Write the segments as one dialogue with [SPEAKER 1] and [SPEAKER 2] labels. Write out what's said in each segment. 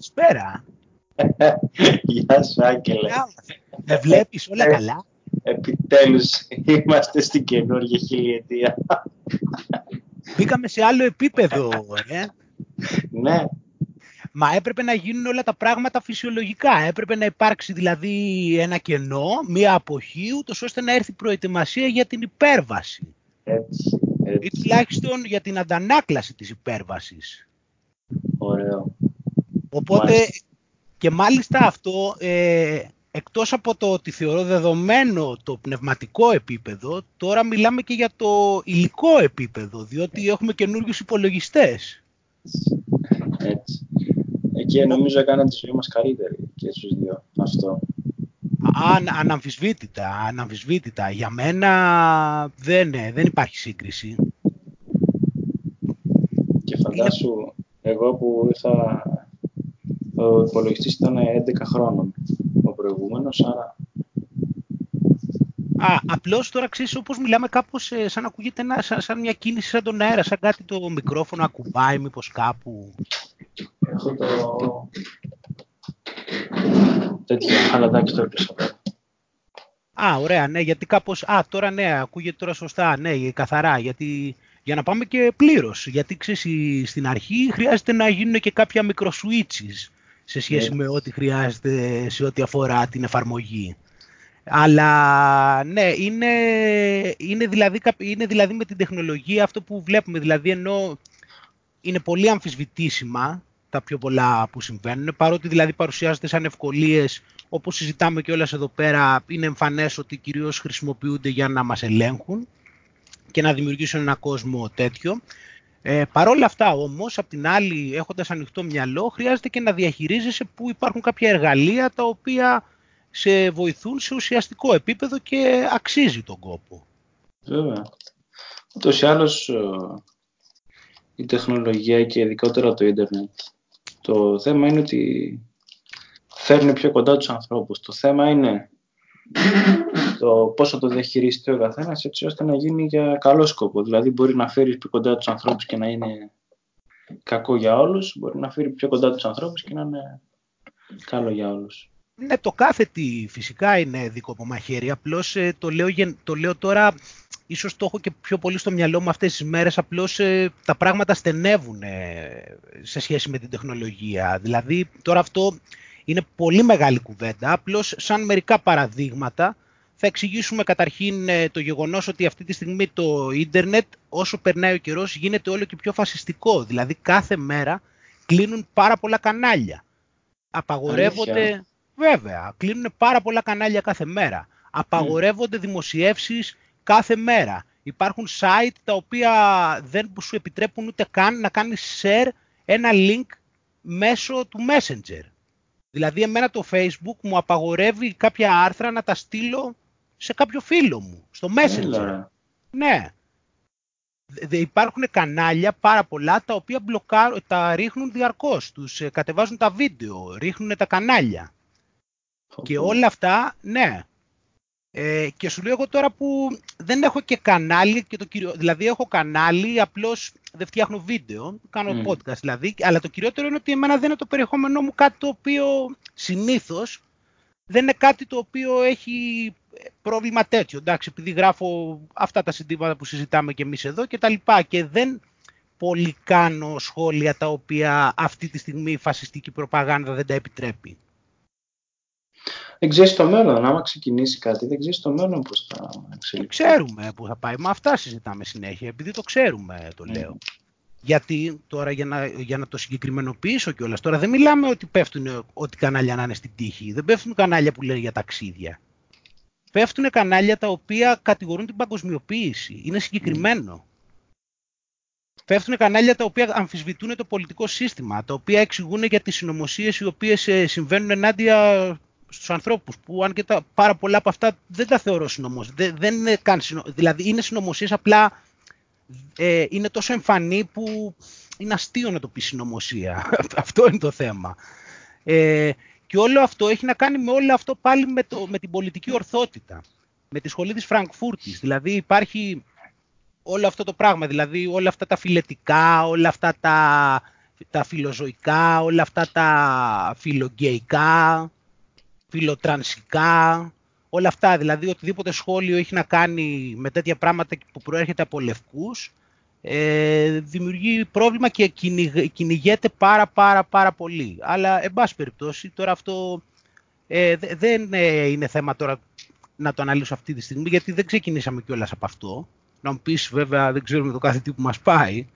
[SPEAKER 1] Καλησπέρα.
[SPEAKER 2] Γεια σου, Άγγελε.
[SPEAKER 1] Με βλέπεις όλα
[SPEAKER 2] Ε,
[SPEAKER 1] καλά;
[SPEAKER 2] Επιτέλους, είμαστε στην καινούργια χιλιετία.
[SPEAKER 1] Μπήκαμε σε άλλο επίπεδο, ε.
[SPEAKER 2] ναι,
[SPEAKER 1] Μα έπρεπε να γίνουν όλα τα πράγματα φυσιολογικά. Έπρεπε να υπάρξει δηλαδή ένα κενό, μία αποχή, ούτως ώστε να έρθει προετοιμασία για την υπέρβαση.
[SPEAKER 2] έτσι,
[SPEAKER 1] Ή
[SPEAKER 2] έτσι.
[SPEAKER 1] τουλάχιστον για την αντανάκλαση της υπέρβασης.
[SPEAKER 2] Ωραίο.
[SPEAKER 1] Οπότε
[SPEAKER 2] Μάλιστα.
[SPEAKER 1] και μάλιστα αυτό, ε, εκτός από το ότι θεωρώ δεδομένο το πνευματικό επίπεδο, τώρα μιλάμε και για το υλικό επίπεδο, διότι έχουμε καινούριους υπολογιστές.
[SPEAKER 2] Έτσι. Εκεί νομίζω έκανε τη ζωή μας καλύτερη και στους δύο. Αυτό.
[SPEAKER 1] Αν, αναμφισβήτητα, αναμφισβήτητα. Για μένα δεν, ε, δεν υπάρχει σύγκριση.
[SPEAKER 2] Και φαντάσου, εγώ που ήρθα, ο υπολογιστής ήταν 11 χρόνων ο προηγούμενος, άρα
[SPEAKER 1] Α, απλώς τώρα ξέρεις όπως μιλάμε κάπως ε, σαν να ακούγεται ένα, σαν, σαν μια κίνηση σαν τον αέρα, σαν κάτι το μικρόφωνο ακουμπάει μήπως κάπου.
[SPEAKER 2] έχω το... τέτοιο, αλλά εντάξει το έπαιξα.
[SPEAKER 1] Α, ωραία, ναι, γιατί κάπως, α, τώρα ναι, ακούγεται τώρα σωστά, ναι, καθαρά, γιατί, για να πάμε και πλήρως, γιατί ξέρεις, η- στην αρχή χρειάζεται να γίνουν και κάποια μικροσουίτσις σε σχέση
[SPEAKER 2] Ναι.
[SPEAKER 1] με ό,τι χρειάζεται σε ό,τι αφορά την εφαρμογή. Αλλά ναι, είναι, είναι, δηλαδή, καπ- είναι δηλαδή με την τεχνολογία αυτό που βλέπουμε, δηλαδή ενώ είναι πολύ αμφισβητήσιμα τα πιο πολλά που συμβαίνουν, παρότι δηλαδή παρουσιάζονται σαν ευκολίες, όπως συζητάμε και εδώ πέρα, είναι εμφανές ότι κυρίως χρησιμοποιούνται για να μας ελέγχουν και να δημιουργήσουν ένα κόσμο τέτοιο. Ε, Παρ' όλα αυτά όμως, απ' την άλλη, έχοντας ανοιχτό μυαλό, χρειάζεται και να διαχειρίζεσαι που υπάρχουν κάποια εργαλεία τα οποία σε βοηθούν σε ουσιαστικό επίπεδο και αξίζει τον κόπο.
[SPEAKER 2] Βέβαια. Ούτως ή άλλως ε, η τεχνολογία και ειδικότερα το ίντερνετ. Το θέμα είναι ότι φέρνει πιο κοντά τους ανθρώπους. Το θέμα είναι το πώς θα το διαχειριστεί ο καθένας έτσι ώστε να γίνει για καλό σκοπό. Δηλαδή μπορεί να φέρεις πιο κοντά τους ανθρώπους και να είναι κακό για όλους. Μπορεί να φέρει πιο κοντά τους ανθρώπους και να είναι καλό για όλους.
[SPEAKER 1] Ναι, το κάθε τι φυσικά είναι δικό από μαχαίρι. Απλώς ε, το, λέω, γεν- το λέω τώρα, ίσως το έχω και πιο πολύ στο μυαλό μου αυτές τις μέρες, απλώς ε, τα πράγματα στενεύουν ε, σε σχέση με την τεχνολογία. Δηλαδή τώρα αυτό είναι πολύ μεγάλη κουβέντα, απλώς σαν μερικά παραδείγματα θα εξηγήσουμε καταρχήν ε, το γεγονός ότι αυτή τη στιγμή το ίντερνετ όσο περνάει ο καιρός γίνεται όλο και πιο φασιστικό. Δηλαδή κάθε μέρα κλείνουν πάρα πολλά κανάλια. Απαγορεύονται,
[SPEAKER 2] Αλήθεια.
[SPEAKER 1] βέβαια, κλείνουν πάρα πολλά κανάλια κάθε μέρα. Απαγορεύονται δημοσιεύσεις κάθε μέρα. Υπάρχουν site τα οποία δεν σου επιτρέπουν ούτε καν να κάνεις share ένα link μέσω του Messenger. Δηλαδή εμένα το Facebook μου απαγορεύει κάποια άρθρα να τα στείλω σε κάποιο φίλο μου, στο Messenger.
[SPEAKER 2] Έλα.
[SPEAKER 1] Ναι. Δε- δε- υπάρχουν κανάλια πάρα πολλά τα οποία μπλοκάρουν, τα ρίχνουν διαρκώς. Τους ε, κατεβάζουν τα βίντεο, ρίχνουν τα κανάλια. Και όλα αυτά, ναι. Ε, και σου λέω εγώ τώρα που δεν έχω και κανάλι, και το κυριο... δηλαδή έχω κανάλι, απλώς δεν φτιάχνω βίντεο, κάνω
[SPEAKER 2] Μμ.
[SPEAKER 1] podcast δηλαδή, αλλά το κυριότερο είναι ότι εμένα δεν είναι το περιεχόμενό μου κάτι το οποίο συνήθως δεν είναι κάτι το οποίο έχει ε, πρόβλημα τέτοιο, εντάξει, επειδή γράφω αυτά τα συντήματα που συζητάμε και εμείς εδώ και τα λοιπά και δεν πολύ κάνω σχόλια τα οποία αυτή τη στιγμή η φασιστική προπαγάνδα δεν τα επιτρέπει.
[SPEAKER 2] Δεν ξέρεις το μέλλον. Άμα ξεκινήσει κάτι, δεν ξέρεις το μέλλον πώς θα
[SPEAKER 1] Το
[SPEAKER 2] εξελιχθεί.
[SPEAKER 1] ξέρουμε που θα πάει. Με αυτά συζητάμε συνέχεια, επειδή το ξέρουμε, το
[SPEAKER 2] Mm.
[SPEAKER 1] Λέω. Γιατί τώρα για να, για να το συγκεκριμενοποιήσω κιόλας, τώρα δεν μιλάμε ότι πέφτουν ό,τι κανάλια να είναι στην τύχη. Δεν πέφτουν κανάλια που λένε για ταξίδια. Πέφτουν κανάλια τα οποία κατηγορούν την παγκοσμιοποίηση. Είναι συγκεκριμένο. Πέφτουν κανάλια τα οποία αμφισβητούν το πολιτικό σύστημα, τα οποία εξηγούν για τις συνωμοσίες οι οποίες ε, συμβαίνουν ενάντια στους ανθρώπους, που αν και τα, πάρα πολλά από αυτά δεν τα θεωρώ συνωμοσίες. Δεν, δεν είναι καν συνο... Δηλαδή είναι συνωμοσίες, απλά ε, είναι τόσο εμφανή που είναι αστείο να το πεις συνωμοσία. αυτό είναι το θέμα. Ε, και όλο αυτό έχει να κάνει με όλο αυτό πάλι με, το, με την πολιτική ορθότητα. Με τη σχολή της Φραγκφούρτης. Δηλαδή υπάρχει όλο αυτό το πράγμα, δηλαδή όλα αυτά τα φιλετικά, όλα αυτά τα τα φιλοζωικά, όλα αυτά τα φιλογκαιικά, φιλοτρανσικά, όλα αυτά. Δηλαδή οτιδήποτε σχόλιο έχει να κάνει με τέτοια πράγματα που προέρχεται από λευκούς, ε, δημιουργεί πρόβλημα και κυνηγέται πάρα πάρα πάρα πολύ. Αλλά, εν πάση περιπτώσει, τώρα αυτό ε, δεν ε, είναι θέμα τώρα να το αναλύσω αυτή τη στιγμή, γιατί δεν ξεκινήσαμε κιόλας από αυτό. Να μου πεις, βέβαια, δεν ξέρουμε το κάθε τι που μας πάει.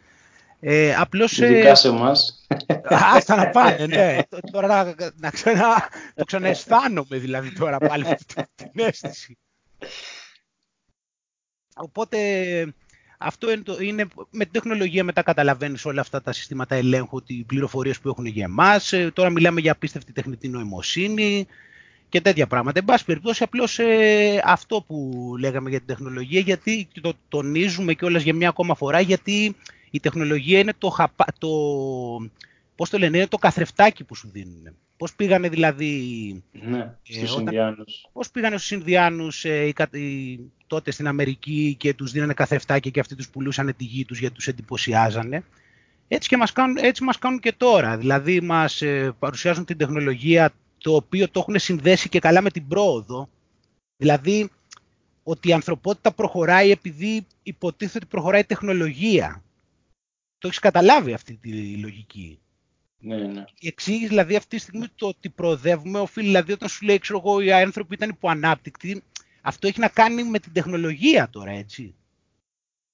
[SPEAKER 2] Ε, απλώς, Ειδικά ε, σε εμάς.
[SPEAKER 1] Άστα να πάνε, ναι. Τώρα να, να ξανα, το ξανααισθάνομαι δηλαδή τώρα πάλι αυτή την αίσθηση. Οπότε αυτό είναι, το, είναι με την τεχνολογία μετά καταλαβαίνεις όλα αυτά τα συστήματα ελέγχου, οι πληροφορίες που έχουν για εμάς. Ε, τώρα μιλάμε για απίστευτη τεχνητή νοημοσύνη και τέτοια πράγματα. Εν πάση περιπτώσει, απλώς ε, αυτό που λέγαμε για την τεχνολογία, γιατί το τονίζουμε κιόλας για μια ακόμα φορά, γιατί η τεχνολογία είναι το, το, πώς το λένε, είναι το καθρεφτάκι που σου δίνουν. Πώς πήγανε δηλαδή...
[SPEAKER 2] Ναι, ε, στους Ινδιάνους.
[SPEAKER 1] Πώς πήγανε στους Ινδιάνους ε, τότε στην Αμερική και τους δίνανε καθρεφτάκι και αυτοί τους πουλούσαν τη γη τους γιατί τους εντυπωσιάζανε. Έτσι, και μας κάνουν, έτσι μας κάνουν και τώρα. Δηλαδή μας ε, παρουσιάζουν την τεχνολογία το οποίο το έχουν συνδέσει και καλά με την πρόοδο. Δηλαδή ότι η ανθρωπότητα προχωράει επειδή υποτίθεται ότι προχωράει τεχνολογία. Το έχεις καταλάβει αυτή τη λογική.
[SPEAKER 2] Ναι, ναι.
[SPEAKER 1] Η εξήγηση δηλαδή αυτή τη στιγμή το ότι προοδεύουμε οφείλει δηλαδή όταν σου λέει ξέρω εγώ οι άνθρωποι ήταν υποανάπτυκτοι αυτό έχει να κάνει με την τεχνολογία τώρα έτσι.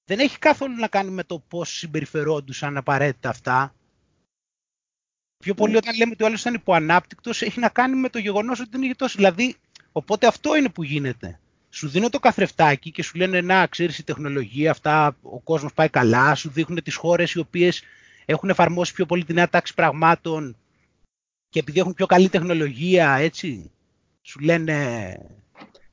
[SPEAKER 1] Δεν έχει καθόλου να κάνει με το πώς συμπεριφερόντουσαν απαραίτητα αυτά. Πιο πολύ ναι. όταν λέμε ότι ο άλλος ήταν υποανάπτυκτος έχει να κάνει με το γεγονός ότι δεν είχε τόσο. Δηλαδή, οπότε αυτό είναι που γίνεται σου δίνω το καθρεφτάκι και σου λένε να ξέρεις η τεχνολογία αυτά, ο κόσμος πάει καλά, σου δείχνουν τις χώρες οι οποίες έχουν εφαρμόσει πιο πολύ τη νέα τάξη πραγμάτων και επειδή έχουν πιο καλή τεχνολογία, έτσι, σου λένε...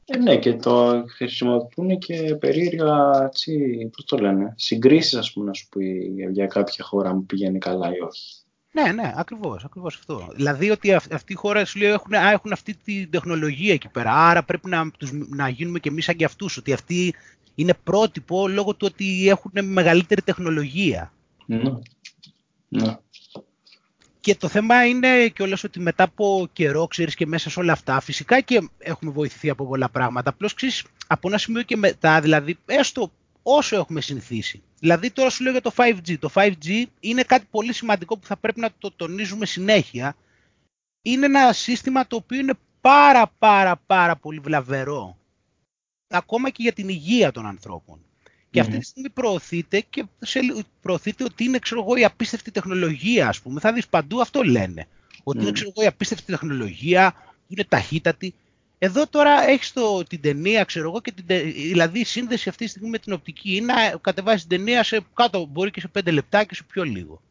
[SPEAKER 2] Ε, ναι, και το χρησιμοποιούν και περίεργα, έτσι, πώς το λένε, συγκρίσεις, ας πούμε, να σου πει για κάποια χώρα που πηγαίνει καλά ή όχι.
[SPEAKER 1] Ναι, ναι, ακριβώς ακριβώς αυτό. Δηλαδή ότι αυτή η χώρα σου λέει έχουν, έχουν αυτή τη τεχνολογία εκεί πέρα. Άρα πρέπει να, τους, να γίνουμε κι εμείς σαν κι αυτούς. Ότι αυτοί είναι πρότυπο λόγω του ότι έχουν μεγαλύτερη τεχνολογία.
[SPEAKER 2] Ναι. ναι.
[SPEAKER 1] Και το θέμα είναι κιόλας ότι μετά από καιρό, ξέρεις και μέσα σε όλα αυτά, φυσικά και έχουμε βοηθηθεί από πολλά πράγματα. Απλώς ξέρεις, από ένα σημείο και μετά, δηλαδή, έστω όσο έχουμε συνηθίσει. Δηλαδή τώρα σου λέω για το 5G. Το 5G είναι κάτι πολύ σημαντικό που θα πρέπει να το τονίζουμε συνέχεια. Είναι ένα σύστημα το οποίο είναι πάρα πάρα πάρα πολύ βλαβερό. Ακόμα και για την υγεία των ανθρώπων. Και αυτή τη στιγμή προωθείται και σε, προωθείται ότι είναι ξέρω εγώ, η απίστευτη τεχνολογία, ας πούμε. Θα δεις παντού αυτό λένε. Ότι είναι ξέρω εγώ, η απίστευτη τεχνολογία, είναι ταχύτατη. Εδώ τώρα έχεις την ταινία, ξέρω εγώ, και την, δηλαδή η σύνδεση αυτή τη στιγμή με την οπτική είναι να κατεβάσεις την ταινία σε κάτω, μπορεί και σε πέντε λεπτά και σε πιο λίγο.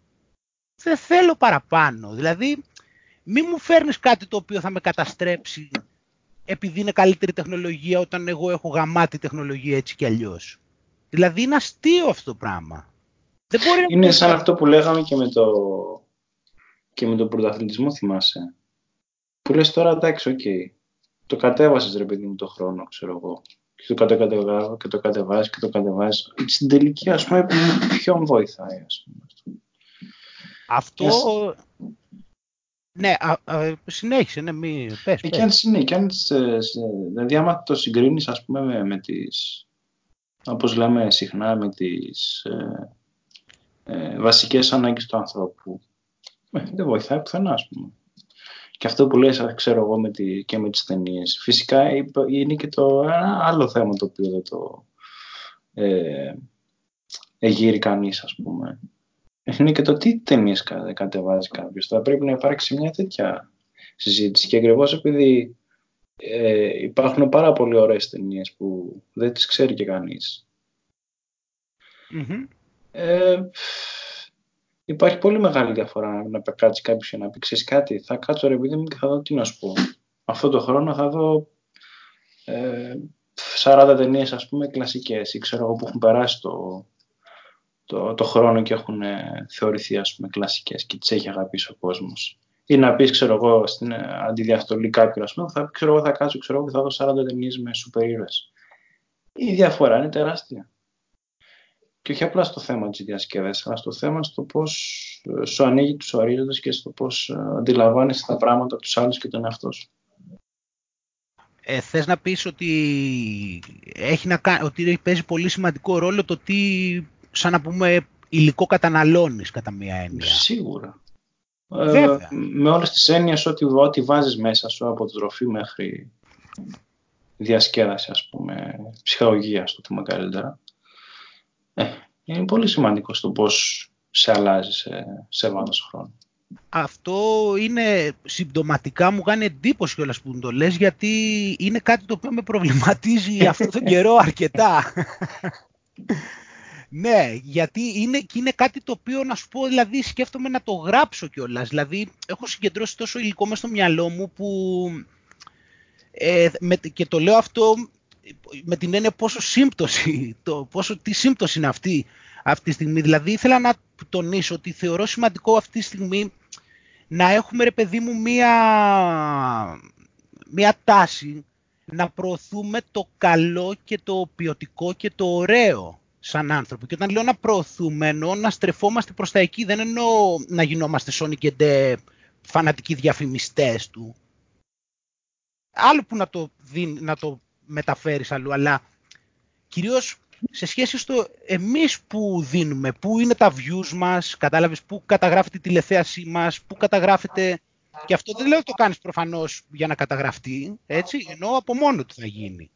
[SPEAKER 1] Δεν θέλω παραπάνω. Δηλαδή, μη μου φέρνεις κάτι το οποίο θα με καταστρέψει επειδή είναι καλύτερη τεχνολογία όταν εγώ έχω γαμάτη τεχνολογία έτσι κι αλλιώς. Δηλαδή είναι αστείο αυτό το πράγμα.
[SPEAKER 2] Δεν μπορεί είναι σαν αυτό που λέγαμε και με, το... και με τον πρωταθλητισμό θυμάσαι. Που λες τώρα εντάξει, OK. Okay το κατέβασες ρε παιδί μου το χρόνο, ξέρω εγώ. Και το κατεβάζω και το κατεβάζεις και το κατεβάζεις. Στην τελική, ας πούμε, ποιον βοηθάει, ας πούμε.
[SPEAKER 1] Αυτό. Ναι, α, α, συνέχισε, ναι, μη πες,
[SPEAKER 2] πες. Και αν, ναι, και αν, δηλαδή άμα το συγκρίνεις ας πούμε με, με τις, όπως λέμε συχνά, με τις ε, ε, βασικές ανάγκες του ανθρώπου, ε, δεν βοηθάει πουθενά ας πούμε. Και αυτό που λες, ξέρω εγώ, με τη, και με τις ταινίες. Φυσικά είναι και το ένα άλλο θέμα το οποίο δεν το ε, εγείρει κανείς, ας πούμε. Είναι και το τι ταινίες κατεβάζει κάποιος. Θα πρέπει να υπάρξει μια τέτοια συζήτηση. Και ακριβώς επειδή ε, υπάρχουν πάρα πολύ ωραίες ταινίες που δεν τις ξέρει και κανείς. Ε, υπάρχει πολύ μεγάλη διαφορά να κάτσει κάποιος και να πει: Ξέρεις κάτι, θα κάτσω ρε παιδί μου και θα δω τι να σου πω. Αυτό το χρόνο θα δω ε, 40 ταινίες, ας πούμε, κλασικές ή ξέρω εγώ που έχουν περάσει το, το, το χρόνο και έχουν ε, θεωρηθεί ας πούμε κλασικές και τις έχει αγαπήσει ο κόσμος. Ή να πεις, ξέρω εγώ, στην ε, αντιδιαστολή κάποιου, ας πούμε, θα, ξέρω εγώ, θα κάτσω, ξέρω εγώ, θα δω 40 ταινίες με σούπερ ήρωες. Η διαφορά είναι τεράστια. Και όχι απλά στο θέμα της διασκέδασης, αλλά στο θέμα στο πώς σου ανοίγει τους ορίζοντες και στο πώς ε, αντιλαμβάνεσαι τα πράγματα τους άλλους και τον εαυτό σου.
[SPEAKER 1] Ε, θες να πεις ότι, έχει να, ότι παίζει πολύ σημαντικό ρόλο το τι, σαν να πούμε, υλικό καταναλώνεις κατά μία έννοια.
[SPEAKER 2] Σίγουρα. Ε, με όλες τις έννοιες ότι ό,τι βάζεις μέσα σου από τροφή μέχρι διασκέδαση, ας πούμε, ψυχαγωγία, στο πούμε καλύτερα. Ε, είναι πολύ σημαντικό στο πώς σε αλλάζει σε, σε βάθος χρόνου.
[SPEAKER 1] Αυτό είναι συμπτωματικά, μου κάνει εντύπωση κιόλας που το λες, γιατί είναι κάτι το οποίο με προβληματίζει αυτόν τον καιρό αρκετά. ναι, γιατί είναι, είναι κάτι το οποίο να σου πω, δηλαδή σκέφτομαι να το γράψω κιόλας. Δηλαδή, έχω συγκεντρώσει τόσο υλικό μέσα στο μυαλό μου που. Ε, με, και το λέω αυτό με την έννοια πόσο σύμπτωση, το, πόσο, τι σύμπτωση είναι αυτή αυτή τη στιγμή. Δηλαδή ήθελα να τονίσω ότι θεωρώ σημαντικό αυτή τη στιγμή να έχουμε ρε παιδί μου μία, μία τάση να προωθούμε το καλό και το ποιοτικό και το ωραίο σαν άνθρωποι. Και όταν λέω να προωθούμε, εννοώ να στρεφόμαστε προς τα εκεί. Δεν εννοώ να γινόμαστε Sonic και φανατικοί διαφημιστές του. Άλλο που να το, δίνει, να το μεταφέρεις αλλού, αλλά κυρίως σε σχέση στο εμείς που δίνουμε, πού είναι τα views μας, κατάλαβες, πού καταγράφεται η τηλεθέασή μας, πού καταγράφεται... Και αυτό δεν λέω ότι το κάνεις προφανώς για να καταγραφτεί, έτσι, ενώ από μόνο του θα γίνει.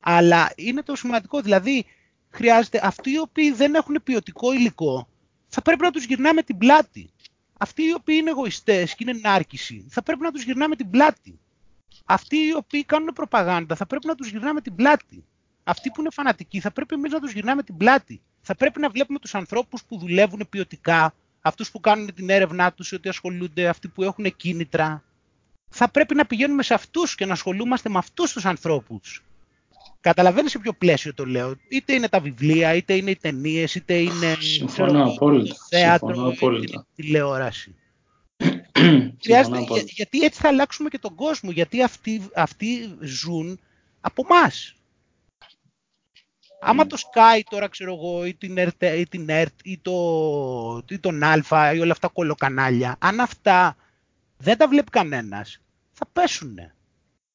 [SPEAKER 1] Αλλά είναι το σημαντικό, δηλαδή χρειάζεται αυτοί οι οποίοι δεν έχουν ποιοτικό υλικό, θα πρέπει να τους γυρνάμε την πλάτη. Αυτοί οι οποίοι είναι εγωιστές και είναι νάρκηση, θα πρέπει να τους γυρνάμε την πλάτη. Αυτοί οι οποίοι κάνουν προπαγάνδα, θα πρέπει να τους γυρνάμε την πλάτη αυτοί που είναι φανατικοί θα πρέπει εμείς να τους γυρνάμε την πλάτη. Θα πρέπει να βλέπουμε τους ανθρώπους που δουλεύουν ποιοτικά, αυτούς που κάνουν την έρευνά τους, ότι ασχολούνται, αυτοί που έχουν κίνητρα. Θα πρέπει να πηγαίνουμε σε αυτούς και να ασχολούμαστε με αυτούς τους ανθρώπους. Καταλαβαίνεις σε ποιο πλαίσιο το λέω. Είτε είναι τα βιβλία, είτε είναι οι ταινίες, είτε είναι
[SPEAKER 2] Συμφωνώ απόλυτα. θέατρο, είτε
[SPEAKER 1] τηλεόραση. Χρειάζεται, γιατί έτσι θα αλλάξουμε και τον κόσμο. Γιατί αυτοί, αυτοί ζουν από εμά. Άμα το Sky τώρα, ξέρω εγώ, ή την ERT ή, την ERT, ή, το, ή τον Α ή όλα αυτά κολοκανάλια, αν αυτά δεν τα βλέπει κανένας, θα πέσουνε.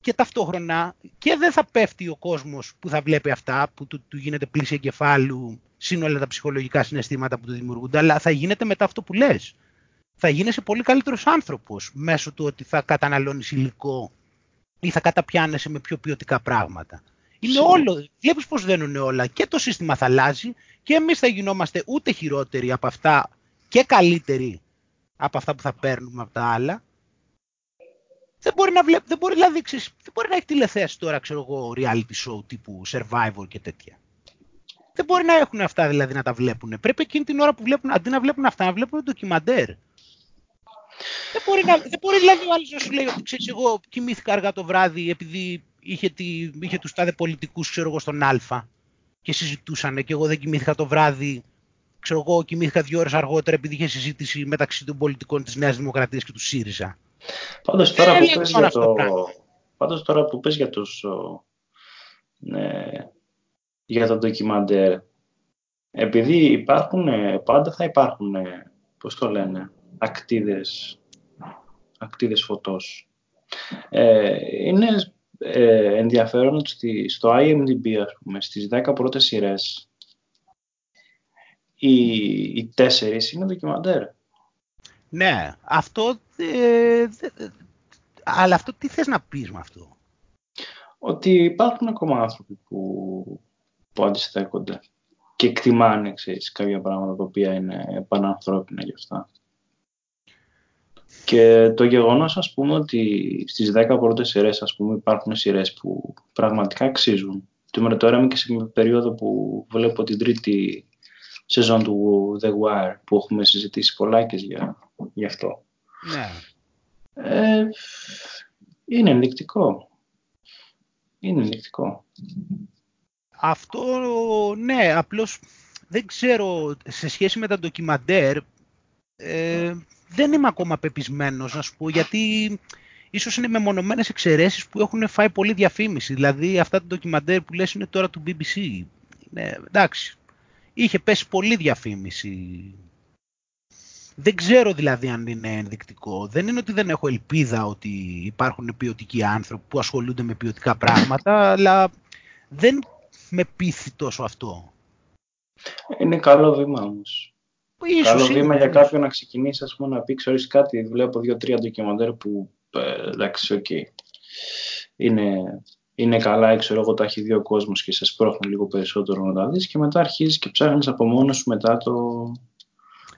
[SPEAKER 1] Και ταυτόχρονα και δεν θα πέφτει ο κόσμος που θα βλέπει αυτά, που του, του γίνεται πλήση εγκεφάλου, σύνολα τα ψυχολογικά συναισθήματα που του δημιουργούνται, αλλά θα γίνεται μετά αυτό που λες. Θα γίνεσαι πολύ καλύτερος άνθρωπος μέσω του ότι θα καταναλώνεις υλικό ή θα καταπιάνεσαι με πιο ποιοτικά πράγματα. Είναι όλο. Βλέπεις πώς δένουν όλα. Και το σύστημα θα αλλάζει και εμείς θα γινόμαστε ούτε χειρότεροι από αυτά και καλύτεροι από αυτά που θα παίρνουμε από τα άλλα. Δεν μπορεί να βλέπει, δεν μπορεί, δηλαδή, ξέρεις, δεν μπορεί να έχει τηλεθέαση τώρα, ξέρω εγώ, reality show τύπου Survivor και τέτοια. Δεν μπορεί να έχουν αυτά δηλαδή να τα βλέπουν. Πρέπει εκείνη την ώρα που βλέπουν, αντί να βλέπουν αυτά, να βλέπουν ντοκιμαντέρ. Δεν μπορεί, να, δεν μπορεί δηλαδή ο άλλος να σου λέει ότι ξέρεις εγώ κοιμήθηκα αργά το βράδυ επειδή είχε, τη, είχε τους τάδε πολιτικούς, ξέρω εγώ, στον Α και συζητούσαν και εγώ δεν κοιμήθηκα το βράδυ, ξέρω εγώ, κοιμήθηκα δύο ώρες αργότερα επειδή είχε συζήτηση μεταξύ των πολιτικών της Νέας Δημοκρατίας και του ΣΥΡΙΖΑ.
[SPEAKER 2] Πάντως τώρα, που πες για το... Πάντως τώρα που πες για τους... Ναι, για τα ντοκιμαντέρ, επειδή υπάρχουν, πάντα θα υπάρχουν, πώς το λένε, ακτίδες, ακτίδες φωτός. Ε, είναι ε, ενδιαφέρον ότι στο IMDb, ας πούμε, στις 10 πρώτες σειρές, οι, οι τέσσερις είναι ντοκιμαντέρ.
[SPEAKER 1] Ναι, αυτό... Ε, αλλά αυτό τι θες να πεις με αυτό;
[SPEAKER 2] Ότι υπάρχουν ακόμα άνθρωποι που, που αντιστέκονται και εκτιμάνε, ξέρεις, κάποια πράγματα τα οποία είναι πανανθρώπινα γι' αυτά. Και το γεγονός, ας πούμε, ότι στις 10 πρώτες σειρές, ας πούμε, υπάρχουν σειρές που πραγματικά αξίζουν. Το τώρα είμαι και σε μια περίοδο που βλέπω την τρίτη σεζόν του The Wire, που έχουμε συζητήσει πολλά και για, για αυτό.
[SPEAKER 1] Ναι.
[SPEAKER 2] Ε, είναι ενδεικτικό. Είναι ενδεικτικό.
[SPEAKER 1] Αυτό, ναι, απλώς δεν ξέρω, σε σχέση με τα ντοκιμαντέρ, ε, δεν είμαι ακόμα πεπισμένος, να σου πω, γιατί ίσως είναι μεμονωμένες εξαιρέσεις που έχουν φάει πολύ διαφήμιση. Δηλαδή αυτά τα ντοκιμαντέρ που λες είναι τώρα του BBC. Ναι, εντάξει, είχε πέσει πολύ διαφήμιση. δεν ξέρω δηλαδή αν είναι ενδεικτικό. Δεν είναι ότι δεν έχω ελπίδα ότι υπάρχουν ποιοτικοί άνθρωποι που ασχολούνται με ποιοτικά πράγματα, αλλά δεν με πείθει τόσο αυτό.
[SPEAKER 2] Είναι καλό βήμα όμως. Καλό βήμα για κάποιον να ξεκινήσει ας πούμε, να πει: Ξέρεις κάτι, βλέπω δύο-τρία ντοκιμαντέρ που ε, εντάξει, OK. Okay. Είναι, είναι καλά, ξέρω εγώ, τα έχει δει ο κόσμος και σε σπρώχνουν λίγο περισσότερο να τα δεις και μετά αρχίζεις και ψάχνεις από μόνος σου μετά το,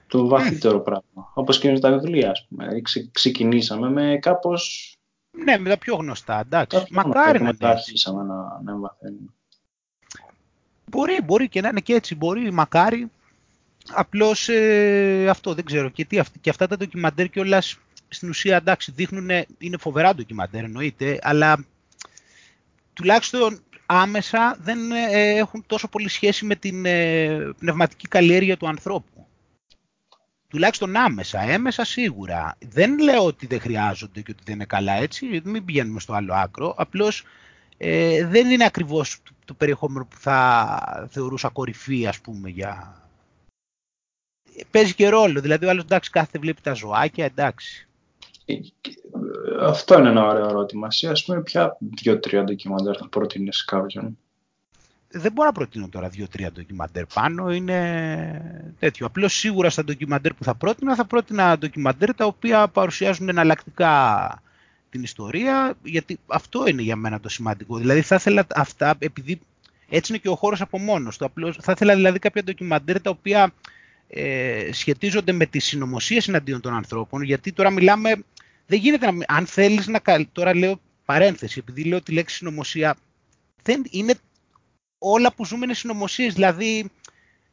[SPEAKER 2] το ναι. βαθύτερο πράγμα. Όπως και με τα βιβλία, ας πούμε. Ξε, ξεκινήσαμε με κάπως.
[SPEAKER 1] Ναι, με τα πιο γνωστά, εντάξει. Μακάρι
[SPEAKER 2] να μετά αρχίσαμε να, να εμβαθαίνουμε.
[SPEAKER 1] Μπορεί, μπορεί και να είναι και έτσι. Μπορεί, μακάρι. Απλώς ε, αυτό δεν ξέρω. Και, τι, και αυτά τα ντοκιμαντέρ κιόλας στην ουσία εντάξει δείχνουν, είναι φοβερά ντοκιμαντέρ εννοείται, αλλά τουλάχιστον άμεσα δεν ε, έχουν τόσο πολύ σχέση με την ε, πνευματική καλλιέργεια του ανθρώπου. Τουλάχιστον άμεσα, έμεσα σίγουρα. Δεν λέω ότι δεν χρειάζονται και ότι δεν είναι καλά έτσι, μην πηγαίνουμε στο άλλο άκρο. Απλώς ε, δεν είναι ακριβώς το, περιεχόμενο που θα θεωρούσα κορυφή, ας πούμε, για... Παίζει και ρόλο, δηλαδή ο άλλος εντάξει κάθε βλέπει τα ζωάκια, εντάξει.
[SPEAKER 2] Αυτό είναι ένα ωραίο ερώτημα. Εσύ, ας πούμε, ποια δύο-τρία ντοκιμαντέρ θα προτείνεις κάποιον;
[SPEAKER 1] Δεν μπορώ να προτείνω τώρα δύο-τρία ντοκιμαντέρ πάνω, είναι τέτοιο. Απλώς σίγουρα στα ντοκιμαντέρ που θα πρότεινα, θα πρότεινα ντοκιμαντέρ τα οποία παρουσιάζουν εναλλακτικά την ιστορία, γιατί αυτό είναι για μένα το σημαντικό. Δηλαδή θα ήθελα αυτά, επειδή έτσι είναι και ο χώρος από μόνος του, απλώς, θα ήθελα δηλαδή κάποια ντοκιμαντέρ τα οποία ε, σχετίζονται με τις συνωμοσίες εναντίον των ανθρώπων, γιατί τώρα μιλάμε δεν γίνεται να. Αν θέλεις να. Τώρα λέω παρένθεση, επειδή λέω τη λέξη συνωμοσία. Δεν είναι. Όλα που ζούμε είναι συνωμοσίες. Δηλαδή,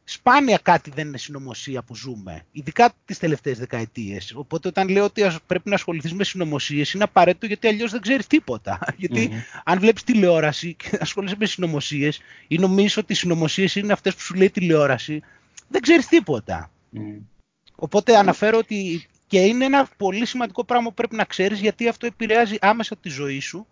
[SPEAKER 1] σπάνια κάτι δεν είναι συνωμοσία που ζούμε. Ειδικά τις τελευταίες δεκαετίες. Οπότε, όταν λέω ότι πρέπει να ασχοληθείς με συνωμοσίες, είναι απαραίτητο γιατί αλλιώς δεν ξέρεις τίποτα. Γιατί αν βλέπεις τηλεόραση και ασχολείσαι με συνωμοσίες ή νομίζεις ότι οι συνωμοσίες είναι αυτές που σου λέει τηλεόραση, δεν ξέρεις τίποτα. Οπότε αναφέρω ότι και είναι ένα πολύ σημαντικό πράγμα που πρέπει να ξέρεις γιατί αυτό επηρεάζει άμεσα τη ζωή σου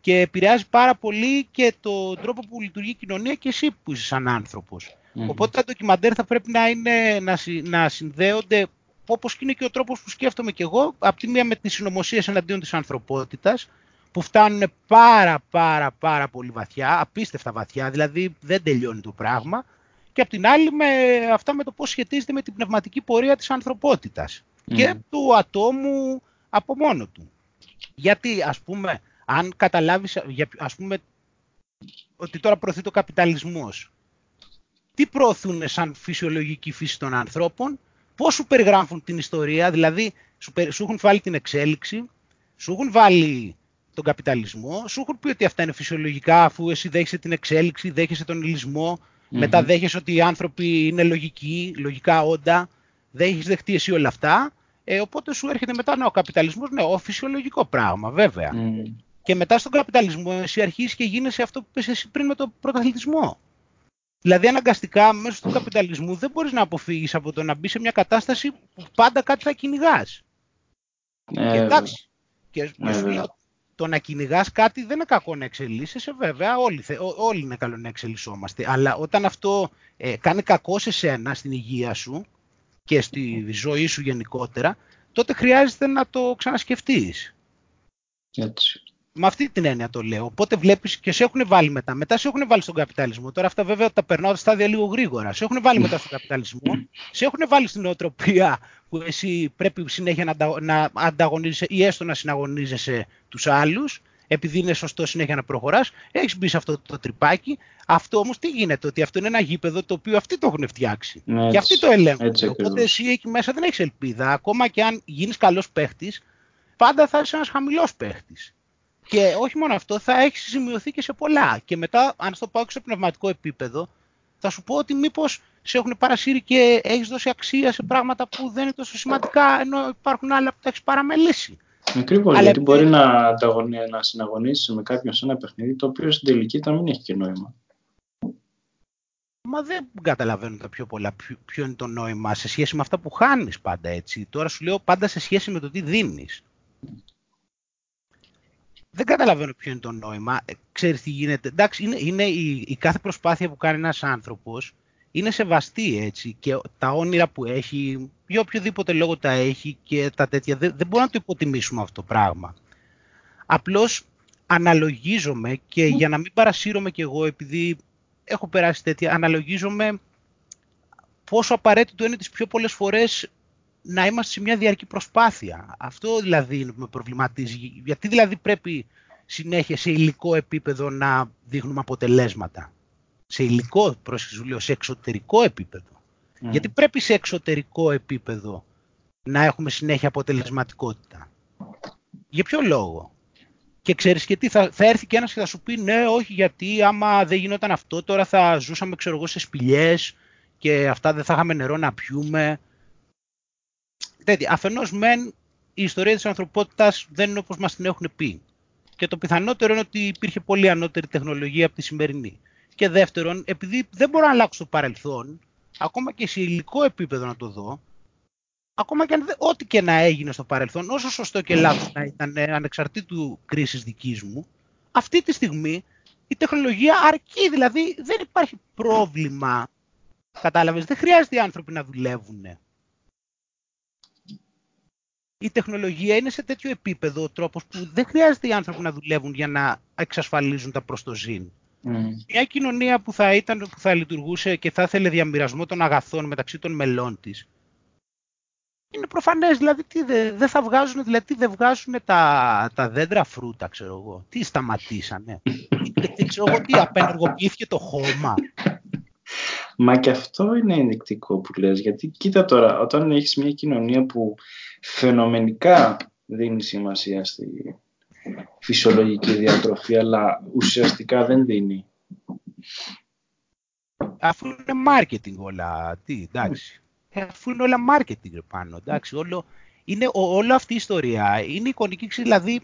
[SPEAKER 1] και επηρεάζει πάρα πολύ και τον τρόπο που λειτουργεί η κοινωνία και εσύ που είσαι σαν άνθρωπος. Οπότε τα ντοκιμαντέρ θα πρέπει να, είναι, να, να συνδέονται όπως είναι και ο τρόπος που σκέφτομαι και εγώ, από τη μία με τις συνωμοσίες εναντίον της ανθρωπότητας, που φτάνουν πάρα πάρα πάρα πολύ βαθιά, απίστευτα βαθιά, δηλαδή δεν τελειώνει το πράγμα, και από την άλλη με αυτά με το πώς σχετίζεται με την πνευματική πορεία της ανθρωπότητας και του ατόμου από μόνο του. Γιατί, ας πούμε, αν καταλάβεις, ας πούμε, ότι τώρα προωθεί το καπιταλισμός, τι προωθούν σαν φυσιολογική φύση των ανθρώπων, πώς σου περιγράφουν την ιστορία, δηλαδή σου, σου έχουν βάλει την εξέλιξη, σου έχουν βάλει τον καπιταλισμό, σου έχουν πει ότι αυτά είναι φυσιολογικά αφού εσύ δέχεσαι την εξέλιξη, δέχεσαι τον ηλισμό, μετά δέχεσαι ότι οι άνθρωποι είναι λογικοί, λογικά όντα, δεν έχεις δεχτεί εσύ όλα αυτά. Ε, οπότε σου έρχεται μετά ναι, ο καπιταλισμός, ναι, ο φυσιολογικό πράγμα, βέβαια. Και μετά στον καπιταλισμό εσύ αρχίζεις και γίνεσαι αυτό που πες εσύ πριν με τον πρωταθλητισμό. Δηλαδή, αναγκαστικά μέσω του καπιταλισμού δεν μπορείς να αποφύγεις από το να μπει σε μια κατάσταση που πάντα κάτι θα κυνηγάς.
[SPEAKER 2] Ε, εντάξει.
[SPEAKER 1] Και, ε, σου λέω, το να κυνηγάς κάτι δεν είναι κακό να εξελίσσεσαι, βέβαια. Όλοι, όλοι είναι καλό να εξελισσόμαστε. Αλλά όταν αυτό ε, κάνει κακό σε σένα, στην υγεία σου, και στη ζωή σου γενικότερα, τότε χρειάζεται να το ξανασκεφτείς.
[SPEAKER 2] Έτσι.
[SPEAKER 1] Με αυτή την έννοια το λέω. Οπότε βλέπεις και σε έχουν βάλει μετά. Μετά σε έχουν βάλει στον καπιταλισμό. Τώρα αυτά βέβαια τα περνάω τα στάδια λίγο γρήγορα. Σε έχουν βάλει μετά στον καπιταλισμό. Σε έχουν βάλει στην οτροπία που εσύ πρέπει συνέχεια να, να ανταγωνίζεσαι ή έστω να συναγωνίζεσαι τους άλλους επειδή είναι σωστό συνέχεια να προχωράς, έχεις μπει σε αυτό το τρυπάκι. Αυτό όμως τι γίνεται, ότι αυτό είναι ένα γήπεδο το οποίο αυτοί το έχουν φτιάξει. Ναι, και αυτοί το ελέγχουν. Έτσι, Οπότε εσύ εκεί μέσα δεν έχεις ελπίδα. Ακόμα και αν γίνεις καλός παίχτης, πάντα θα είσαι ένας χαμηλός παίχτης. Και όχι μόνο αυτό, θα έχει σημειωθεί και σε πολλά. Και μετά, αν στο πάω και σε πνευματικό επίπεδο, θα σου πω ότι μήπως σε έχουν παρασύρει και έχεις δώσει αξία σε πράγματα που δεν είναι τόσο σημαντικά, ενώ υπάρχουν άλλα που τα έχεις παραμελήσει.
[SPEAKER 2] Ακριβώς. Γιατί μπορεί να, να συναγωνίσεις με κάποιον σε ένα παιχνίδι το οποίο στην τελική θα μην έχει και νόημα.
[SPEAKER 1] Μα δεν καταλαβαίνω τα πιο πολλά ποιο είναι το νόημα σε σχέση με αυτά που χάνεις πάντα έτσι. Τώρα σου λέω πάντα σε σχέση με το τι δίνεις. Δεν καταλαβαίνω ποιο είναι το νόημα. Ε, ξέρεις τι γίνεται. Εντάξει, είναι, είναι η, η κάθε προσπάθεια που κάνει ένας άνθρωπος είναι σεβαστή έτσι και τα όνειρα που έχει, για οποιοδήποτε λόγο τα έχει και τα τέτοια, δεν, δεν μπορούμε να το υποτιμήσουμε αυτό το πράγμα. Απλώς αναλογίζομαι και για να μην παρασύρωμαι κι εγώ επειδή έχω περάσει τέτοια, αναλογίζομαι πόσο απαραίτητο είναι τις πιο πολλές φορές να είμαστε σε μια διαρκή προσπάθεια. Αυτό δηλαδή με προβληματίζει. Γιατί δηλαδή πρέπει συνέχεια σε υλικό επίπεδο να δείχνουμε αποτελέσματα; Σε υλικό, πρόσεχε σε εξωτερικό επίπεδο. Γιατί πρέπει σε εξωτερικό επίπεδο να έχουμε συνέχεια αποτελεσματικότητα; Για ποιο λόγο; Και ξέρεις και τι, θα, θα έρθει και ένας και θα σου πει ναι, όχι γιατί άμα δεν γινόταν αυτό τώρα θα ζούσαμε ξέρω εγώ σε σπηλιές και αυτά δεν θα είχαμε νερό να πιούμε. Αφενός μεν η ιστορία της ανθρωπότητας δεν είναι όπως μας την έχουν πει. Και το πιθανότερο είναι ότι υπήρχε πολύ ανώτερη τεχνολογία από τη σημερινή. Και δεύτερον, επειδή δεν μπορώ να αλλάξω το παρελθόν, ακόμα και σε υλικό επίπεδο να το δω, ακόμα και αν, ό,τι και να έγινε στο παρελθόν, όσο σωστό και λάθος να ήταν ε, ανεξαρτήτου κρίσης δικής μου, αυτή τη στιγμή η τεχνολογία αρκεί, δηλαδή δεν υπάρχει πρόβλημα, κατάλαβες, δεν χρειάζεται οι άνθρωποι να δουλεύουν η τεχνολογία είναι σε τέτοιο επίπεδο ο τρόπος που δεν χρειάζεται οι άνθρωποι να δουλεύουν για να εξασφαλίζουν τα προστοζήν. Mm. Μια κοινωνία που θα, ήταν, που θα λειτουργούσε και θα ήθελε διαμοιρασμό των αγαθών μεταξύ των μελών της, είναι προφανές, δηλαδή τι δεν θα βγάζουν, δηλαδή δεν βγάζουν τα, τα δέντρα φρούτα, ξέρω εγώ. Τι σταματήσανε. τι ξέρω εγώ, τι απενεργοποιήθηκε το χώμα.
[SPEAKER 2] Μα και αυτό είναι ενδεικτικό που λες, γιατί κοίτα τώρα, όταν έχεις μια κοινωνία που φαινομενικά δίνει σημασία στη φυσιολογική διατροφή, αλλά ουσιαστικά δεν δίνει.
[SPEAKER 1] Αφού είναι marketing όλα, τι, εντάξει. Ε, αφού είναι όλα marketing πάνω, εντάξει, όλο, είναι, όλο αυτή η ιστορία είναι εικονική, δηλαδή,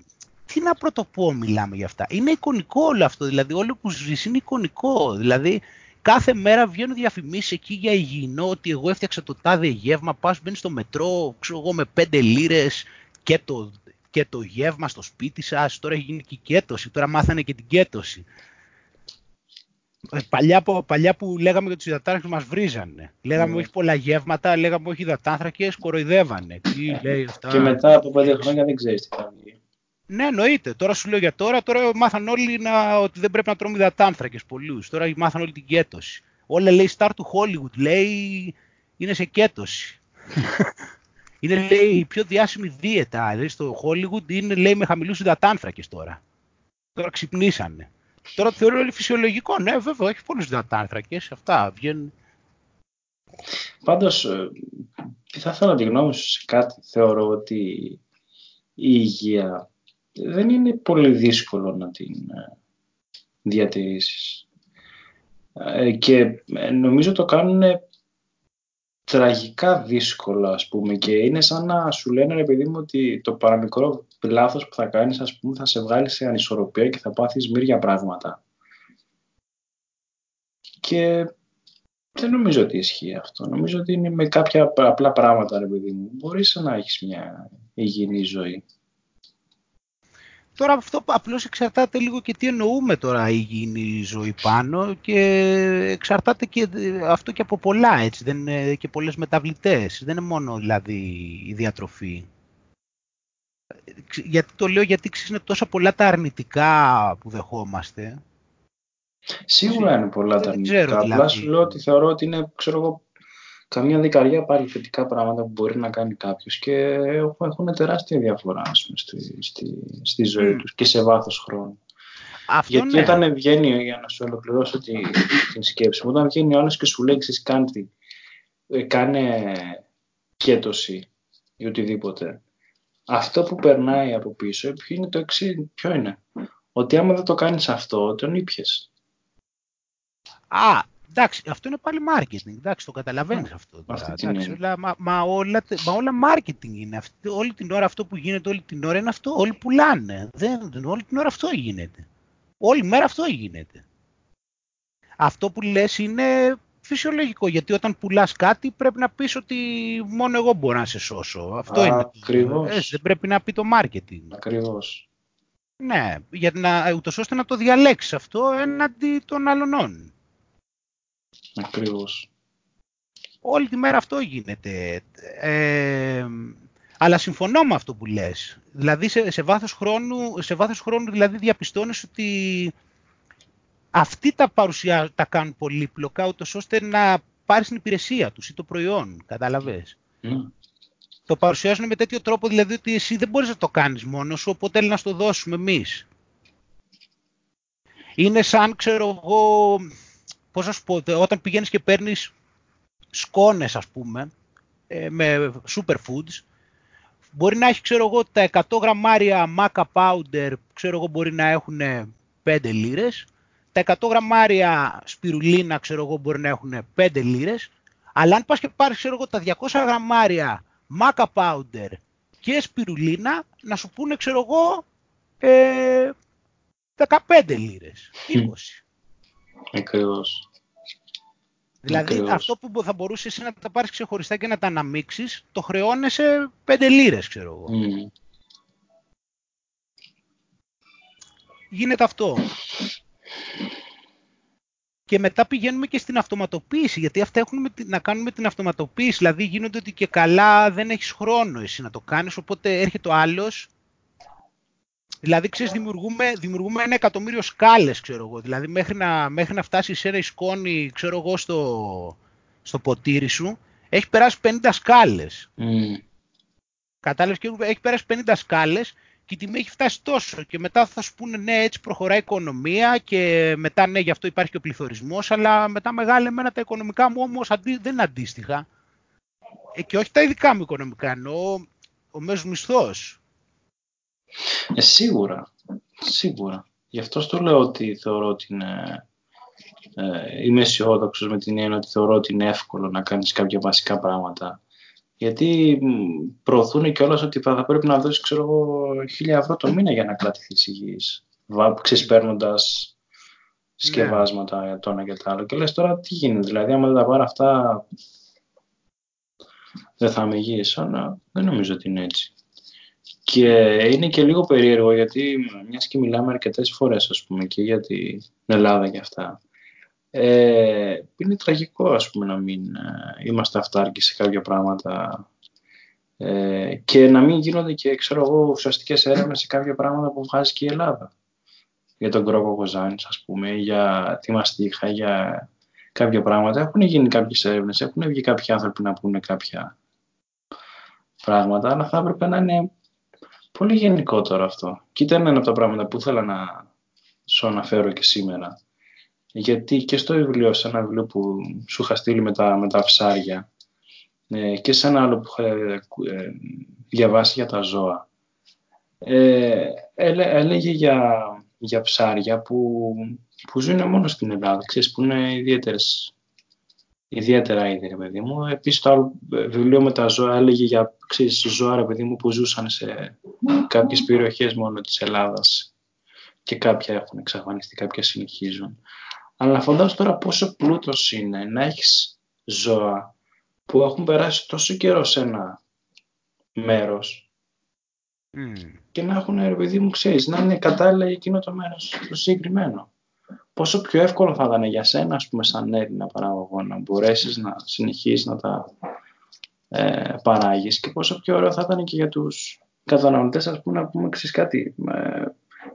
[SPEAKER 1] τι να πρωτοπώ μιλάμε για αυτά. Είναι εικονικό όλο αυτό, δηλαδή όλο που ζεις είναι εικονικό, δηλαδή κάθε μέρα βγαίνουν διαφημίσεις εκεί για υγιεινό ότι εγώ έφτιαξα το τάδε γεύμα. Πας μπαίνεις στο μετρό, ξέρω εγώ, με πέντε λίρες και το, και το γεύμα στο σπίτι σας. Τώρα έχει γίνει και η κέτωση. Τώρα μάθανε και την κέτωση. Ε, παλιά, παλιά που λέγαμε για τους υδατάνθρακε μας βρίζανε. Λέγαμε mm. όχι πολλά γεύματα, λέγαμε όχι υδατάνθρακες, κοροϊδεύανε. Τι λέει αυτά;
[SPEAKER 2] Και μετά από πέντε χρόνια δεν ξέρεις τι θα βγει.
[SPEAKER 1] Ναι, εννοείται. Τώρα σου λέω για τώρα. Τώρα μάθαν όλοι να, ότι δεν πρέπει να τρώμε υδατάνθρακες πολλούς. Τώρα μάθαν όλη την κέτωση. Όλα λέει star του Hollywood. Λέει είναι σε κέτωση. είναι λέει η πιο διάσημη δίαιτα. Λέει, στο Hollywood είναι λέει με χαμηλούς υδατάνθρακες τώρα. Τώρα ξυπνήσανε. Τώρα θεωρώ όλοι φυσιολογικό. Ναι, βέβαια, έχει πολλούς υδατάνθρακες. Αυτά βγαίνουν.
[SPEAKER 2] Πάντως, ε, θα ήθελα τη γνώμη σου σε κάτι. Θεωρώ ότι η υγεία δεν είναι πολύ δύσκολο να την ε, διατηρήσεις. Ε, και ε, νομίζω το κάνουν τραγικά δύσκολα ας πούμε και είναι σαν να σου λένε ρε παιδί μου ότι το παραμικρό λάθος που θα κάνεις ας πούμε θα σε βγάλει σε ανισορροπία και θα πάθεις μύρια πράγματα. Και δεν νομίζω ότι ισχύει αυτό. Νομίζω ότι είναι με κάποια απλά πράγματα ρε παιδί μου. Μπορείς να έχεις μια υγιεινή ζωή.
[SPEAKER 1] Τώρα αυτό απλώς εξαρτάται λίγο και τι εννοούμε τώρα η υγιεινή ζωή πάνω και εξαρτάται και αυτό και από πολλά έτσι, δεν είναι και πολλές μεταβλητές. Δεν είναι μόνο δηλαδή η διατροφή. Γιατί το λέω γιατί είναι τόσα πολλά τα αρνητικά που δεχόμαστε.
[SPEAKER 2] Σίγουρα είναι πολλά τα αρνητικά. Απλά δηλαδή. σου λέω ότι θεωρώ ότι είναι ξέρω εγώ, καμία δεκαριά πάλι θετικά πράγματα που μπορεί να κάνει κάποιος και έχουν τεράστια διαφορά πούμε, στη, στη, στη, ζωή mm. τους και σε βάθος χρόνου. Αυτό Γιατί ναι. όταν βγαίνει, για να σου ολοκληρώσω τη, την σκέψη μου, όταν βγαίνει ο άλλος και σου λέει κάτι, ε, κάνε κέτωση ή οτιδήποτε, αυτό που περνάει από πίσω ποιο είναι το εξή, ποιο είναι; Ότι άμα δεν το κάνεις αυτό, τον ήπιες.
[SPEAKER 1] Α, Εντάξει, αυτό είναι πάλι marketing. Εντάξει, το καταλαβαίνεις αυτό. Τώρα, εντάξει, όλα, μα, μα, όλα, μα όλα marketing είναι. Αυτή, όλη την ώρα αυτό που γίνεται όλη την ώρα είναι αυτό. Όλοι πουλάνε. Δεν, όλη την ώρα αυτό γίνεται. Όλη μέρα αυτό γίνεται. Αυτό που λες είναι φυσιολογικό, γιατί όταν πουλάς κάτι πρέπει να πεις ότι μόνο εγώ μπορώ να σε σώσω. Αυτό είναι.
[SPEAKER 2] Ακριβώς.
[SPEAKER 1] Ε, δεν πρέπει να πει το marketing.
[SPEAKER 2] Ακριβώς.
[SPEAKER 1] Ναι, για να, ούτως ώστε να το διαλέξεις αυτό έναντι των αλλωνών.
[SPEAKER 2] Ακριβώς.
[SPEAKER 1] όλη τη μέρα αυτό γίνεται. Ε, αλλά συμφωνώ με αυτό που λες. Δηλαδή σε, σε, βάθος, χρόνου, σε βάθος χρόνου δηλαδή διαπιστώνεις ότι αυτοί τα, παρουσιά, τα κάνουν πολύπλοκα ούτως ώστε να πάρεις την υπηρεσία τους ή το προϊόν. Κατάλαβες. Mm. Το παρουσιάζουν με τέτοιο τρόπο δηλαδή ότι εσύ δεν μπορείς να το κάνεις μόνος σου οπότε να στο δώσουμε εμείς. Είναι σαν ξέρω εγώ πώς να σου πω, όταν πηγαίνεις και παίρνεις σκόνες ας πούμε ε, με superfoods Μπορεί να έχει, ξέρω εγώ, τα 100 γραμμάρια maca powder, ξέρω εγώ, μπορεί να έχουν 5 λίρες. Τα 100 γραμμάρια σπιρουλίνα, ξέρω εγώ, μπορεί να έχουν 5 λίρες. Αλλά αν πας και πάρεις, ξέρω εγώ, τα 200 γραμμάρια maca powder και σπιρουλίνα, να σου πούνε, ξέρω εγώ, ε, 15 λίρες, 20.
[SPEAKER 2] Ακριβώς.
[SPEAKER 1] Δηλαδή αυτό που θα μπορούσες εσύ να τα πάρεις ξεχωριστά και να τα αναμίξεις, το χρεώνεσαι πέντε λίρες, ξέρω εγώ. Mm. Γίνεται αυτό. Και μετά πηγαίνουμε και στην αυτοματοποίηση, γιατί αυτά έχουν να κάνουν με την αυτοματοποίηση. Δηλαδή γίνονται ότι και καλά δεν έχεις χρόνο εσύ να το κάνεις, οπότε έρχεται ο άλλος Δηλαδή, ξέρεις, δημιουργούμε, δημιουργούμε ένα εκατομμύριο σκάλες, ξέρω εγώ. Δηλαδή, μέχρι να, μέχρι να φτάσει σε ένα σκόνη, ξέρω εγώ, στο, στο ποτήρι σου, έχει περάσει 50 σκάλες. Mm. Κατάλαβες, και έχει περάσει 50 σκάλες και η τιμή έχει φτάσει τόσο. Και μετά θα σου πούνε, ναι, έτσι προχωράει η οικονομία και μετά, ναι, γι' αυτό υπάρχει και ο πληθωρισμός, αλλά μετά μεγάλα εμένα τα οικονομικά μου όμως δεν είναι αντίστοιχα. Ε, και όχι τα ειδικά μου οικονομικά, εννοώ ο μέσος μισθός.
[SPEAKER 2] Ε, σίγουρα. Σίγουρα. Γι' αυτό στο λέω ότι θεωρώ ότι είναι... Ε, είμαι αισιόδοξος με την έννοια ότι θεωρώ ότι είναι εύκολο να κάνεις κάποια βασικά πράγματα. Γιατί προωθούν και όλα ότι θα πρέπει να δώσεις ξέρω εγώ, χίλια ευρώ το μήνα για να κρατηθείς υγιής. Ξεσπέρνοντας σκευάσματα ναι. το ένα και το άλλο. Και λες τώρα τι γίνεται, δηλαδή άμα δεν τα πάρω αυτά δεν θα είμαι υγιής. Αλλά δεν νομίζω ότι είναι έτσι. Και είναι και λίγο περίεργο γιατί μιας και μιλάμε αρκετές φορές ας πούμε και για την Ελλάδα και αυτά. Ε, είναι τραγικό ας πούμε να μην ε, είμαστε αυτάρκοι σε κάποια πράγματα ε, και να μην γίνονται και ξέρω εγώ ουσιαστικές έρευνες σε κάποια πράγματα που βγάζει και η Ελλάδα. Για τον Κρόκο Κοζάνης ας πούμε, για τη Μαστίχα, για κάποια πράγματα. Έχουν γίνει κάποιες έρευνες, έχουν βγει κάποιοι άνθρωποι να πούνε κάποια πράγματα, αλλά θα έπρεπε να είναι Πολύ γενικότερο αυτό. Και ήταν ένα από τα πράγματα που ήθελα να σου αναφέρω και σήμερα. Γιατί και στο βιβλίο, σε ένα βιβλίο που σου είχα στείλει με τα, με τα ψάρια ε, και σε ένα άλλο που είχα ε, διαβάσει για τα ζώα, ε, έλεγε για, για ψάρια που, που ζουν μόνο στην Ελλάδα, ξέρεις, που είναι ιδιαίτερες ιδιαίτερα είδη, ρε παιδί μου. Επίσης το άλλο βιβλίο με τα ζώα έλεγε για ξέρεις, ζώα, ρε παιδί μου, που ζούσαν σε κάποιες περιοχές μόνο της Ελλάδας και κάποια έχουν εξαφανιστεί, κάποια συνεχίζουν. Αλλά φαντάζομαι τώρα πόσο πλούτος είναι να έχεις ζώα που έχουν περάσει τόσο καιρό σε ένα μέρος και να έχουν, ρε παιδί μου, ξέρεις, να είναι κατάλληλα για εκείνο το μέρος το συγκεκριμένο πόσο πιο εύκολο θα ήταν για σένα, ας πούμε, σαν Έλληνα παραγωγό, να μπορέσεις να συνεχίσεις να τα ε, παράγεις και πόσο πιο ωραίο θα ήταν και για τους καταναλωτές, ας πούμε, να πούμε, ξέρεις κάτι, με,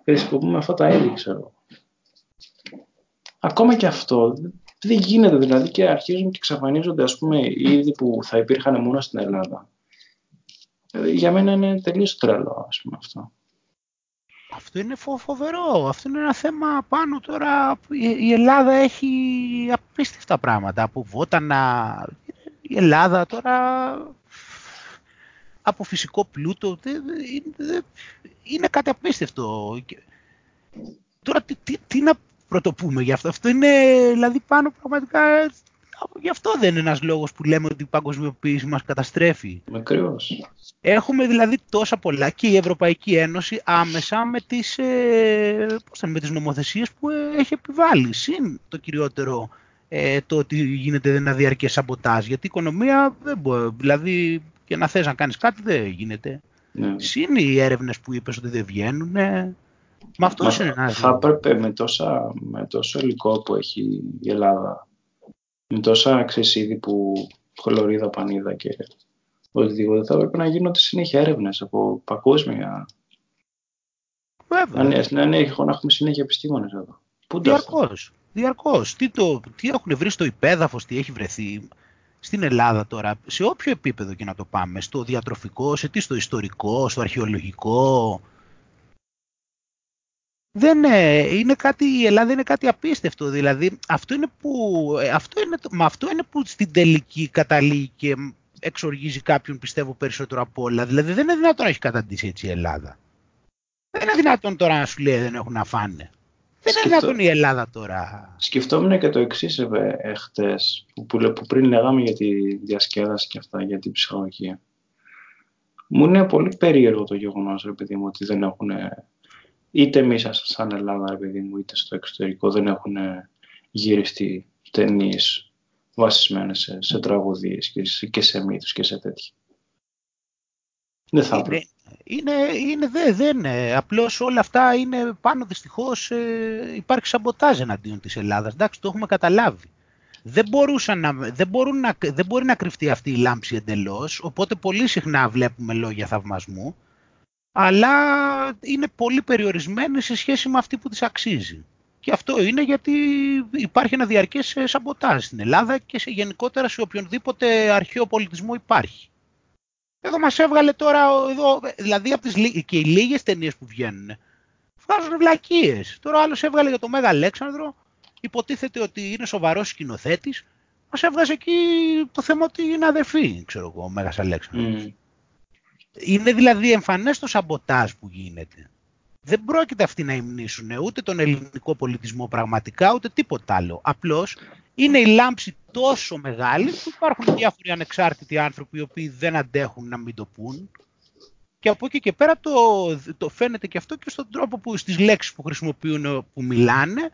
[SPEAKER 2] χρησιμοποιούμε αυτά τα είδη, ξέρω. Ακόμα και αυτό δεν γίνεται, δηλαδή, και αρχίζουν και εξαφανίζονται, ας πούμε, οι είδη που θα υπήρχαν μόνο στην Ελλάδα. Ε, για μένα είναι τελείως τρελό, ας πούμε, αυτό.
[SPEAKER 1] Αυτό είναι φοβερό. Αυτό είναι ένα θέμα πάνω τώρα. Η Ελλάδα έχει απίστευτα πράγματα. Από βότανα. Η Ελλάδα τώρα από φυσικό πλούτο. Είναι κάτι απίστευτο. Τώρα τι, τι, τι να πρωτοπούμε γι' αυτό. Αυτό είναι δηλαδή πάνω πραγματικά Γι' αυτό δεν είναι ένας λόγος που λέμε ότι η παγκοσμιοποίηση μας καταστρέφει.
[SPEAKER 2] Ακριβώς.
[SPEAKER 1] Έχουμε δηλαδή τόσα πολλά και η Ευρωπαϊκή Ένωση άμεσα με τις, ε, πώς με τις νομοθεσίες που ε, έχει επιβάλει. Συν το κυριότερο ε, το ότι γίνεται ένα διαρκές σαμποτάζ. Γιατί η οικονομία δεν μπορεί, δηλαδή και να θες να κάνεις κάτι δεν γίνεται. Ναι. Συν οι έρευνες που είπες ότι δεν βγαίνουν. με αυτό
[SPEAKER 2] Μα, είναι ένα Θα έπρεπε με, με τόσο υλικό που έχει η Ελλάδα με τόσα ξέρεις, που χλωρίδα, πανίδα και οτιδήποτε. Θα έπρεπε να γίνονται συνέχεια έρευνες από παγκόσμια.
[SPEAKER 1] Βέβαια.
[SPEAKER 2] Ναι, ναι, έχω να έχουμε συνέχεια επιστήμονες εδώ.
[SPEAKER 1] Πού Διαρκώς. Διαρκώς. Τι, το, τι έχουν βρει στο υπέδαφος, τι έχει βρεθεί στην Ελλάδα τώρα, σε όποιο επίπεδο και να το πάμε, στο διατροφικό, σε τι, στο ιστορικό, στο αρχαιολογικό; Δεν είναι κάτι, η Ελλάδα είναι κάτι απίστευτο, δηλαδή αυτό είναι που, ε, αυτό είναι, με αυτό είναι που στην τελική καταλήγει και εξοργίζει κάποιον πιστεύω περισσότερο από όλα. Δηλαδή δεν είναι δυνατόν να έχει καταντήσει έτσι η Ελλάδα. Δεν είναι δυνατόν τώρα να σου λέει δεν έχουν να φάνε. Δεν είναι δυνατόν η Ελλάδα τώρα.
[SPEAKER 2] Σκεφτόμουν και το εξής εχθέ, που, που, πριν λέγαμε για τη διασκέδαση και αυτά, για την ψυχολογία. Μου είναι πολύ περίεργο το γεγονός, επειδή μου, ότι δεν έχουν. Είτε εμείς σαν Ελλάδα, ρε παιδί μου, είτε στο εξωτερικό, δεν έχουν γυριστεί ταινίες βασισμένες σε, σε τραγωδίες και, σε, και σε μύθους και σε τέτοια. Δεν θα έπρεπε.
[SPEAKER 1] Είναι, είναι, δεν, δεν, απλώς όλα αυτά είναι πάνω δυστυχώς ε, υπάρχει σαμποτάζ εναντίον της Ελλάδας. Εντάξει, το έχουμε καταλάβει. Δεν, μπορούσαν να, δεν, μπορούν να, δεν μπορεί να κρυφτεί αυτή η λάμψη εντελώς, οπότε πολύ συχνά βλέπουμε λόγια θαυμασμού, αλλά είναι πολύ περιορισμένη σε σχέση με αυτή που της αξίζει. Και αυτό είναι γιατί υπάρχει ένα διαρκές σαμποτάζ στην Ελλάδα και σε γενικότερα σε οποιονδήποτε αρχαίο πολιτισμό υπάρχει. Εδώ μας έβγαλε τώρα, εδώ, δηλαδή από τις, και οι λίγες ταινίες που βγαίνουν, βγάζουν βλακίες. Τώρα άλλος έβγαλε για το Μέγα Αλέξανδρο, υποτίθεται ότι είναι σοβαρός σκηνοθέτης. Μας έβγαζε εκεί το θέμα ότι είναι αδερφή, ξέρω εγώ, ο Μέγας Αλέξανδρος. Mm. Είναι δηλαδή εμφανές το σαμποτάζ που γίνεται. Δεν πρόκειται αυτοί να υμνήσουν ούτε τον ελληνικό πολιτισμό πραγματικά, ούτε τίποτα άλλο. Απλώς είναι η λάμψη τόσο μεγάλη που υπάρχουν διάφοροι ανεξάρτητοι άνθρωποι οι οποίοι δεν αντέχουν να μην το πούν. Και από εκεί και πέρα το, το φαίνεται και αυτό και στον τρόπο που στις λέξεις που χρησιμοποιούν, που μιλάνε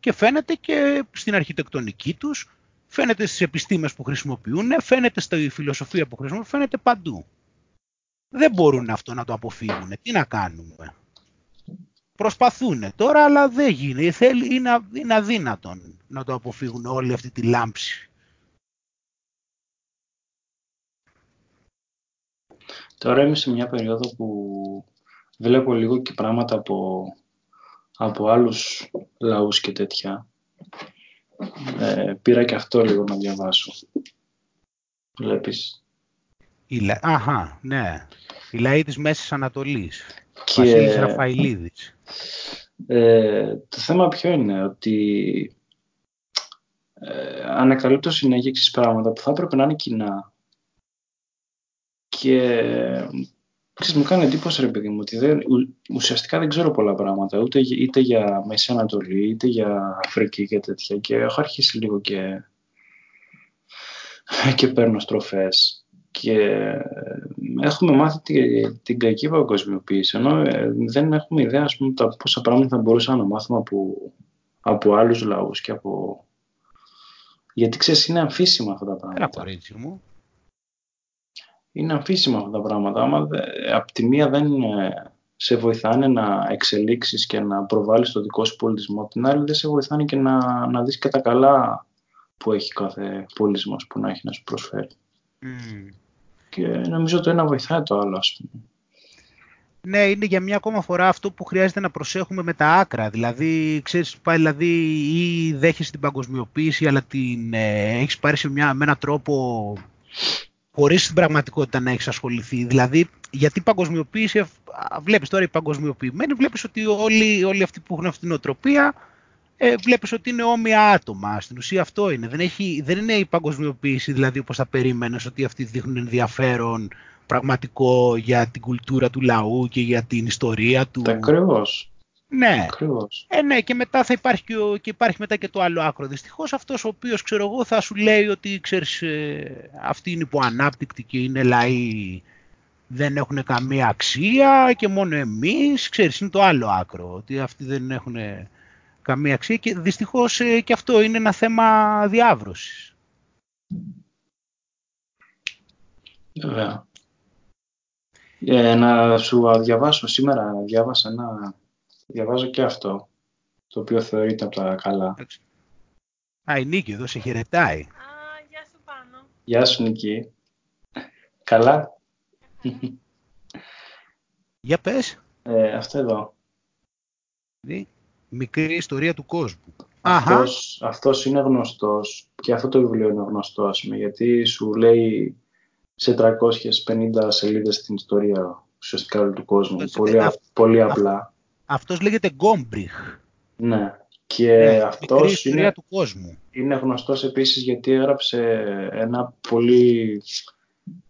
[SPEAKER 1] και φαίνεται και στην αρχιτεκτονική τους, φαίνεται στις επιστήμες που χρησιμοποιούν, φαίνεται στη φιλοσοφία που χρησιμοποιούν, φαίνεται παντού. Δεν μπορούν αυτό να το αποφύγουν. Τι να κάνουμε; Προσπαθούν τώρα, αλλά δεν γίνεται. Είναι, είναι αδύνατον να το αποφύγουν όλη αυτή τη λάμψη.
[SPEAKER 2] Τώρα είμαι σε μια περίοδο που βλέπω λίγο και πράγματα από, από άλλους λαούς και τέτοια. Ε, πήρα και αυτό λίγο να διαβάσω. Βλέπεις.
[SPEAKER 1] Η, αχα, ναι. Η λαή της Μέσης Ανατολής. Και... Βασίλης Ραφαηλίδης.
[SPEAKER 2] Ε, το θέμα ποιο είναι, ότι ε, ανακαλύπτω συνέχεια πράγματα που θα έπρεπε να είναι κοινά. Και ξέρεις, μου κάνει εντύπωση ρε παιδί μου ότι δεν, ουσιαστικά δεν ξέρω πολλά πράγματα ούτε, είτε για Μέση Ανατολή είτε για Αφρική και τέτοια και έχω αρχίσει λίγο και, και παίρνω στροφές και έχουμε μάθει την, την κακή παγκοσμιοποίηση ενώ ε, δεν έχουμε ιδέα ας πούμε, τα πόσα πράγματα θα μπορούσαμε να μάθουμε από, από άλλους λαούς και από... γιατί ξέρεις είναι αμφίσιμα αυτά τα πράγματα.
[SPEAKER 1] Ένα μου.
[SPEAKER 2] Είναι αμφίσιμα αυτά τα πράγματα. Άμα από τη μία δεν ε, σε βοηθάνε να εξελίξεις και να προβάλλεις το δικό σου πολιτισμό, την άλλη δεν σε βοηθάνε και να, να δεις και τα καλά που έχει κάθε πολιτισμός που να έχει να σου προσφέρει. Mm και νομίζω το ένα βοηθάει το άλλο, ας πούμε.
[SPEAKER 1] Ναι, είναι για μια ακόμα φορά αυτό που χρειάζεται να προσέχουμε με τα άκρα. Δηλαδή, ξέρεις, πάει δηλαδή ή δέχεσαι την παγκοσμιοποίηση, αλλά την ε, έχεις πάρει σε μια, με έναν τρόπο χωρίς την πραγματικότητα να έχεις ασχοληθεί. Δηλαδή, γιατί η παγκοσμιοποίηση, βλέπεις τώρα οι παγκοσμιοποιημένοι, βλέπεις ότι όλοι, όλοι αυτοί που έχουν αυτή την οτροπία ε, βλέπεις ότι είναι όμοια άτομα. Στην ουσία αυτό είναι. Δεν, έχει, δεν είναι η παγκοσμιοποίηση, δηλαδή όπως θα περίμενες, ότι αυτοί δείχνουν ενδιαφέρον πραγματικό για την κουλτούρα του λαού και για την ιστορία του.
[SPEAKER 2] Ακριβώς.
[SPEAKER 1] Ναι. Ακριβώς. Ε, ναι, και μετά θα υπάρχει και, και υπάρχει μετά και το άλλο άκρο. Δυστυχώς αυτός ο οποίος ξέρω εγώ θα σου λέει ότι ξέρεις, ε, αυτοί είναι υποανάπτυκτοι και είναι λαοί δεν έχουν καμία αξία και μόνο εμείς, ξέρεις, είναι το άλλο άκρο, ότι αυτοί δεν έχουν καμία αξία και δυστυχώς ε, και αυτό είναι ένα θέμα διάβρωσης.
[SPEAKER 2] Βέβαια. Ε, να σου διαβάσω σήμερα, διάβασα ένα, διαβάζω και αυτό, το οποίο θεωρείται από τα καλά.
[SPEAKER 1] Α, η Νίκη εδώ σε χαιρετάει.
[SPEAKER 3] Α, γεια σου πάνω.
[SPEAKER 2] Γεια σου Νική. Καλά;
[SPEAKER 1] Για πες.
[SPEAKER 2] Ε, αυτό εδώ.
[SPEAKER 1] Η μικρή ιστορία του κόσμου.
[SPEAKER 2] Αυτός, αυτός είναι γνωστός και αυτό το βιβλίο είναι γνωστό ας πούμε, γιατί σου λέει σε 350 σελίδες την ιστορία ουσιαστικά όλου του κόσμου. πολύ, πολύ απλά.
[SPEAKER 1] αυτός λέγεται Γκόμπριχ.
[SPEAKER 2] Ναι. Και ναι, αυτός
[SPEAKER 1] είναι, του κόσμου.
[SPEAKER 2] είναι γνωστός επίσης γιατί έγραψε ένα πολύ...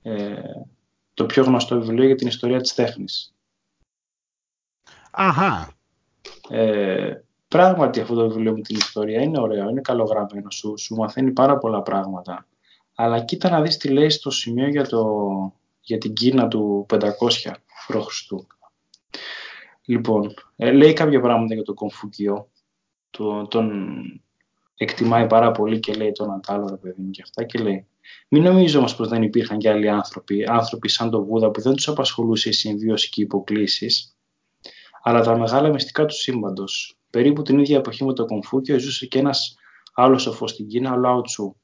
[SPEAKER 2] Ε, το πιο γνωστό βιβλίο για την ιστορία της τέχνης.
[SPEAKER 1] Αχα.
[SPEAKER 2] Ε, πράγματι αυτό το βιβλίο με την ιστορία είναι ωραίο, είναι καλογραμμένο, σου, σου μαθαίνει πάρα πολλά πράγματα. Αλλά κοίτα να δεις τι λέει στο σημείο για, το, για την Κίνα του 500 π.Χ. Λοιπόν, ε, λέει κάποια πράγματα για το Κομφουκιό. Το, τον εκτιμάει πάρα πολύ και λέει τον Αντάλλο, ρε παιδί μου, και αυτά. Και λέει, μην νομίζω όμως πως δεν υπήρχαν και άλλοι άνθρωποι, άνθρωποι σαν τον Βούδα που δεν τους απασχολούσε η συμβίωση και οι υποκλήσεις, αλλά τα μεγάλα μυστικά του σύμπαντος. Περίπου την ίδια εποχή με τον Κομφούκιο ζούσε και ένας άλλος σοφός στην Κίνα, ο Λάου Τσου.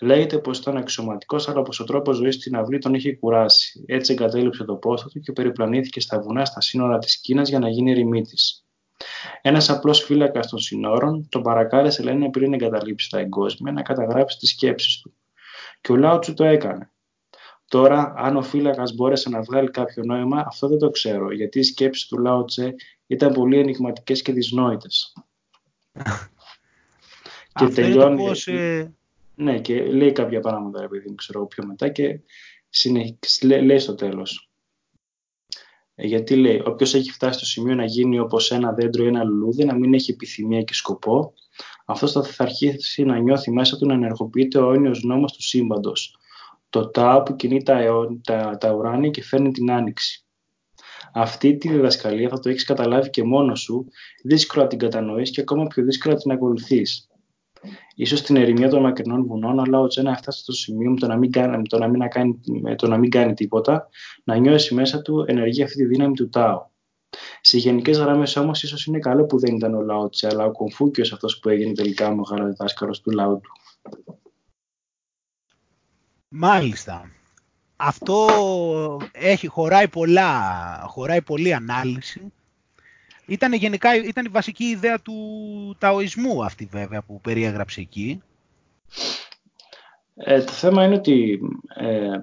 [SPEAKER 2] Λέγεται πως ήταν αξιωματικός, αλλά πως ο τρόπος ζωής στην αυλή τον είχε κουράσει. Έτσι εγκατέλειψε το πόστο του και περιπλανήθηκε στα βουνά στα σύνορα της Κίνας για να γίνει ερημίτη. Ένας απλός φύλακας των σύνορων τον παρακάλεσε, λένε, πριν εγκαταλείψει τα εγκόσμια, να καταγράψει τις σκέψεις του. Και ο Λάουτσου το έκανε. Τώρα, αν ο φύλακας μπόρεσε να βγάλει κάποιο νόημα, αυτό δεν το ξέρω, γιατί οι σκέψει του Λάουτσε ήταν πολύ ενηγματικές και δυσνόητες.
[SPEAKER 1] και τελειώνει. Πώς, ε,
[SPEAKER 2] Ναι, και λέει κάποια πράγματα, επειδή δεν ξέρω πιο μετά, και λέει στο τέλος. Ε, γιατί λέει, όποιος έχει φτάσει στο σημείο να γίνει όπως ένα δέντρο ή ένα λουλούδι, να μην έχει επιθυμία και σκοπό, αυτός θα, αρχίσει να νιώθει μέσα του να ενεργοποιείται ο αιώνιος νόμος του σύμπαντος. Το τάο που κινεί τα, τα, τα ουράνια και φέρνει την άνοιξη. Αυτή τη διδασκαλία θα το έχεις καταλάβει και μόνος σου, δύσκολο να την κατανοήσει και ακόμα πιο δύσκολο να την ακολουθείς. Ίσως στην ερημιά των μακρινών βουνών, αλλά ο Τζένα έφτασε στο σημείο με το να μην κάνει, το να μην κάνει, το να μην κάνει τίποτα, να νιώσει μέσα του ενεργεί αυτή τη δύναμη του Τάου. Σε γενικές γραμμές όμως, ίσως είναι καλό που δεν ήταν ο Λάοτσε, αλλά ο Κομφούκιο αυτός που έγινε τελικά ο μεγάλος δάσκαλο του λαού του.
[SPEAKER 1] Μάλιστα. Αυτό έχει, χωράει, πολλά, χωράει πολλή ανάλυση ήταν γενικά ήταν η βασική ιδέα του ταοισμού αυτή βέβαια που περιέγραψε εκεί.
[SPEAKER 2] Ε, το θέμα είναι ότι ε,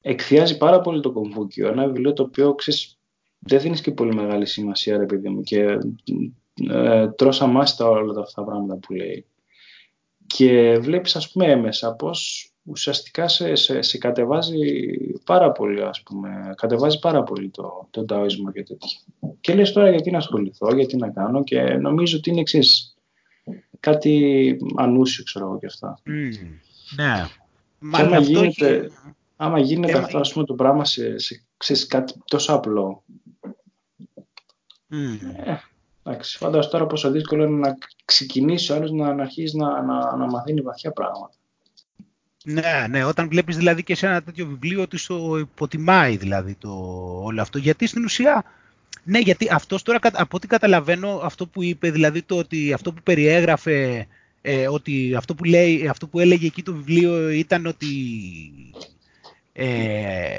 [SPEAKER 2] εκφιάζει πάρα πολύ το κομβούκιο. Ένα βιβλίο το οποίο ξέρεις, δεν δίνεις και πολύ μεγάλη σημασία ρε παιδί μου και ε, τρως αμάστα όλα αυτά τα πράγματα που λέει. Και βλέπεις ας πούμε έμεσα πως ουσιαστικά σε, σε, σε, κατεβάζει πάρα πολύ, ας πούμε, κατεβάζει πάρα πολύ το, το ταοισμό και τέτοια. Και λες τώρα γιατί να ασχοληθώ, γιατί να κάνω και νομίζω ότι είναι εξής κάτι ανούσιο, ξέρω εγώ και αυτά.
[SPEAKER 1] Mm, ναι.
[SPEAKER 2] Και άμα γίνεται, έχει... άμα γίνεται αυτό, ας πούμε, το πράγμα σε, σε, σε κάτι τόσο απλό,
[SPEAKER 1] mm.
[SPEAKER 2] ε, εντάξει, φαντάζομαι τώρα πόσο δύσκολο είναι να ξεκινήσει ο άλλος να, να αρχίσει να, να, να μαθαίνει βαθιά πράγματα.
[SPEAKER 1] Ναι, ναι, όταν βλέπεις δηλαδή και σε ένα τέτοιο βιβλίο ότι στο υποτιμάει δηλαδή το όλο αυτό. Γιατί στην ουσία, ναι, γιατί αυτός τώρα από ό,τι καταλαβαίνω αυτό που είπε, δηλαδή το ότι αυτό που περιέγραφε, ε, ότι αυτό που, λέει, αυτό που έλεγε εκεί το βιβλίο ήταν ότι ε,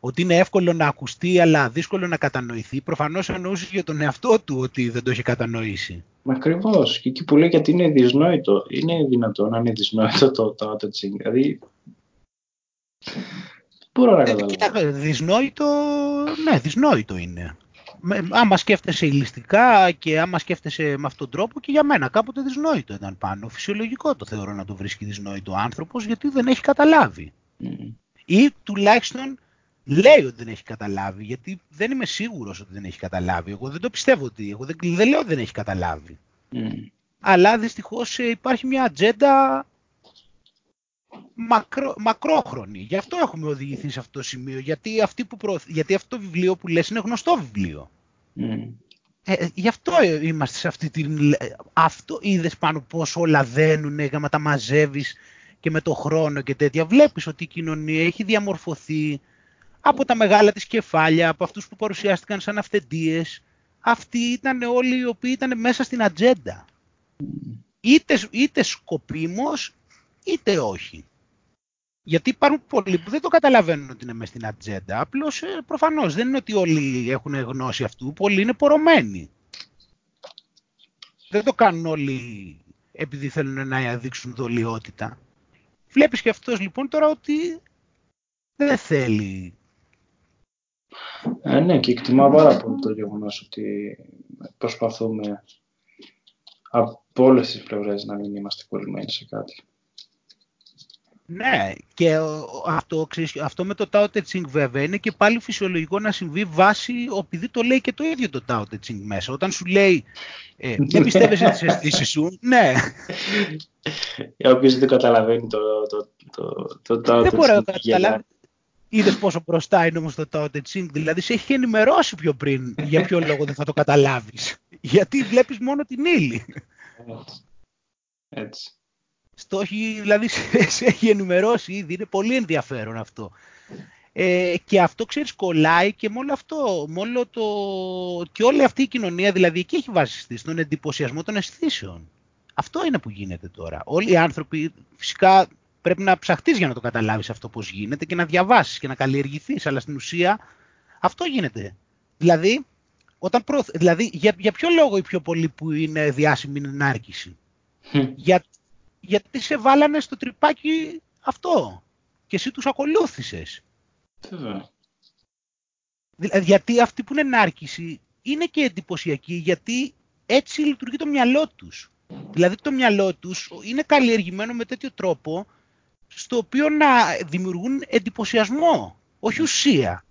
[SPEAKER 1] ότι είναι εύκολο να ακουστεί αλλά δύσκολο να κατανοηθεί, προφανώς εννοούσες για τον εαυτό του ότι δεν το έχει κατανοήσει.
[SPEAKER 2] Μα ακριβώς. Και εκεί που λέει γιατί είναι δυσνόητο. Είναι δυνατό να είναι δυσνόητο το το Δηλαδή. Μπορώ να ε, καταλάβω.
[SPEAKER 1] Κοίτα, δυσνόητο. Ναι, δυσνόητο είναι. άμα σκέφτεσαι ηλιστικά και άμα σκέφτεσαι με αυτόν τον τρόπο και για μένα κάποτε δυσνόητο ήταν πάνω. Φυσιολογικό το θεωρώ να το βρίσκει δυσνόητο ο άνθρωπος γιατί δεν έχει καταλάβει. Mm. Ή τουλάχιστον λέει ότι δεν έχει καταλάβει, γιατί δεν είμαι σίγουρος ότι δεν έχει καταλάβει. Εγώ δεν το πιστεύω ότι, εγώ δεν, δεν λέω ότι δεν έχει καταλάβει. Mm. Αλλά δυστυχώς ε, υπάρχει μια ατζέντα μακρό, μακρόχρονη. Γι' αυτό έχουμε οδηγηθεί σε αυτό το σημείο, γιατί, αυτή που γιατί αυτό το βιβλίο που λες είναι γνωστό βιβλίο.
[SPEAKER 2] Mm.
[SPEAKER 1] Ε, γι' αυτό είμαστε σε αυτή την... Αυτό είδες πάνω πώς όλα δένουν, γάμα τα μαζεύεις και με το χρόνο και τέτοια. Βλέπεις ότι η κοινωνία έχει διαμορφωθεί από τα μεγάλα της κεφάλια, από αυτούς που παρουσιάστηκαν σαν αυθεντίες. Αυτοί ήταν όλοι οι οποίοι ήταν μέσα στην ατζέντα. Είτε, είτε σκοπίμως, είτε όχι. Γιατί υπάρχουν πολλοί που δεν το καταλαβαίνουν ότι είναι μέσα στην ατζέντα. Απλώς ε, προφανώς δεν είναι ότι όλοι έχουν γνώση αυτού. Πολλοί είναι πορωμένοι. Δεν το κάνουν όλοι επειδή θέλουν να δείξουν δολιότητα. Βλέπεις και αυτός λοιπόν τώρα ότι δεν θέλει.
[SPEAKER 2] Ε, ναι, και εκτιμά πάρα πολύ το γεγονός ότι προσπαθούμε από όλες τις πλευρές να μην είμαστε κολλημένοι σε κάτι.
[SPEAKER 1] Ναι, και αυτό, αυτό με το Tao Te Ching βέβαια είναι και πάλι φυσιολογικό να συμβεί βάσει επειδή το λέει και το ίδιο το Tao Te Ching μέσα. Όταν σου λέει ε, δεν πιστεύεσαι τις αισθήσεις σου, ναι.
[SPEAKER 2] Για όποιος δεν καταλαβαίνει το, το, το, το Tao Te Ching. Δεν μπορεί να το καταλάβει.
[SPEAKER 1] Είδες πόσο μπροστά είναι όμως το Tao Te Ching. Δηλαδή, σε έχει ενημερώσει πιο πριν για ποιο λόγο δεν θα το καταλάβεις. Γιατί βλέπεις μόνο την ύλη.
[SPEAKER 2] Έτσι. Έτσι.
[SPEAKER 1] Στο έχει, δηλαδή σε έχει ενημερώσει ήδη, είναι πολύ ενδιαφέρον αυτό. Ε, και αυτό ξέρεις κολλάει και με όλο αυτό, με το... και όλη αυτή η κοινωνία δηλαδή εκεί έχει βασιστεί στον εντυπωσιασμό των αισθήσεων. Αυτό είναι που γίνεται τώρα. Όλοι οι άνθρωποι φυσικά πρέπει να ψαχτείς για να το καταλάβεις αυτό πώς γίνεται και να διαβάσεις και να καλλιεργηθείς, αλλά στην ουσία αυτό γίνεται. Δηλαδή, όταν δηλαδή για, για ποιο λόγο οι πιο πολλοί που είναι διάσημοι είναι ενάρκηση. Για, γιατί σε βάλανε στο τρυπάκι αυτό και εσύ τους ακολούθησες. Δηλαδή, γιατί αυτοί που είναι ενάρκηση είναι και εντυπωσιακοί γιατί έτσι λειτουργεί το μυαλό τους. Δηλαδή το μυαλό τους είναι καλλιεργημένο με τέτοιο τρόπο στο οποίο να δημιουργούν εντυπωσιασμό, όχι ουσία,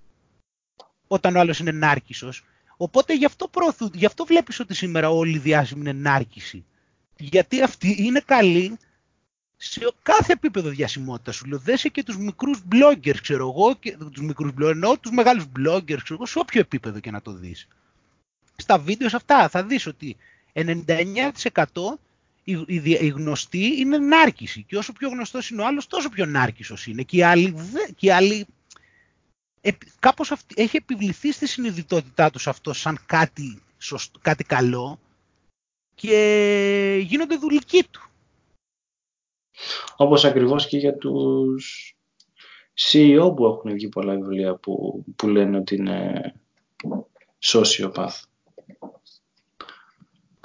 [SPEAKER 1] όταν ο άλλος είναι ενάρκησος. Οπότε γι' αυτό, προωθούν, γι αυτό βλέπεις ότι σήμερα όλοι οι διάσημοι είναι ενάρκηση. Γιατί αυτοί είναι καλοί σε κάθε επίπεδο διασημότητας σου λέω. Δέσε και τους μικρούς bloggers, ξέρω εγώ, και, τους μικρούς bloggers, εννοώ τους μεγάλους bloggers, ξέρω εγώ, σε όποιο επίπεδο και να το δεις. Στα βίντεο αυτά θα δεις ότι 99% η, η, η γνωστή είναι νάρκηση και όσο πιο γνωστός είναι ο άλλος τόσο πιο νάρκησος είναι και οι άλλοι, και οι άλλοι ε, κάπως αυτή, έχει επιβληθεί στη συνειδητότητά τους αυτό σαν κάτι, σωστό, κάτι καλό και γίνονται δουλικοί του.
[SPEAKER 2] Όπως ακριβώς και για τους CEO που έχουν βγει πολλά βιβλία που, που λένε ότι είναι sociopath.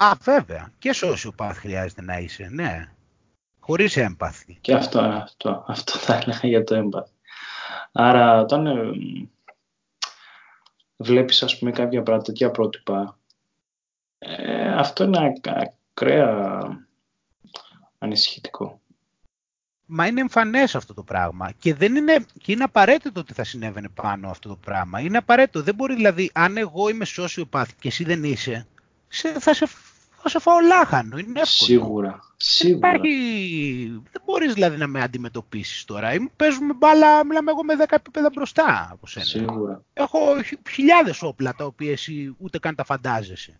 [SPEAKER 1] Α, βέβαια. Και sociopath χρειάζεται να είσαι, ναι. Χωρίς έμπαθη.
[SPEAKER 2] Και αυτό, αυτό, αυτό θα έλεγα για το έμπαθη. Άρα όταν ε, βλέπεις ας πούμε κάποια τέτοια πρότυπα, ε, αυτό είναι ακραία ανησυχητικό.
[SPEAKER 1] Μα είναι εμφανές αυτό το πράγμα και, δεν είναι, και είναι απαραίτητο ότι θα συνέβαινε πάνω αυτό το πράγμα. Είναι απαραίτητο. Δεν μπορεί δηλαδή, αν εγώ είμαι σοσιοπάθη και εσύ δεν είσαι, σε, θα, σε, θα σε φάω λάχανο. Είναι εύκολο.
[SPEAKER 2] Σίγουρα. Σίγουρα.
[SPEAKER 1] Δεν, δεν μπορείς δηλαδή να με αντιμετωπίσεις τώρα. Παίζουμε μπάλα, μιλάμε εγώ με 10 επίπεδα μπροστά από σένα.
[SPEAKER 2] Σίγουρα.
[SPEAKER 1] Έχω χιλιάδες όπλα τα οποία εσύ ούτε καν τα φαντάζεσαι.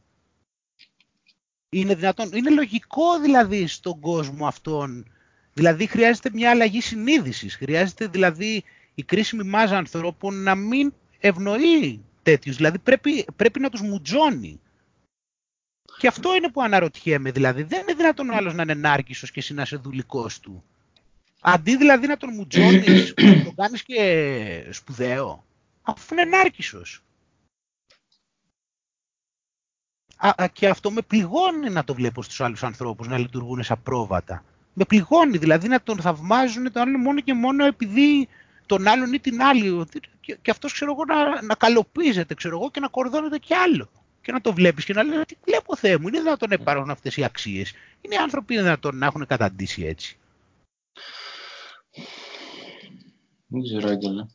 [SPEAKER 1] Είναι δυνατόν, είναι λογικό δηλαδή στον κόσμο αυτόν Δηλαδή χρειάζεται μια αλλαγή συνείδησης. Χρειάζεται δηλαδή η κρίσιμη μάζα ανθρώπων να μην ευνοεί τέτοιους. Δηλαδή πρέπει, πρέπει να τους μουτζώνει. Και αυτό είναι που αναρωτιέμαι. Δηλαδή δεν είναι δυνατόν ο άλλος να είναι νάρκησος και εσύ να είσαι δουλικός του. Αντί δηλαδή να τον μουτζώνεις, να τον κάνεις και σπουδαίο. Αφού είναι νάρκησος. Α, και αυτό με πληγώνει να το βλέπω στους άλλους ανθρώπους να λειτουργούν σαν πρόβατα με πληγώνει δηλαδή να τον θαυμάζουν τον άλλον μόνο και μόνο επειδή τον άλλον ή την άλλη. Και, και αυτός ξέρω εγώ να, να καλοπίζεται ξέρω εγώ, και να κορδώνεται κι άλλο. Και να το βλέπεις και να λέει: Τι βλέπω, Θεέ μου, είναι δυνατόν να υπάρχουν αυτές οι αξίες. Είναι άνθρωποι είναι δυνατόν να έχουν καταντήσει έτσι.
[SPEAKER 2] Δεν ξέρω, Άγγελε.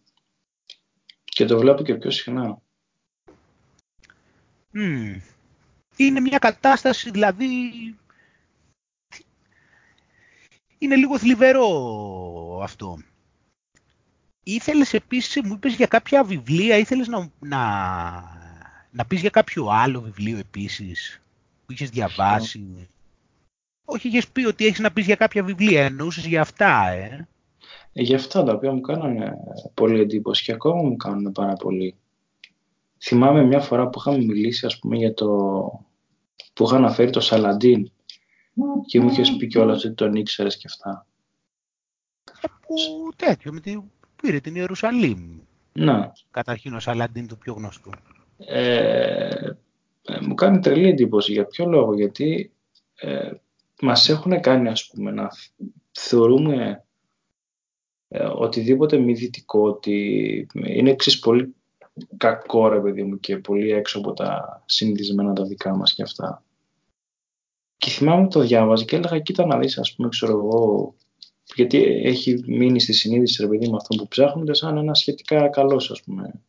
[SPEAKER 2] Και το βλέπω και πιο συχνά.
[SPEAKER 1] Mm. Είναι μια κατάσταση, δηλαδή, είναι λίγο θλιβερό αυτό. Ήθελες επίσης, μου είπες για κάποια βιβλία, ήθελες να, να, να πεις για κάποιο άλλο βιβλίο επίσης που είχες διαβάσει. Όχι, είχες πει ότι έχεις να πεις για κάποια βιβλία, εννοούσες για αυτά, ε.
[SPEAKER 2] ε για αυτά τα οποία μου κάνανε πολύ εντύπωση και ακόμα μου κάνουν πάρα πολύ. Θυμάμαι μια φορά που είχαμε μιλήσει, ας πούμε, για το... που είχα αναφέρει το Σαλαντίν και μου είχες πει κιόλας ότι τον ήξερες και αυτά.
[SPEAKER 1] Ε, που τέτοιο, με την, πήρε την Ιερουσαλήμ.
[SPEAKER 2] Ναι.
[SPEAKER 1] Καταρχήν ο Σαλαντίν του πιο γνωστού.
[SPEAKER 2] Ε, ε, μου κάνει τρελή εντύπωση. Για ποιο λόγο, γιατί ε, μας έχουν κάνει ας πούμε να θεωρούμε ε, οτιδήποτε μη δυτικό, ότι είναι εξής πολύ κακό ρε παιδί μου και πολύ έξω από τα συνηθισμένα τα δικά μας και αυτά. Και θυμάμαι το διάβαζα και έλεγα κοίτα να δεις ας πούμε ξέρω εγώ γιατί έχει μείνει στη συνείδηση ρε παιδί με αυτό που ψάχνονται σαν ένα σχετικά καλός ας πούμε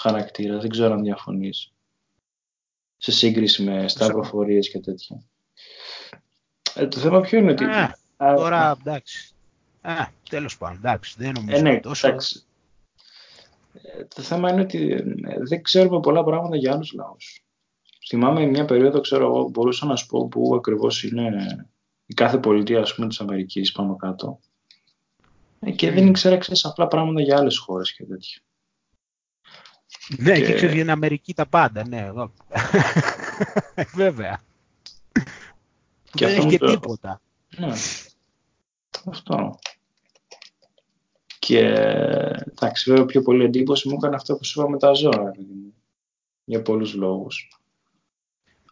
[SPEAKER 2] χαρακτήρα. Δεν ξέρω αν διαφωνείς σε σύγκριση με σταυροφορίες και τέτοια. Ε, το θέμα ποιο είναι ότι...
[SPEAKER 1] Α, τώρα εντάξει. Α, τέλος πάντων, εντάξει, δεν νομίζω
[SPEAKER 2] ε, ναι,
[SPEAKER 1] τόσο.
[SPEAKER 2] Εντάξει. Ε, το θέμα είναι ότι ε, δεν ξέρουμε πολλά πράγματα για άλλους λαούς. Θυμάμαι μια περίοδο, ξέρω εγώ, μπορούσα να σου πω που ακριβώς είναι η κάθε πολιτεία, ας πούμε, της Αμερικής πάνω κάτω. Ε, και δεν ήξερα, ξέρεις, απλά πράγματα για άλλες χώρες και τέτοια.
[SPEAKER 1] Ναι, και... εκεί ξέρεις για την Αμερική τα πάντα, ναι, εδώ. Βέβαια.
[SPEAKER 2] Και
[SPEAKER 1] δεν
[SPEAKER 2] αυτό
[SPEAKER 1] έχει και
[SPEAKER 2] το-
[SPEAKER 1] τίποτα.
[SPEAKER 2] Ναι. Αυτό. Και εντάξει, βέβαια πιο πολύ εντύπωση μου έκανε αυτό που σου είπα με τα ζώα, ρε παιδί μου. Για πολλούς λόγους.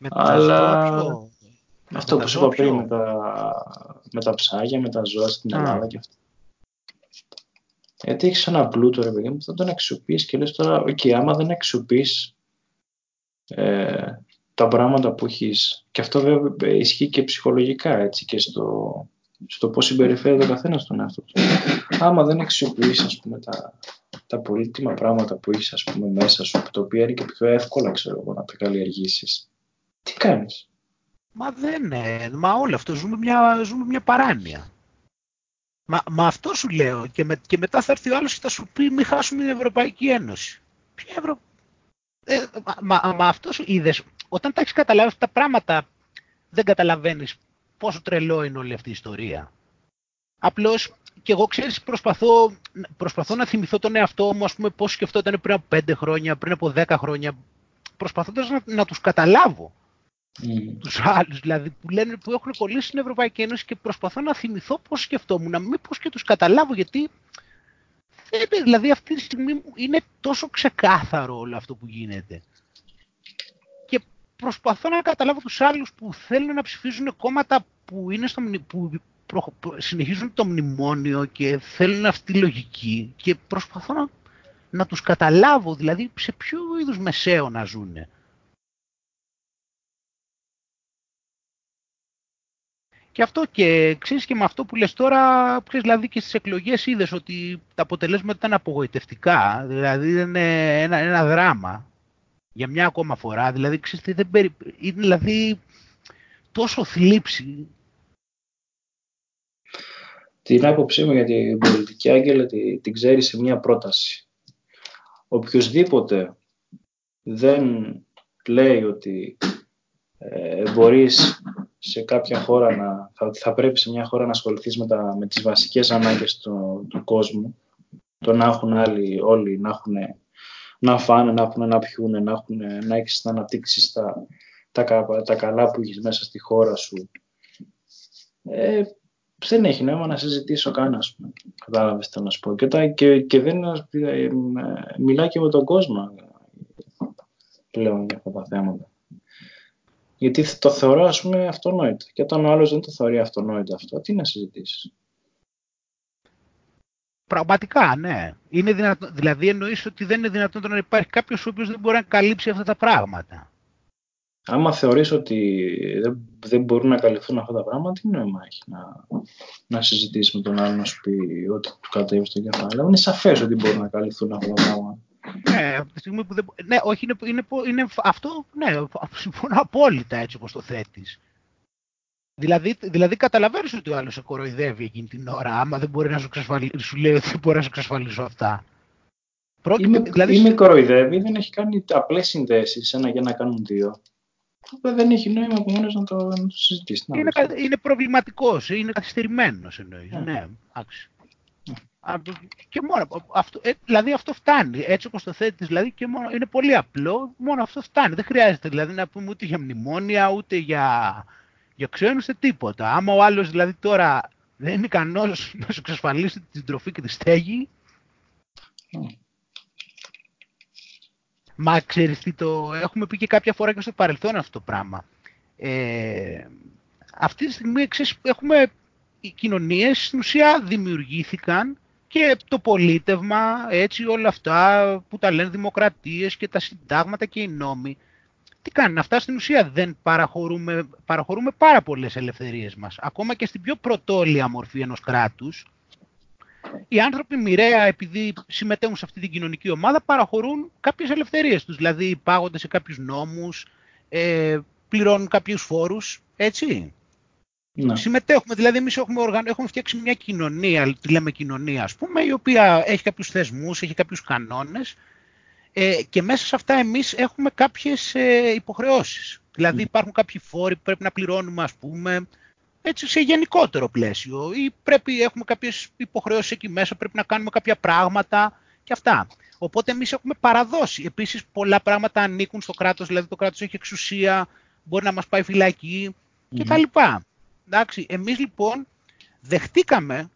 [SPEAKER 1] Με
[SPEAKER 2] Αλλά-
[SPEAKER 1] τα ζώα πιο-
[SPEAKER 2] Αυτό
[SPEAKER 1] τα
[SPEAKER 2] που σου
[SPEAKER 1] ζώα
[SPEAKER 2] είπα πριν
[SPEAKER 1] πιο-
[SPEAKER 2] με τα, με τα ψάρια, με τα ζώα στην
[SPEAKER 1] Α.
[SPEAKER 2] Ελλάδα και αυτά. Γιατί έχεις ένα πλούτο, ρε παιδί μου, που θα τον αξιοποιείς και λες τώρα, οκ, άμα δεν αξιοποιείς ε, τα πράγματα που έχεις, και αυτό βέβαια ισχύει και ψυχολογικά, έτσι, και στο, στο πώς συμπεριφέρεται ο καθένας τον εαυτό του. Άμα δεν αξιοποιείς, ας πούμε, τα, τα πολύτιμα πράγματα που έχεις, ας πούμε, μέσα σου, τα οποία είναι και πιο εύκολα, ξέρω εγώ, να τα καλλιεργήσεις, τι κάνεις;
[SPEAKER 1] Μα δεν είναι. Μα όλο αυτό. Ζούμε μια, ζούμε μια παράνοια. Μα, μα αυτό σου λέω. Και, με, και μετά θα έρθει ο άλλος και θα σου πει μη χάσουμε την Ευρωπαϊκή Ένωση. Ποια Ευρω... Ε, μα, μα, μα αυτός σου είδες. Όταν τα έχεις καταλάβει αυτά τα πράγματα δεν καταλαβαίνεις πόσο τρελό είναι όλη αυτή η ιστορία. Απλώς και εγώ ξέρεις προσπαθώ, προσπαθώ να θυμηθώ τον εαυτό μου ας πούμε πώς σκεφτόταν πριν από 5 χρόνια, πριν από 10 χρόνια προσπαθώντας να, να τους καταλάβω
[SPEAKER 2] Μμμ.
[SPEAKER 1] τους άλλους δηλαδή που, λένε, που έχουν κολλήσει στην Ευρωπαϊκή Ένωση και προσπαθώ να θυμηθώ πώς σκεφτόμουν, μήπως και τους καταλάβω γιατί δεν είναι, δηλαδή αυτή τη στιγμή είναι τόσο ξεκάθαρο όλο αυτό που γίνεται. Και προσπαθώ να καταλάβω τους άλλους που θέλουν να ψηφίζουν κόμματα που, είναι στο, μνη- που προ- προ- συνεχίζουν το μνημόνιο και θέλουν αυτή τη λογική και προσπαθώ να, να τους καταλάβω, δηλαδή σε ποιο είδους μεσαίο να ζουνε. Και αυτό και ξέρεις και με αυτό που λες τώρα, ξέρεις, δηλαδή και στις εκλογές είδες ότι τα αποτελέσματα ήταν απογοητευτικά, δηλαδή είναι ένα, ένα δράμα για μια ακόμα φορά, δηλαδή ξέρεις, τι, δεν περι... είναι δηλαδή τόσο θλίψη.
[SPEAKER 2] Την άποψή μου για την πολιτική άγγελα τη- την ξέρεις σε μια πρόταση. Οποιοςδήποτε δεν λέει ότι ε, μπορείς σε κάποια χώρα να, θα, θα πρέπει σε μια χώρα να ασχοληθείς με, τα, με τις βασικές ανάγκες του, του κόσμου, το να έχουν άλλοι, όλοι να έχουν να φάνε, να έχουν να πιούν, να, έχουν, να έχεις να αναπτύξεις τα, τα, κα- τα καλά που έχεις μέσα στη χώρα σου. Ε, δεν έχει νόημα να συζητήσω καν, ας πούμε. Κατάλαβες τι θέλω να σου πω. Και, τα, και, και δεν ε, ε, μιλάει και με τον κόσμο πλέον για αυτά τα θέματα. Γιατί το θεωρώ, ας πούμε, αυτονόητο. Και όταν ο άλλος δεν το θεωρεί αυτονόητο αυτό, τι να συζητήσεις;
[SPEAKER 1] Πραγματικά, ναι. Είναι δυνατό, δηλαδή εννοείς ότι δεν είναι δυνατόν να υπάρχει κάποιος ο οποίος δεν μπορεί να καλύψει αυτά τα πράγματα.
[SPEAKER 2] Άμα θεωρείς ότι δεν, δεν μπορούν να καλυφθούν αυτά τα πράγματα, τι νόημα έχει να, να συζητήσεις με τον άλλο να σου πει ότι του κατέβει στο κεφάλι. Είναι σαφές ότι μπορούν να καλυφθούν αυτά τα πράγματα.
[SPEAKER 1] Ναι, από τη στιγμή που δεν... μπο- Ναι, όχι, είναι, είναι, είναι αυτό, ναι, συμφωνώ απόλυτα έτσι όπως το θέτεις. Δηλαδή, δηλαδή καταλαβαίνεις ότι ο άλλος σε κοροϊδεύει εκείνη την ώρα, άμα δεν μπορεί να σου, εξασφαλίσει, σου λέει ότι δεν μπορεί να σου εξασφαλίσω αυτά. Πρόκειται,
[SPEAKER 2] Ή με,
[SPEAKER 1] δηλαδή,
[SPEAKER 2] ή με κοροϊδεύει, δεν έχει κάνει απλές συνδέσεις, ένα για να κάνουν δύο. Οπότε δεν έχει νόημα από μόνος να το, να το συζητήσει. Να
[SPEAKER 1] είναι,
[SPEAKER 2] δεις.
[SPEAKER 1] κα- είναι προβληματικός, είναι καθυστερημένος εννοείς.
[SPEAKER 2] Ναι.
[SPEAKER 1] Ναι, εντάξει. Α, Και μόνο, αυτό, ε, δηλαδή αυτό φτάνει, έτσι όπως το θέτεις, δηλαδή και μόνο, είναι πολύ απλό, μόνο αυτό φτάνει. Δεν χρειάζεται δηλαδή να πούμε ούτε για μνημόνια, ούτε για, για ξένους, ούτε τίποτα. Άμα ο άλλος δηλαδή τώρα δεν είναι ικανός να σου εξασφαλίσει την τροφή και τη στέγη, Μα ξέρεις τι το έχουμε πει και κάποια φορά και στο παρελθόν αυτό το πράγμα. Ε, αυτή τη στιγμή ξέρεις, έχουμε οι κοινωνίες στην ουσία δημιουργήθηκαν και το πολίτευμα, έτσι όλα αυτά που τα λένε δημοκρατίες και τα συντάγματα και οι νόμοι. Τι κάνουν αυτά στην ουσία δεν παραχωρούμε, παραχωρούμε πάρα πολλές ελευθερίες μας. Ακόμα και στην πιο πρωτόλια μορφή ενός κράτους, οι άνθρωποι μοιραία, επειδή συμμετέχουν σε αυτή την κοινωνική ομάδα, παραχωρούν κάποιες ελευθερίες τους. Δηλαδή, πάγονται σε κάποιους νόμους, ε, πληρώνουν κάποιους φόρους, έτσι. Ναι. Συμμετέχουμε, δηλαδή εμείς έχουμε, οργαν... έχουμε φτιάξει μια κοινωνία, τη λέμε κοινωνία ας πούμε, η οποία έχει κάποιους θεσμούς, έχει κάποιους κανόνες ε, και μέσα σε αυτά εμείς έχουμε κάποιες ε, υποχρεώσεις. Δηλαδή υπάρχουν κάποιοι φόροι που πρέπει να πληρώνουμε ας πούμε, έτσι σε γενικότερο πλαίσιο ή πρέπει, έχουμε κάποιες υποχρεώσεις εκεί μέσα, πρέπει να κάνουμε κάποια πράγματα και αυτά. Οπότε εμείς έχουμε παραδώσει. Επίσης πολλά πράγματα ανήκουν στο κράτος, δηλαδή το κράτος έχει εξουσία, μπορεί να μας πάει φυλακή mm-hmm. κτλ. Εντάξει, εμείς λοιπόν δεχτήκαμε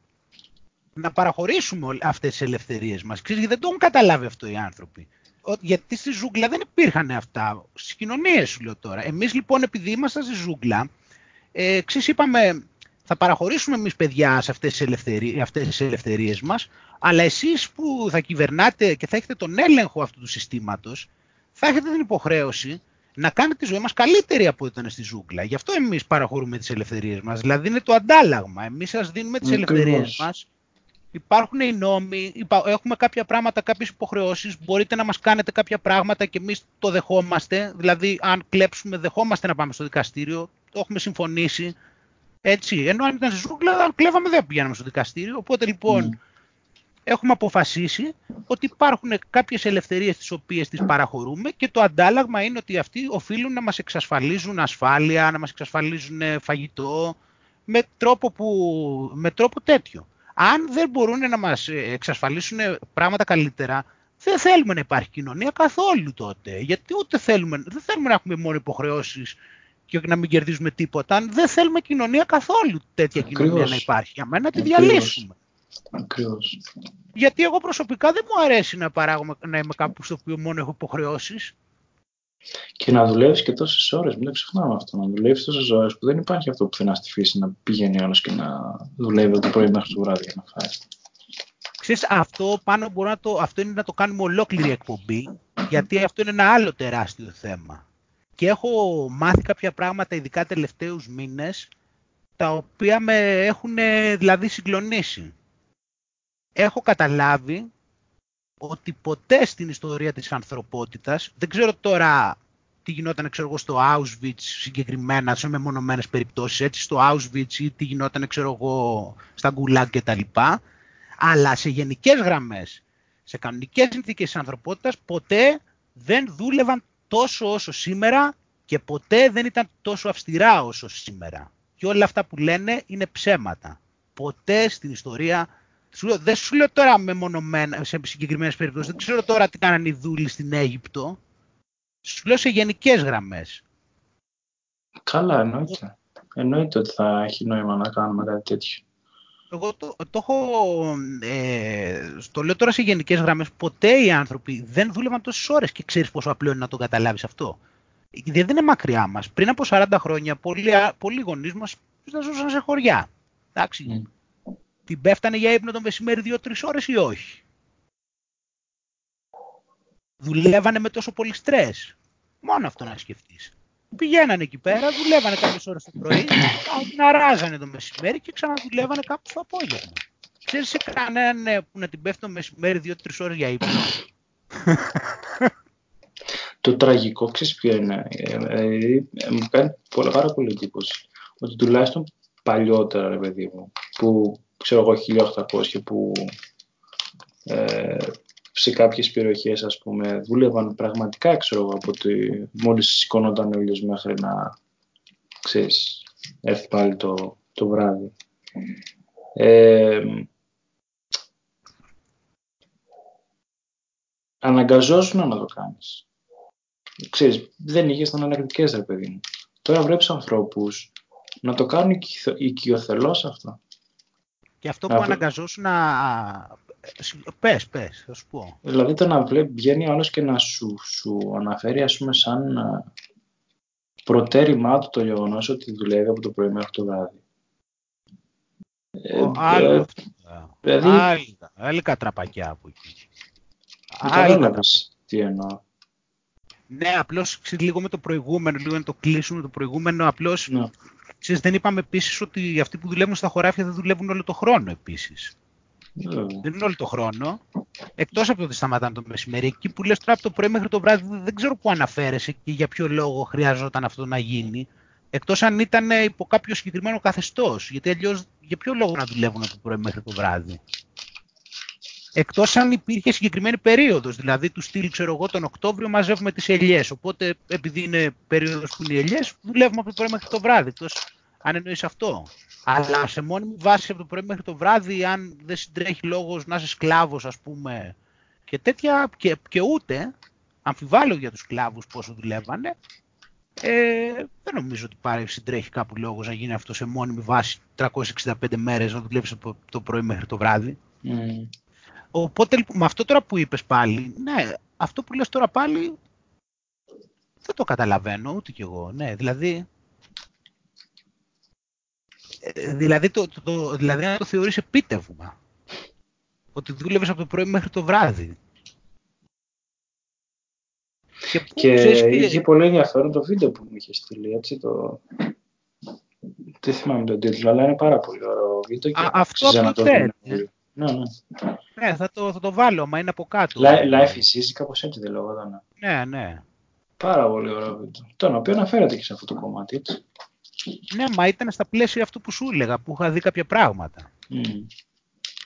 [SPEAKER 1] να παραχωρήσουμε αυτές τις ελευθερίες μας. Ξέρεις, δεν το έχουν καταλάβει αυτό οι άνθρωποι. Γιατί στη ζούγκλα δεν υπήρχαν αυτά. Στις κοινωνίες σου λέω τώρα. Εμείς λοιπόν επειδή ήμασταν στη ζούγκλα, ε, ξέρεις, είπαμε θα παραχωρήσουμε εμείς παιδιά σε αυτές τις, ελευθερίες, αυτές τις ελευθερίες μας, αλλά εσείς που θα κυβερνάτε και θα έχετε τον έλεγχο αυτού του συστήματος, θα έχετε την υποχρέωση να κάνετε τη ζωή μας καλύτερη από ό,τι ήταν στη ζούγκλα. Γι' αυτό εμείς παραχωρούμε τις ελευθερίες μας. Δηλαδή είναι το αντάλλαγμα. Εμείς σας δίνουμε τις ελευθερίες μας. Υπάρχουν οι νόμοι, έχουμε κάποια πράγματα, κάποιες υποχρεώσεις, μπορείτε να μας κάνετε κάποια πράγματα και εμείς το δεχόμαστε. Δηλαδή αν κλέψουμε δεχόμαστε να πάμε στο δικαστήριο, το έχουμε συμφωνήσει. Έτσι, ενώ αν ήταν στη ζούγκλα, αν κλέβαμε δεν πηγαίναμε στο δικαστήριο. Οπότε λοιπόν έχουμε αποφασίσει ότι υπάρχουν κάποιες ελευθερίες τις οποίες τις παραχωρούμε και το αντάλλαγμα είναι ότι αυτοί οφείλουν να μας εξασφαλίζουν ασφάλεια, να μας εξασφαλίζουν φαγητό με τρόπο, που, με τρόπο τέτοιο. Αν δεν μπορούν να μας εξασφαλίσουν πράγματα καλύτερα, δεν θέλουμε να υπάρχει κοινωνία καθόλου τότε. Γιατί ούτε θέλουμε, δεν θέλουμε να έχουμε μόνο υποχρεώσεις και να μην κερδίζουμε τίποτα. Αν δεν θέλουμε κοινωνία καθόλου τέτοια κοινωνία να υπάρχει. Για μένα να τη διαλύσουμε.
[SPEAKER 2] Ακριβώς.
[SPEAKER 1] Γιατί εγώ προσωπικά δεν μου αρέσει να, παράγω, να είμαι κάπου στο οποίο μόνο έχω υποχρεώσεις.
[SPEAKER 2] Και να δουλεύεις και τόσες ώρες, μην το ξεχνάμε αυτό. Να δουλεύεις τόσες ώρες που δεν υπάρχει αυτό που θέλει στη φύση να πηγαίνει όλος και να δουλεύει το πρωί μέχρι το βράδυ για να φάει.
[SPEAKER 1] Ξέρεις, αυτό, πάνω μπορεί να το, αυτό είναι να το κάνουμε ολόκληρη εκπομπή, γιατί αυτό είναι ένα άλλο τεράστιο θέμα. Και έχω μάθει κάποια πράγματα, ειδικά τελευταίους μήνες, τα οποία με έχουν δηλαδή συγκλονίσει έχω καταλάβει ότι ποτέ στην ιστορία της ανθρωπότητας, δεν ξέρω τώρα τι γινόταν ξέρω εγώ, στο Auschwitz συγκεκριμένα, σε μεμονωμένες περιπτώσεις, έτσι, στο Auschwitz ή τι γινόταν ξέρω εγώ, στα Gulag και τα λοιπά, αλλά σε γενικές γραμμές, σε κανονικές συνθήκες της ανθρωπότητας, ποτέ δεν δούλευαν τόσο όσο σήμερα και ποτέ δεν ήταν τόσο αυστηρά όσο σήμερα. Και όλα αυτά που λένε είναι ψέματα. Ποτέ στην ιστορία δεν σου λέω τώρα μεμονωμένα σε συγκεκριμένες περιπτώσεις. Δεν ξέρω τώρα τι κάνανε οι δούλοι στην Αίγυπτο. Σου λέω σε γενικές γραμμές.
[SPEAKER 2] Καλά, εννοείται. Εννοείται ότι θα έχει νόημα να κάνουμε κάτι τέτοιο.
[SPEAKER 1] Εγώ το, το έχω. Ε, το λέω τώρα σε γενικές γραμμές. Ποτέ οι άνθρωποι δεν δούλευαν τόσες ώρες και ξέρεις πόσο απλό είναι να το καταλάβεις αυτό. Δεν είναι μακριά μας. Πριν από 40 χρόνια, πολλοί, πολλοί γονείς μας ζούσαν σε χωριά. Εντάξει. Mm την πέφτανε για ύπνο το μεσημέρι δύο-τρει ώρες ή όχι; Δουλεύανε με τόσο πολύ στρες. Μόνο αυτό να σκεφτείς. Πηγαίνανε εκεί πέρα, δουλεύανε κάποιες ώρες το πρωί, ράζανε το μεσημέρι και ξαναδουλεύανε κάπου το απόγευμα. Ξέρεις σε κανέναν ναι, που να την πέφτει το μεσημέρι δύο-τρεις ώρες για ύπνο;
[SPEAKER 2] το τραγικό ξέρεις ποιο είναι. Ε, ε, ε, μου κάνει πάρα πολύ εντύπωση. Ότι τουλάχιστον παλιότερα, ρε παιδί μου, που ξέρω εγώ 1800 που ε, σε κάποιες περιοχές ας πούμε δούλευαν πραγματικά ξέρω εγώ από ότι μόλις σηκώνονταν ο ήλιος μέχρι να ξέρεις έρθει πάλι το, το βράδυ. Ε, αναγκαζόσουν να το κάνεις. Ξέρεις, δεν είχες αναλεκτικές ρε παιδί μου. Τώρα βλέπεις ανθρώπους να το κάνουν οικειοθελώς αυτό.
[SPEAKER 1] Και αυτό που αναγκαζόσουν να... Πες, πες, θα σου πω.
[SPEAKER 2] Δηλαδή το να βλέπει, βγαίνει ο και να σου, σου αναφέρει ας πούμε σαν προτέρημά του το γεγονός ότι δουλεύει από το πρωί μέχρι το βράδυ.
[SPEAKER 1] Ε, άλλο ε, Δηλαδή... Άλλα, άλλα τραπακιά από εκεί.
[SPEAKER 2] Κατάλαβες τι εννοώ.
[SPEAKER 1] Ναι, απλώς λίγο με το προηγούμενο, λίγο να το κλείσουμε το προηγούμενο, απλώς ναι. Ξέρεις, δεν είπαμε επίσης ότι αυτοί που δουλεύουν στα χωράφια δεν δουλεύουν όλο το χρόνο επίσης. Ναι. Δεν είναι όλο το χρόνο. Εκτός από το ότι σταματάνε το μεσημέρι. Εκεί που λες τώρα από το πρωί μέχρι το βράδυ δεν ξέρω πού αναφέρεσαι και για ποιο λόγο χρειαζόταν αυτό να γίνει. Εκτός αν ήταν υπό κάποιο συγκεκριμένο καθεστώς. Γιατί αλλιώς για ποιο λόγο να δουλεύουν από το πρωί μέχρι το βράδυ. Εκτός αν υπήρχε συγκεκριμένη περίοδος. Δηλαδή, του στυλ, ξέρω εγώ, τον Οκτώβριο μαζεύουμε τις ελιές. Οπότε, επειδή είναι περίοδος που είναι οι ελιές, δουλεύουμε από το πρωί μέχρι το βράδυ. Εκτός αν εννοείς αυτό. Αλλά σε μόνιμη βάση από το πρωί μέχρι το βράδυ, αν δεν συντρέχει λόγος να είσαι σκλάβος, ας πούμε, και τέτοια, και, και ούτε, αμφιβάλλω για τους σκλάβους πόσο δουλεύανε, ε, δεν νομίζω ότι πάρει συντρέχει κάπου λόγος να γίνει αυτό σε μόνιμη βάση 365 μέρες να δουλεύει από το πρωί μέχρι το βράδυ. Mm. Οπότε λοιπόν, με αυτό τώρα που είπες πάλι, ναι, αυτό που λες τώρα πάλι δεν το καταλαβαίνω ούτε κι εγώ. Ναι, δηλαδή, ε, δηλαδή, το, το, το, δηλαδή να το θεωρείς επίτευγμα. Ότι δούλευες από το πρωί μέχρι το βράδυ.
[SPEAKER 2] Και, που, και είχε πολύ ενδιαφέρον το βίντεο που μου είχες στείλει, έτσι, το... Δεν θυμάμαι τον τίτλο, αλλά είναι πάρα πολύ ωραίο βίντεο. Και
[SPEAKER 1] Α, αυτό από ναι, ναι. Ναι, θα το, θα το βάλω, μα είναι από κάτω.
[SPEAKER 2] Life is easy, κάπως έτσι δεν λέγονταν.
[SPEAKER 1] Ναι, ναι.
[SPEAKER 2] Πάρα πολύ ωραίο βίντεο. Το οποίο αναφέρεται και σε αυτό το κομμάτι, έτσι.
[SPEAKER 1] Ναι, μα ήταν στα πλαίσια αυτού που σου έλεγα, που είχα δει κάποια πράγματα. Mm.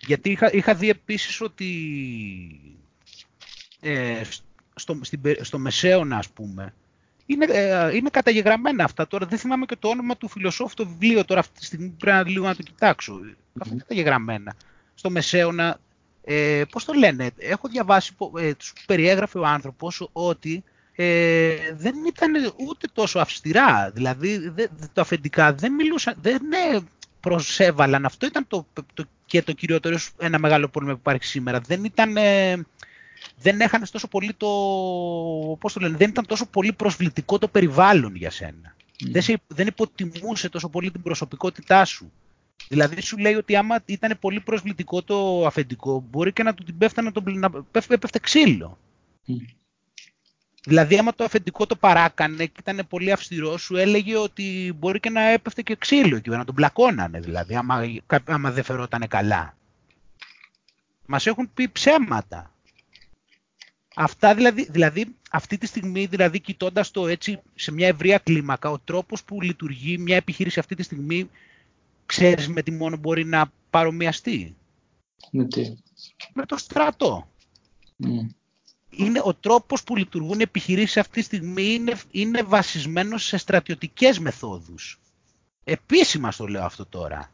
[SPEAKER 1] Γιατί είχα, είχα δει επίσης ότι ε, στο, στην, στο Μεσαίωνα, ας πούμε, είναι, ε, είναι καταγεγραμμένα αυτά. Τώρα δεν θυμάμαι και το όνομα του φιλοσόφου το βιβλίο, τώρα αυτή τη στιγμή πρέπει λίγο να το κοιτάξω. Mm. Αυτά είναι καταγεγραμμένα στο Μεσαίωνα, ε, πώς το λένε, έχω διαβάσει, ε, τους περιέγραφε ο άνθρωπος ότι ε, δεν ήταν ούτε τόσο αυστηρά, δηλαδή δε, το αφεντικά δεν μιλούσαν, δεν ναι, προσέβαλαν, αυτό ήταν το, το, και το κυριότερο ένα μεγάλο πρόβλημα που υπάρχει σήμερα, δεν ήταν... Ε, δεν έχανες τόσο πολύ το, πώς το λένε, δεν ήταν τόσο πολύ προσβλητικό το περιβάλλον για σένα. Mm. Δεν, δεν υποτιμούσε τόσο πολύ την προσωπικότητά σου. Δηλαδή σου λέει ότι άμα ήταν πολύ προσβλητικό το αφεντικό, μπορεί και να του την πέφτανε να, τον, να πέφτε ξύλο. Δηλαδή άμα το αφεντικό το παράκανε και ήταν πολύ αυστηρό, σου έλεγε ότι μπορεί και να έπεφτε και ξύλο και να τον πλακώνανε δηλαδή, άμα, άμα δεν φερόταν καλά. Μας έχουν πει ψέματα. Αυτά δηλαδή, δηλαδή, αυτή τη στιγμή, δηλαδή κοιτώντας το έτσι σε μια ευρεία κλίμακα, ο τρόπος που λειτουργεί μια επιχείρηση αυτή τη στιγμή ξέρεις με τι μόνο μπορεί να παρομοιαστεί;
[SPEAKER 2] Με τι;
[SPEAKER 1] Με το στρατό. Mm. Είναι ο τρόπος που λειτουργούν οι επιχειρήσεις αυτή τη στιγμή είναι, είναι βασισμένος σε στρατιωτικές μεθόδους. Επίσημα στο λέω αυτό τώρα.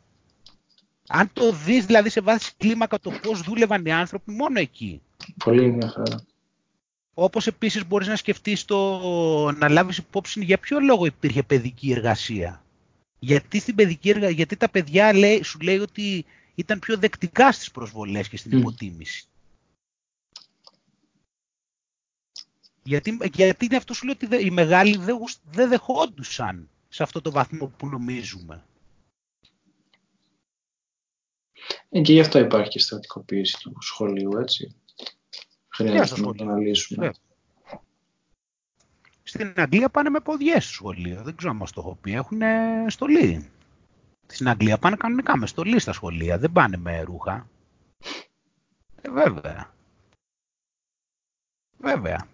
[SPEAKER 1] Αν το δεις δηλαδή σε βάση κλίμακα το πώς δούλευαν οι άνθρωποι μόνο εκεί.
[SPEAKER 2] Πολύ ενδιαφέρον.
[SPEAKER 1] Όπως επίσης μπορείς να σκεφτείς το να λάβεις υπόψη για ποιο λόγο υπήρχε παιδική εργασία. Γιατί, στην παιδική έργα, γιατί τα παιδιά λέει, σου λέει ότι ήταν πιο δεκτικά στις προσβολές και στην υποτίμηση. Γιατί, γιατί είναι αυτό σου λέει ότι οι μεγάλοι δεν, δεν δεχόντουσαν σε αυτό το βαθμό που νομίζουμε.
[SPEAKER 2] Ε, και γι' αυτό υπάρχει και στρατικοποίηση του σχολείου, έτσι. Χρειάζεται να το αναλύσουμε.
[SPEAKER 1] Στην Αγγλία πάνε με ποδιές στο σχολείο. Δεν ξέρω αν το έχω πει. Έχουν στολή. Στην Αγγλία πάνε κανονικά με στολή στα σχολεία. Δεν πάνε με ρούχα. Ε, βέβαια. Βέβαια.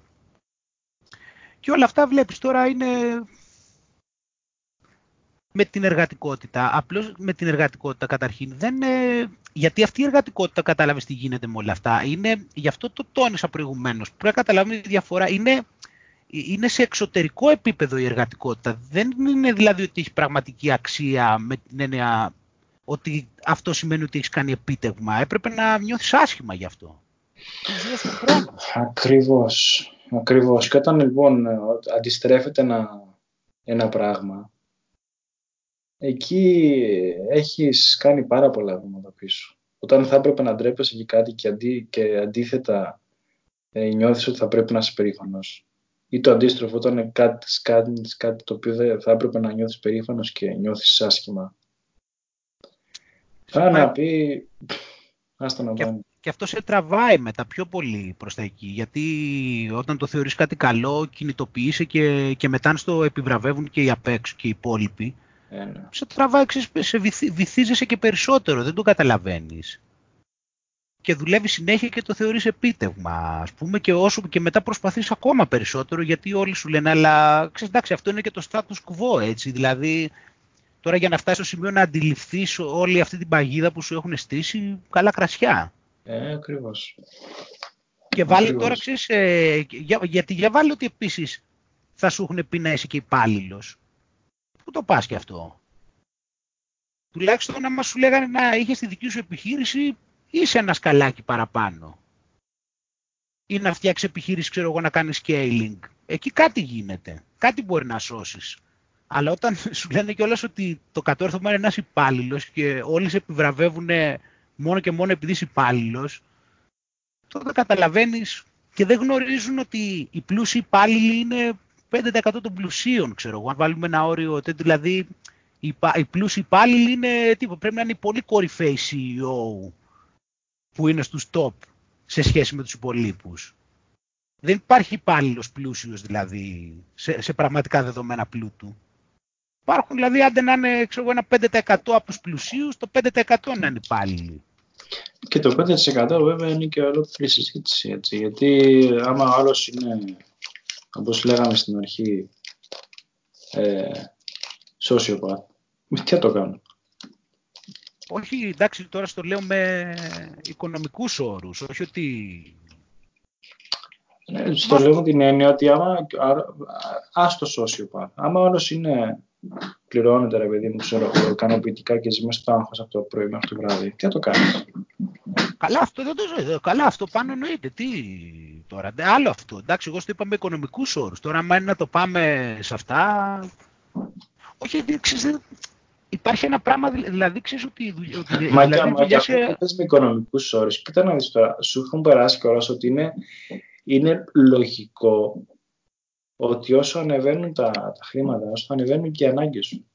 [SPEAKER 1] Και όλα αυτά βλέπεις τώρα είναι με την εργατικότητα. Απλώς με την εργατικότητα καταρχήν. Δεν, γιατί αυτή η εργατικότητα κατάλαβες τι γίνεται με όλα αυτά. Είναι, γι' αυτό το τόνισα προηγουμένως. Πρέπει να καταλάβουμε τη διαφορά. Είναι είναι σε εξωτερικό επίπεδο η εργατικότητα. Δεν είναι δηλαδή ότι έχει πραγματική αξία με την έννοια ότι αυτό σημαίνει ότι έχεις κάνει επίτευγμα. Έπρεπε να νιώθεις άσχημα γι' αυτό.
[SPEAKER 2] Ακριβώς. Ακριβώς. Και όταν λοιπόν αντιστρέφεται ένα, ένα πράγμα εκεί έχεις κάνει πάρα πολλά βήματα πίσω. Όταν θα έπρεπε να ντρέπεσαι για κάτι και, αντί, και αντίθετα ε, νιώθεις ότι θα πρέπει να είσαι περήφανος. Ή το αντίστροφο, όταν κάτι, κάτι, κάτι το οποίο δεν θα έπρεπε να νιώθεις περήφανος και νιώθεις άσχημα. Θα να πει, άστα να
[SPEAKER 1] και, και αυτό σε τραβάει μετά πιο πολύ προς τα εκεί. Γιατί όταν το θεωρείς κάτι καλό, κινητοποιείσαι και, και μετά στο επιβραβεύουν και οι απ' έξω και οι υπόλοιποι. Ε, ναι. Σε τραβάει, σε βυθίζεσαι και περισσότερο, δεν το καταλαβαίνεις και δουλεύει συνέχεια και το θεωρείς επίτευγμα, ας πούμε, και όσο και μετά προσπαθείς ακόμα περισσότερο, γιατί όλοι σου λένε, αλλά ξέρεις, εντάξει, αυτό είναι και το status quo, έτσι, δηλαδή, τώρα για να φτάσει στο σημείο να αντιληφθείς όλη αυτή την παγίδα που σου έχουν στήσει, καλά κρασιά.
[SPEAKER 2] Ε, ακριβώς.
[SPEAKER 1] Και βάλε τώρα, ξέρεις, ε, για, γιατί για βάλε ότι επίσης θα σου έχουν πει να είσαι και υπάλληλος. Πού το πας και αυτό; Τουλάχιστον άμα σου λέγανε να είχες τη δική σου επιχείρηση, είσαι ένας σκαλάκι παραπάνω. Ή να φτιάξεις επιχείρηση, ξέρω εγώ, να κάνεις scaling. Εκεί κάτι γίνεται. Κάτι μπορεί να σώσεις. Αλλά όταν σου λένε κιόλας ότι το κατόρθωμα είναι ένα υπάλληλος και όλοι σε επιβραβεύουν μόνο και μόνο επειδή είσαι υπάλληλος, τότε καταλαβαίνεις και δεν γνωρίζουν ότι οι πλούσιοι υπάλληλοι είναι 5% των πλουσίων, ξέρω εγώ. Αν βάλουμε ένα όριο, δηλαδή οι, οι πλούσιοι υπάλληλοι είναι, τύπο, πρέπει να είναι πολύ κορυφαίοι CEO που είναι στους top σε σχέση με τους υπολείπους. Δεν υπάρχει υπάλληλος πλούσιος δηλαδή σε, σε πραγματικά δεδομένα πλούτου. Υπάρχουν δηλαδή άντε να είναι ξέρω, ένα 5% από τους πλουσίους, το 5% να είναι υπάλληλοι.
[SPEAKER 2] Και το 5% βέβαια είναι και ολόκληρη συζήτηση. Έτσι, γιατί άμα ο άλλος είναι, όπως λέγαμε στην αρχή, ε, sociopath, τι θα το κάνω;
[SPEAKER 1] Όχι, εντάξει, τώρα στο λέω με οικονομικούς όρους, όχι ότι...
[SPEAKER 2] Ναι, στο λέω με την έννοια ότι άμα, άστο σόσιο άμα όλος είναι, πληρώνεται ρε παιδί μου, ξέρω, ικανοποιητικά και ζει μέσα στο άγχος από το πρωί μέχρι το βράδυ, τι θα το κάνεις;
[SPEAKER 1] Καλά αυτό, δεν το ζω, καλά αυτό πάνω εννοείται, τι τώρα, άλλο αυτό, εντάξει, εγώ στο είπα με οικονομικούς όρους, τώρα άμα είναι να το πάμε σε αυτά, όχι, ξέρεις, υπάρχει ένα πράγμα, δηλαδή ξέρεις ότι. ότι
[SPEAKER 2] μα δηλαδή, μα και σε... με οικονομικούς όρους. Κοίτα να δεις τώρα, σου έχουν περάσει κιόλας ότι είναι, είναι λογικό ότι όσο ανεβαίνουν τα, τα χρήματα, όσο ανεβαίνουν και οι ανάγκες σου.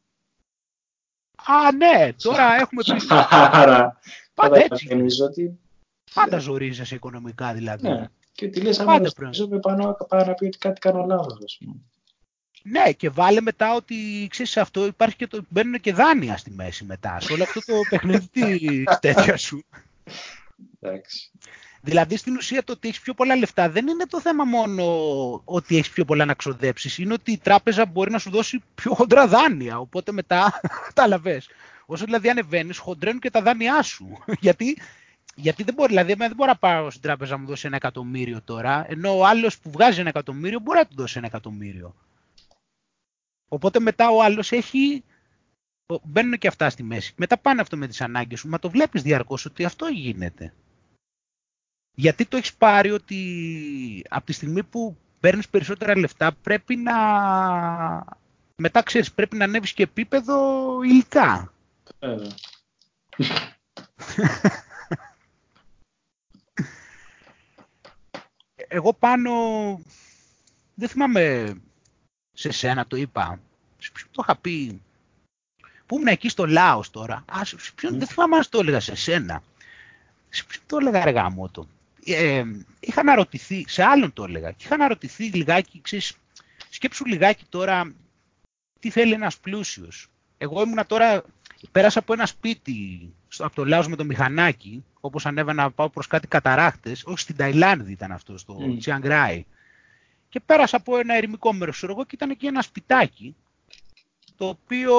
[SPEAKER 1] Α, ναι, τώρα έχουμε πει.
[SPEAKER 2] Άρα, πάντα έτσι. Ότι...
[SPEAKER 1] Πάντα ζορίζεσαι οικονομικά δηλαδή.
[SPEAKER 2] Ναι. Και τι λες, άμα ζορίζομαι πάνω, πάνω να πει ότι κάτι κάνω λάθος, ας πούμε.
[SPEAKER 1] Ναι, και βάλε μετά ότι ξέρεις αυτό υπάρχει και το, μπαίνουν και δάνεια στη μέση μετά. Σε όλο αυτό το παιχνίδι τη τέτοια σου.
[SPEAKER 2] Εντάξει.
[SPEAKER 1] Δηλαδή στην ουσία το ότι έχεις πιο πολλά λεφτά δεν είναι το θέμα μόνο ότι έχεις πιο πολλά να ξοδέψεις. Είναι ότι η τράπεζα μπορεί να σου δώσει πιο χοντρά δάνεια. Οπότε μετά κατάλαβε. Όσο δηλαδή ανεβαίνεις, χοντρένουν και τα δάνειά σου. γιατί, γιατί δεν μπορεί, δηλαδή, δεν μπορώ να πάω στην τράπεζα να μου δώσει ένα εκατομμύριο τώρα, ενώ ο άλλος που βγάζει ένα εκατομμύριο μπορεί να του δώσει ένα εκατομμύριο. Οπότε μετά ο άλλος έχει... Μπαίνουν και αυτά στη μέση. Μετά πάνε αυτό με τις ανάγκες σου. Μα το βλέπεις διαρκώς ότι αυτό γίνεται. Γιατί το έχεις πάρει ότι από τη στιγμή που παίρνεις περισσότερα λεφτά πρέπει να... Μετά ξέρεις, πρέπει να ανέβεις και επίπεδο υλικά. Ε. Εγώ πάνω... Δεν θυμάμαι σε σένα το είπα. Σε ποιον το είχα πει; Πού ήμουν εκεί στο Λάος τώρα. Α, σε ποιον, δεν θυμάμαι αν το έλεγα σε σένα. Σε ποιον το έλεγα αργά μου το. Ε, είχα αναρωτηθεί, σε άλλον το έλεγα. Και είχα αναρωτηθεί λιγάκι, ξέρεις, σκέψου λιγάκι τώρα τι θέλει ένας πλούσιος. Εγώ ήμουνα τώρα, πέρασα από ένα σπίτι από το Λάος με το μηχανάκι, όπως ανέβαινα να πάω προς κάτι καταράχτες, όχι στην Ταϊλάνδη ήταν αυτό, στο mm και πέρασα από ένα ερημικό μέρος, εγώ, και ήταν εκεί ένα σπιτάκι, το οποίο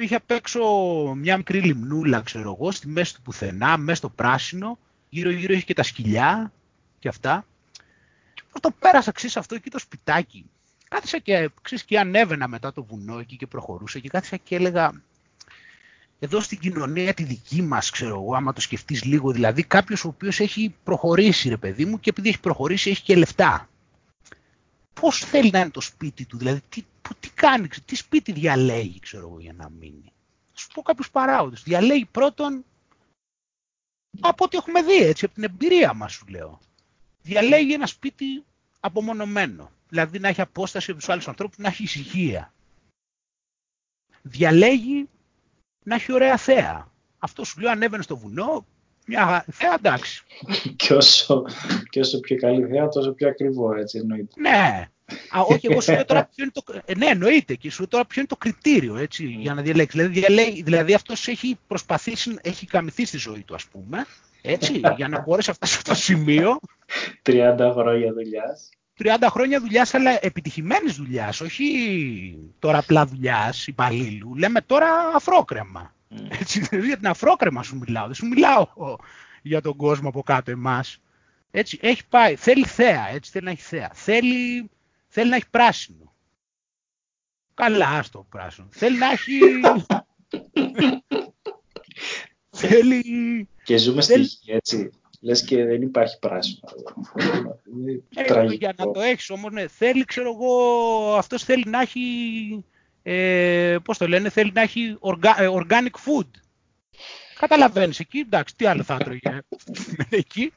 [SPEAKER 1] είχε απ' έξω μια μικρή λιμνούλα, ξέρω εγώ, στη μέση του πουθενά, μέσα στο πράσινο, γύρω-γύρω είχε και τα σκυλιά και αυτά. Και το πέρασα, ξέρεις, αυτό εκεί το σπιτάκι. Κάθισα και, ξέρεις, και ανέβαινα μετά το βουνό εκεί και προχωρούσα και κάθισα και έλεγα, εδώ στην κοινωνία τη δική μας, ξέρω εγώ, άμα το σκεφτείς λίγο, δηλαδή κάποιος ο οποίος έχει προχωρήσει, ρε παιδί μου, και επειδή έχει προχωρήσει έχει και λεφτά πώς θέλει να είναι το σπίτι του, δηλαδή τι, τι κάνει, τι σπίτι διαλέγει ξέρω εγώ για να μείνει. Θα σου πω κάποιους παράγοντες. Διαλέγει πρώτον από ό,τι έχουμε δει, έτσι, από την εμπειρία μας σου λέω. Διαλέγει ένα σπίτι απομονωμένο. Δηλαδή να έχει απόσταση από τους άλλους ανθρώπους, να έχει ησυχία. Διαλέγει να έχει ωραία θέα. Αυτό σου λέω ανέβαινε στο βουνό, μια θέα εντάξει.
[SPEAKER 2] και, όσο, και όσο πιο καλή θέα, τόσο πιο ακριβό, έτσι εννοείται.
[SPEAKER 1] Ναι. Α, όχι, εγώ σου λέω τώρα ποιο είναι το. Ε, ναι, εννοείται. Και σου λέω τώρα ποιο είναι το κριτήριο έτσι, για να διαλέξεις. Δηλαδή, διαλέγει, δηλαδή αυτός έχει προσπαθήσει, έχει καμηθεί στη ζωή του, ας πούμε. Έτσι, για να μπορέσει να φτάσει σε αυτό το σημείο.
[SPEAKER 2] 30 χρόνια δουλειάς.
[SPEAKER 1] 30 χρόνια δουλειάς, αλλά επιτυχημένης δουλειάς, όχι τώρα απλά δουλειάς υπαλλήλου. Λέμε τώρα αφρόκρεμα. Mm. Έτσι, δηλαδή για την αφρόκρεμα σου μιλάω. Δεν σου μιλάω για τον κόσμο από κάτω εμάς. Έτσι, έχει πάει, θέλει θέα, έτσι, θέλει να έχει θέα. Θέλει, θέλει να έχει πράσινο. Καλά, άστο πράσινο. Θέλει να έχει... θέλει...
[SPEAKER 2] Και ζούμε θέλει... στη γη, έτσι. Λες και δεν υπάρχει πράσινο.
[SPEAKER 1] Ε, για να το έχεις όμως, ναι, θέλει, ξέρω εγώ, αυτός θέλει να έχει, ε, πώς το λένε, θέλει να έχει ε, organic food. Καταλαβαίνεις εκεί, εντάξει, τι άλλο θα έτρωγε εκεί.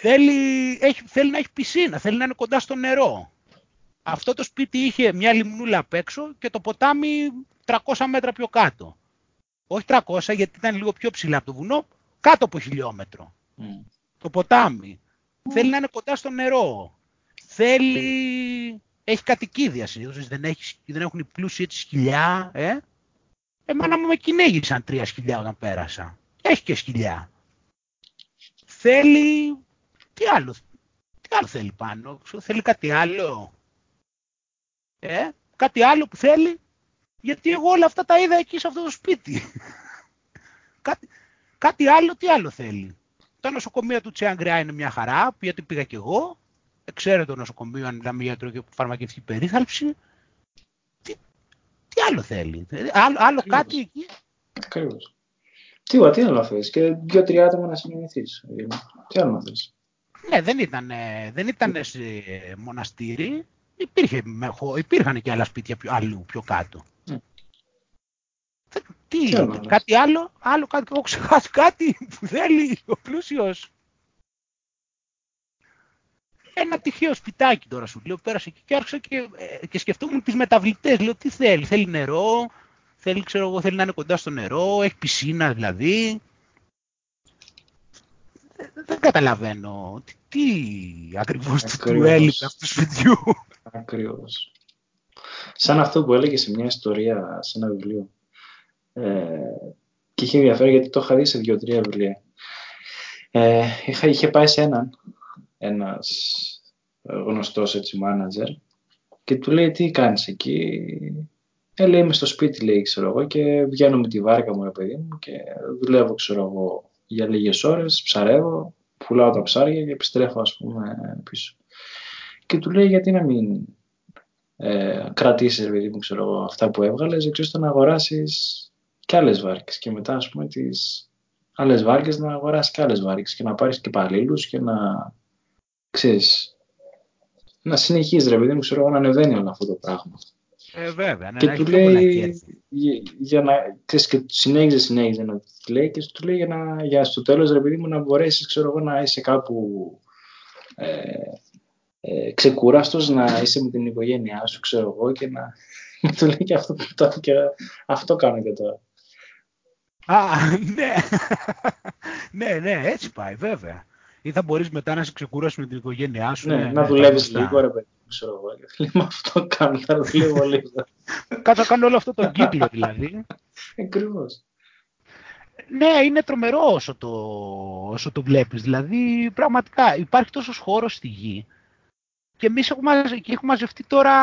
[SPEAKER 1] Θέλει, έχει, θέλει να έχει πισίνα, θέλει να είναι κοντά στο νερό. Αυτό το σπίτι είχε μια λιμνούλα απ' έξω και το ποτάμι 300 μέτρα πιο κάτω. Όχι 300 γιατί ήταν λίγο πιο ψηλά από το βουνό, κάτω από χιλιόμετρο. Mm. Το ποτάμι. Θέλει να είναι κοντά στο νερό. Θέλει... Έχει κατοικίδια συνήθως, δεν, έχεις, δεν έχουν οι πλούσιοι έτσι σκυλιά. Ε; Εμένα μου με κυνήγησαν τρία σκυλιά όταν πέρασα. Έχει και σκυλιά. Θέλει... Τι άλλο, τι άλλο θέλει πάνω, θέλει κάτι άλλο. Ε; Κάτι άλλο που θέλει, γιατί εγώ όλα αυτά τα είδα εκεί σε αυτό το σπίτι. κάτι, Κάτι άλλο, τι άλλο θέλει; Το νοσοκομείο του Τσεαγκριά είναι μια χαρά, γιατί πήγα κι εγώ. Ξέρετε το νοσοκομείο αν μιλάμε για φαρμακευτική περίθαλψη. Τι, τι άλλο θέλει; Άλλο, άλλο κάτι εκεί;
[SPEAKER 2] Ακριβώς. Τι, τι άλλο θες; Και δύο-τρία άτομα να συνεννηθείς. Τι άλλο θες;
[SPEAKER 1] Ναι, δεν ήταν, δεν ήταν σε μοναστήρι. Υπήρχε, υπήρχαν και άλλα σπίτια πιο, αλλού, πιο κάτω. Τι, κάτι άλλο, άλλο κάτι, έχω ξεχάσει κάτι που θέλει ο πλούσιος. Ένα τυχαίο σπιτάκι τώρα σου λέω, πέρασε εκεί και άρχισα και, ε, και σκεφτόμουν τις μεταβλητές. Λέω τι θέλει, θέλει νερό, θέλει, ξέρω εγώ, θέλει να είναι κοντά στο νερό, έχει πισίνα δηλαδή. Δεν, καταλαβαίνω τι, τι ακριβώς του έλειπε αυτού του σπιτιού.
[SPEAKER 2] Ακριβώς. Σαν αυτό που έλεγε σε μια ιστορία, σε ένα βιβλίο, ε, και είχε ενδιαφέρον γιατί το είχα δει σε δύο-τρία βιβλία. Ε, είχα, είχε πάει σε έναν, ένας γνωστός έτσι μάνατζερ και του λέει τι κάνεις εκεί; Ε, λέει είμαι στο σπίτι λέει ξέρω εγώ και βγαίνω με τη βάρκα μου ρε παιδί μου και δουλεύω ξέρω εγώ για λίγες ώρες, ψαρεύω, πουλάω τα ψάρια και επιστρέφω ας πούμε πίσω. Και του λέει γιατί να μην ε, κρατήσεις παιδί μου ξέρω εγώ αυτά που έβγαλες εξ να αγοράσεις και άλλες βάρκες. Και μετά, ας πούμε, τις άλλες βάρκες να αγοράσει και άλλες βάρκες και να πάρεις και υπαλλήλους και να ξέρεις. Να συνεχίζεις, ρε παιδί μου, ξέρω να ανεβαίνει όλο αυτό το πράγμα.
[SPEAKER 1] Ε, βέβαια, ναι,
[SPEAKER 2] και του λέει, για, να, ξέρεις, και συνέχιζε, συνέχιζε να του λέει και του λέει για, να, για στο τέλος, ρε παιδί μου, να μπορέσεις, ξέρω εγώ, να είσαι κάπου ε, ε, ξεκούραστος, να είσαι με την οικογένειά σου, ξέρω εγώ, και να, του λέει και αυτό, και αυτό κάνω και τώρα.
[SPEAKER 1] Α, ναι. ναι, ναι, έτσι πάει, βέβαια. Ή θα μπορείς μετά να σε ξεκουράσει με την οικογένειά σου.
[SPEAKER 2] Ναι, ναι να ναι, δουλεύεις λίγο, ρε παιδί, ξέρω εγώ. Με αυτό κάνω, θα δουλεύω λίγο.
[SPEAKER 1] Κάτω κάνω όλο αυτό το κύκλο, δηλαδή.
[SPEAKER 2] Ακριβώς.
[SPEAKER 1] Ναι, είναι τρομερό όσο το, όσο το βλέπεις. Δηλαδή, πραγματικά, υπάρχει τόσος χώρος στη γη και εμείς έχουμε, έχουμε μαζευτεί τώρα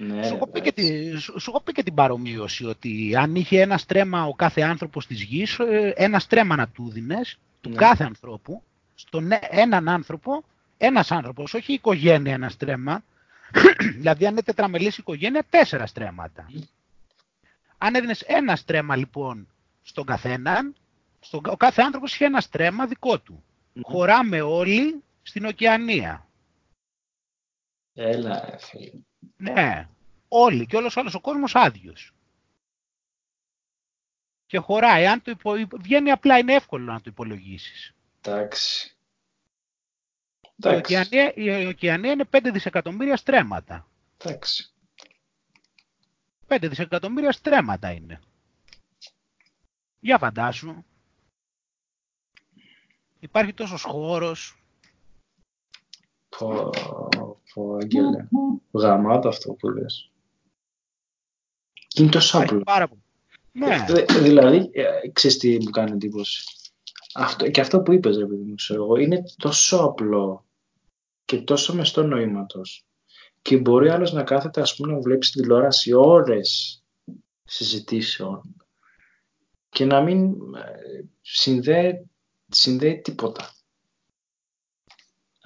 [SPEAKER 1] ναι, σου, έχω πει και τη, σου, πει και την παρομοίωση ότι αν είχε ένα στρέμμα ο κάθε άνθρωπος της γης, ε, ένα στρέμμα να του δίνες, του ναι. κάθε ανθρώπου, στον ε, έναν άνθρωπο, ένας άνθρωπος, όχι η οικογένεια ένα στρέμμα, δηλαδή αν είναι τετραμελής οικογένεια, τέσσερα στρέμματα. Αν έδινες ένα στρέμμα λοιπόν στον καθέναν, στον, ο κάθε άνθρωπος είχε ένα στρέμμα δικό του. Χωράμε όλοι στην ωκεανία.
[SPEAKER 2] Έλα, φίλε.
[SPEAKER 1] Ναι, όλοι και όλος, όλος ο κόσμος άδειος. Και χωράει. Αν το υπο... Βγαίνει απλά, είναι εύκολο να το υπολογίσεις.
[SPEAKER 2] Εντάξει.
[SPEAKER 1] Η ωκεανία, η ωκεανία είναι 5 δισεκατομμύρια στρέμματα.
[SPEAKER 2] Εντάξει.
[SPEAKER 1] 5 δισεκατομμύρια στρέμματα είναι. Για φαντάσου. Υπάρχει τόσος χώρος.
[SPEAKER 2] Πω, πω, Άγγελε. Γαμάτα αυτό που λες. Είναι τόσο απλό.
[SPEAKER 1] Πάρα πολύ. Ναι.
[SPEAKER 2] Ε, δηλαδή, ε, ξέρεις τι μου κάνει εντύπωση; Αυτό, και αυτό που είπες, ρε παιδί μου, ξέρω εγώ, είναι τόσο απλό και τόσο μεστό νοήματος. Και μπορεί άλλος να κάθεται, ας πούμε, να βλέπει στην τηλεόραση ώρες συζητήσεων και να μην ε, συνδέει, συνδέει τίποτα.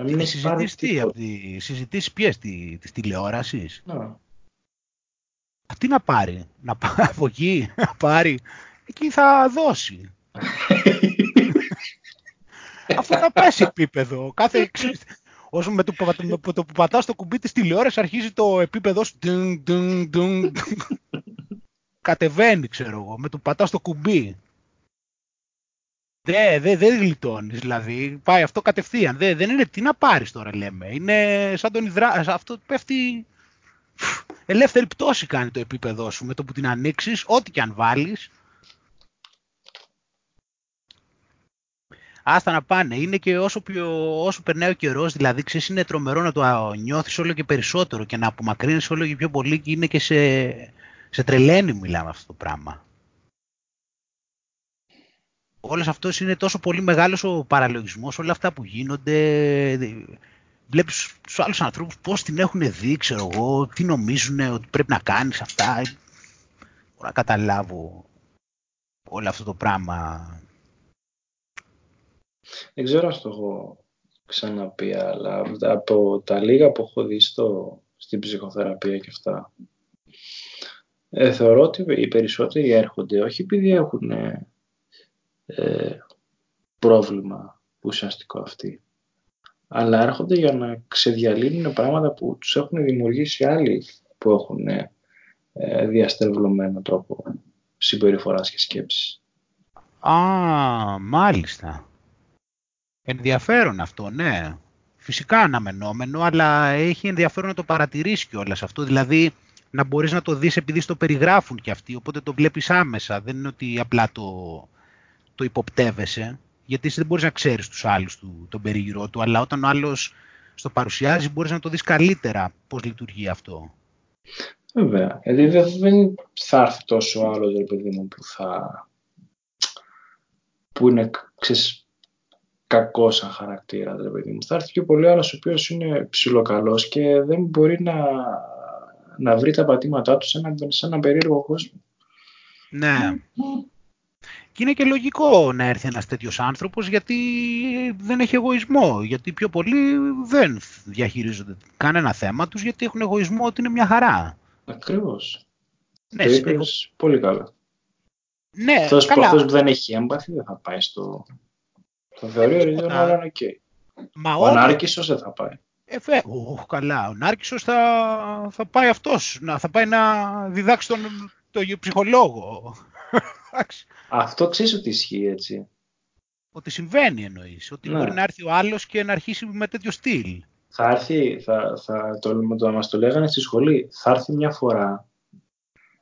[SPEAKER 1] Να μην έχει πάρει τίποτα. Τι, συζητήσεις ποιες της τηλεόρασης.
[SPEAKER 2] Ναι.
[SPEAKER 1] Τι να πάρει, να πάρει από εκεί, να πάρει, εκεί θα δώσει. Αφού θα πέσει επίπεδο, κάθε, όσο με το, με το που πατάς το κουμπί της τηλεόρασης αρχίζει το επίπεδο σου, κατεβαίνει ξέρω εγώ, με το που πατάς το κουμπί. Δεν δε, δε γλιτώνεις δηλαδή, πάει αυτό κατευθείαν, δεν, δεν είναι τι να πάρεις τώρα λέμε, είναι σαν τον υδρά, αυτό πέφτει ελεύθερη πτώση κάνει το επίπεδό σου με το που την ανοίξεις, ό,τι και αν βάλεις. Άστα να πάνε. Είναι και όσο, πιο, όσο περνάει ο καιρός, δηλαδή ξέρεις, είναι τρομερό να το νιώθεις όλο και περισσότερο και να απομακρύνεις όλο και πιο πολύ και είναι και σε, σε τρελαίνει μιλάμε αυτό το πράγμα. Όλος αυτός είναι τόσο πολύ μεγάλος ο παραλογισμός, όλα αυτά που γίνονται βλέπεις τους άλλους ανθρώπους πώς την έχουν δει, ξέρω εγώ, τι νομίζουν ότι πρέπει να κάνεις αυτά. Μπορώ να καταλάβω όλο αυτό το πράγμα.
[SPEAKER 2] Δεν ξέρω αν το έχω ξαναπεί, αλλά από τα λίγα που έχω δει στο, στην ψυχοθεραπεία και αυτά, ε, θεωρώ ότι οι περισσότεροι έρχονται όχι επειδή έχουν ε, πρόβλημα ουσιαστικό αυτοί, αλλά έρχονται για να ξεδιαλύνουν πράγματα που τους έχουν δημιουργήσει άλλοι που έχουν ε, διαστρεβλωμένο τρόπο συμπεριφοράς και σκέψης.
[SPEAKER 1] Α, μάλιστα. Ενδιαφέρον αυτό, ναι. Φυσικά αναμενόμενο, αλλά έχει ενδιαφέρον να το παρατηρήσεις κιόλας αυτό. Δηλαδή, να μπορείς να το δεις επειδή στο περιγράφουν κι αυτοί, οπότε το βλέπεις άμεσα. Δεν είναι ότι απλά το, το υποπτεύεσαι γιατί εσύ δεν μπορείς να ξέρεις τους άλλους του, τον περίγυρό του, αλλά όταν ο άλλος στο παρουσιάζει μπορείς να το δεις καλύτερα πώς λειτουργεί αυτό.
[SPEAKER 2] Βέβαια, γιατί δεν θα έρθει τόσο άλλος ρε παιδί μου που θα... που είναι, ξέρεις, κακό σαν χαρακτήρας, ρε παιδί μου. Θα έρθει πιο πολύ άλλος ο οποίος είναι ψιλοκαλός και δεν μπορεί να, να βρει τα πατήματά του σε έναν, σε έναν περίεργο κόσμο.
[SPEAKER 1] Ναι. Και είναι και λογικό να έρθει ένας τέτοιος άνθρωπος γιατί δεν έχει εγωισμό. Γιατί πιο πολλοί δεν διαχειρίζονται κανένα θέμα τους γιατί έχουν εγωισμό ότι είναι μια χαρά.
[SPEAKER 2] Ακριβώς. Ναι, το είπες πολύ καλά.
[SPEAKER 1] Ναι,
[SPEAKER 2] αυτός, καλά. Αυτός που δεν έχει empathy δεν θα πάει στο... Το θεωρεί ότι είναι όλα οκ. Μα ο Νάρκισσος δεν θα πάει.
[SPEAKER 1] Ε, φε, καλά, ο Νάρκισσος θα, θα πάει αυτός, να, θα πάει να διδάξει τον, τον ψυχολόγο.
[SPEAKER 2] Αυτό ξέρεις ότι ισχύει έτσι.
[SPEAKER 1] Ότι συμβαίνει εννοείς. Ότι ναι. μπορεί να έρθει ο άλλος και να αρχίσει με τέτοιο στυλ.
[SPEAKER 2] Θα έρθει, θα, θα, το, το, μας το λέγανε στη σχολή, θα έρθει μια φορά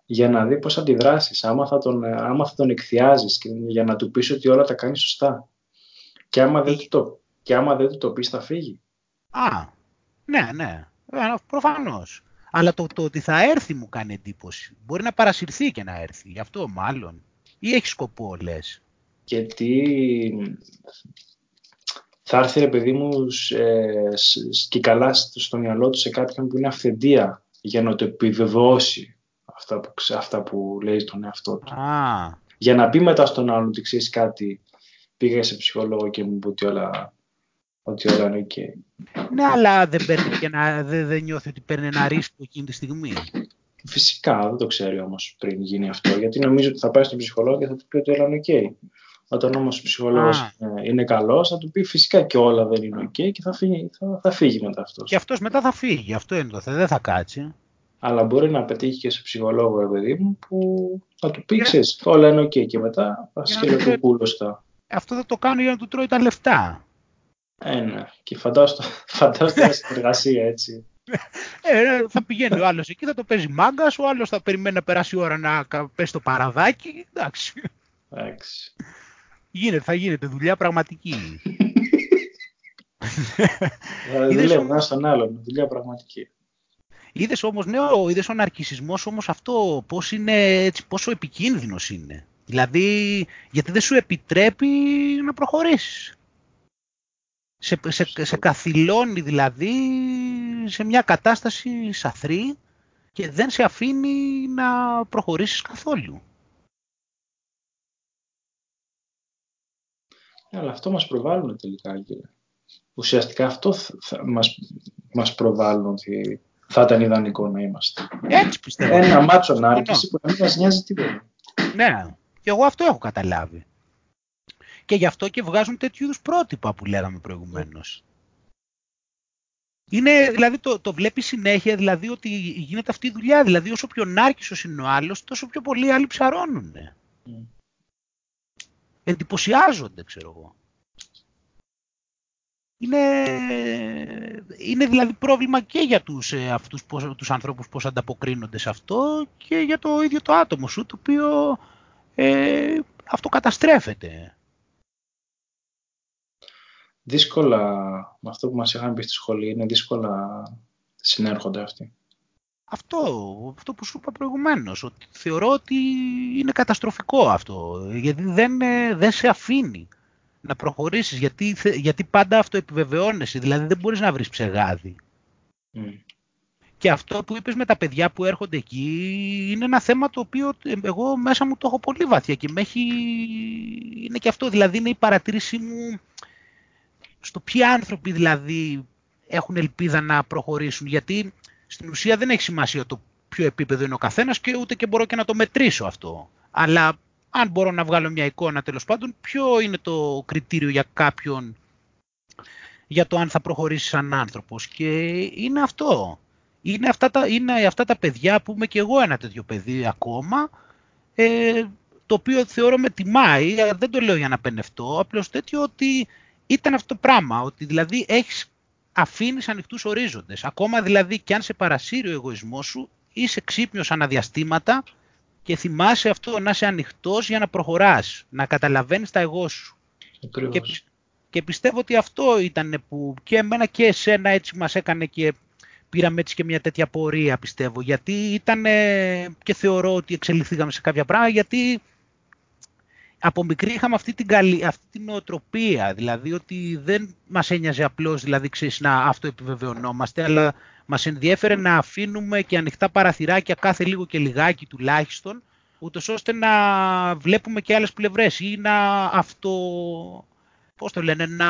[SPEAKER 2] για να δει πώς αντιδράσεις, άμα θα τον, άμα θα τον εκθιάζεις και για να του πεις ότι όλα τα κάνει σωστά. Και άμα δεν, του το, και άμα δεν του το πεις θα φύγει.
[SPEAKER 1] Α, ναι, ναι, ε, προφανώς. Αλλά το, το ότι θα έρθει μου κάνει εντύπωση. Μπορεί να παρασυρθεί και να έρθει, γι' αυτό μάλλον. Ή έχει σκοπό, λες;
[SPEAKER 2] Γιατί θα έρθει, ρε παιδί μου, και καλά στο μυαλό του σε κάποιον που είναι αυθεντία για να το επιβεβαιώσει αυτά που, αυτά που λέει τον εαυτό του.
[SPEAKER 1] Α.
[SPEAKER 2] Για να πει μετά στον άλλον ότι ξέρεις κάτι, πήγα σε ψυχολόγο και μου είπε ότι όλα, ότι όλα είναι ok.
[SPEAKER 1] Ναι, αλλά δεν, παίρνει και να, δεν, δεν νιώθει ότι παίρνει ένα ρίσκο εκείνη τη στιγμή.
[SPEAKER 2] Φυσικά δεν το ξέρει όμως πριν γίνει αυτό, γιατί νομίζω ότι θα πάει στον ψυχολόγο και θα του πει ότι όλα είναι OK. Όταν όμως ο ψυχολόγος είναι καλός, θα του πει φυσικά και όλα δεν είναι OK και θα φύγει, θα, θα φύγει μετά αυτός.
[SPEAKER 1] Και αυτός μετά θα φύγει. Αυτό είναι το θέμα. Δεν θα κάτσει.
[SPEAKER 2] Αλλά μπορεί να πετύχει και σε ψυχολόγο, ρε παιδί μου, που θα του πει, ξέρεις, όλα είναι οκ και μετά θα σκύλω κούλωστα.
[SPEAKER 1] Αυτό θα το κάνω για να του τρώει τα λεφτά.
[SPEAKER 2] Ε, ναι. Και φαντάζομαι φαντάζομαι συνεργασία έτσι.
[SPEAKER 1] Ε, θα πηγαίνει ο άλλος εκεί, θα το παίζει μάγκα, ο άλλος θα περιμένει να περάσει η ώρα να πέσει το παραδάκι. Εντάξει.
[SPEAKER 2] Εντάξει.
[SPEAKER 1] Γίνεται, θα γίνεται δουλειά πραγματική.
[SPEAKER 2] Δηλαδή δουλεύουμε ένα στον άλλον, δουλειά πραγματική.
[SPEAKER 1] Είδες όμως, ναι, ο, είδες ο ναρκισμό όμως αυτό πώς είναι, έτσι, πόσο επικίνδυνος είναι. Δηλαδή, γιατί δεν σου επιτρέπει να προχωρήσεις. Σε, σε, σε καθυλώνει δηλαδή σε μια κατάσταση σαθρή και δεν σε αφήνει να προχωρήσεις καθόλου.
[SPEAKER 2] Ε, αλλά αυτό μας προβάλλουν τελικά, κύριε. Ουσιαστικά αυτό θα, μας, μας προβάλλουν ότι θα ήταν ιδανικό να είμαστε.
[SPEAKER 1] Έτσι πιστεύω.
[SPEAKER 2] Ένα μάτσο νάρκηση που να μην μας νοιάζει τίποτα.
[SPEAKER 1] Ναι, και εγώ αυτό έχω καταλάβει. Και γι' αυτό και βγάζουν τέτοιου είδους πρότυπα που λέγαμε προηγουμένως. Είναι, δηλαδή το, το βλέπεις συνέχεια δηλαδή ότι γίνεται αυτή η δουλειά. Δηλαδή όσο πιο νάρκισος είναι ο άλλος, τόσο πιο πολλοί άλλοι ψαρώνουν. Mm. Εντυπωσιάζονται, ξέρω εγώ. Είναι, είναι δηλαδή πρόβλημα και για τους, ε, αυτούς, τους ανθρώπους πώς ανταποκρίνονται σε αυτό και για το ίδιο το άτομο σου, το οποίο ε, αυτό καταστρέφεται
[SPEAKER 2] δύσκολα, με αυτό που μας είχαν πει στη σχολή, είναι δύσκολα συνέρχονται αυτοί.
[SPEAKER 1] Αυτό, αυτό που σου είπα προηγουμένως, ότι θεωρώ ότι είναι καταστροφικό αυτό, γιατί δεν, ε, δεν σε αφήνει να προχωρήσεις, γιατί, γιατί πάντα αυτό επιβεβαιώνεσαι, δηλαδή δεν μπορείς να βρεις ψεγάδι. Και αυτό που είπες με τα παιδιά που έρχονται εκεί είναι ένα θέμα το οποίο εγώ μέσα μου το έχω πολύ βαθιά και με έχει... είναι και αυτό, δηλαδή είναι η παρατήρησή μου στο ποιοι άνθρωποι δηλαδή έχουν ελπίδα να προχωρήσουν. Γιατί στην ουσία δεν έχει σημασία το ποιο επίπεδο είναι ο καθένας και ούτε και μπορώ και να το μετρήσω αυτό. Αλλά αν μπορώ να βγάλω μια εικόνα τέλος πάντων, ποιο είναι το κριτήριο για κάποιον για το αν θα προχωρήσει σαν άνθρωπος. Και είναι αυτό. Είναι αυτά τα, είναι αυτά τα παιδιά που είμαι και εγώ ένα τέτοιο παιδί ακόμα, ε, το οποίο θεωρώ με τιμάει, δεν το λέω για να πενευτώ, απλώς τέτοιο ότι ήταν αυτό το πράγμα, ότι δηλαδή έχεις, αφήνεις ανοιχτούς ορίζοντες. Ακόμα δηλαδή και αν σε παρασύρει ο εγωισμός σου, είσαι ξύπνιος αναδιαστήματα και θυμάσαι αυτό να είσαι ανοιχτός για να προχωράς, να καταλαβαίνεις τα εγώς σου. Και, και πιστεύω ότι αυτό ήταν που και εμένα και εσένα έτσι μας έκανε και πήραμε έτσι και μια τέτοια πορεία πιστεύω. Γιατί ήταν και θεωρώ ότι εξελιχθήκαμε σε κάποια πράγματα, γιατί από μικρή είχαμε αυτή την, καλή, αυτή την νοοτροπία, δηλαδή ότι δεν μας ένοιαζε απλώς δηλαδή, ξέρεις, να αυτοεπιβεβαιωνόμαστε, αλλά μας ενδιέφερε να αφήνουμε και ανοιχτά παραθυράκια κάθε λίγο και λιγάκι τουλάχιστον, ούτως ώστε να βλέπουμε και άλλες πλευρές ή να αυτό, πώς το λένε, να,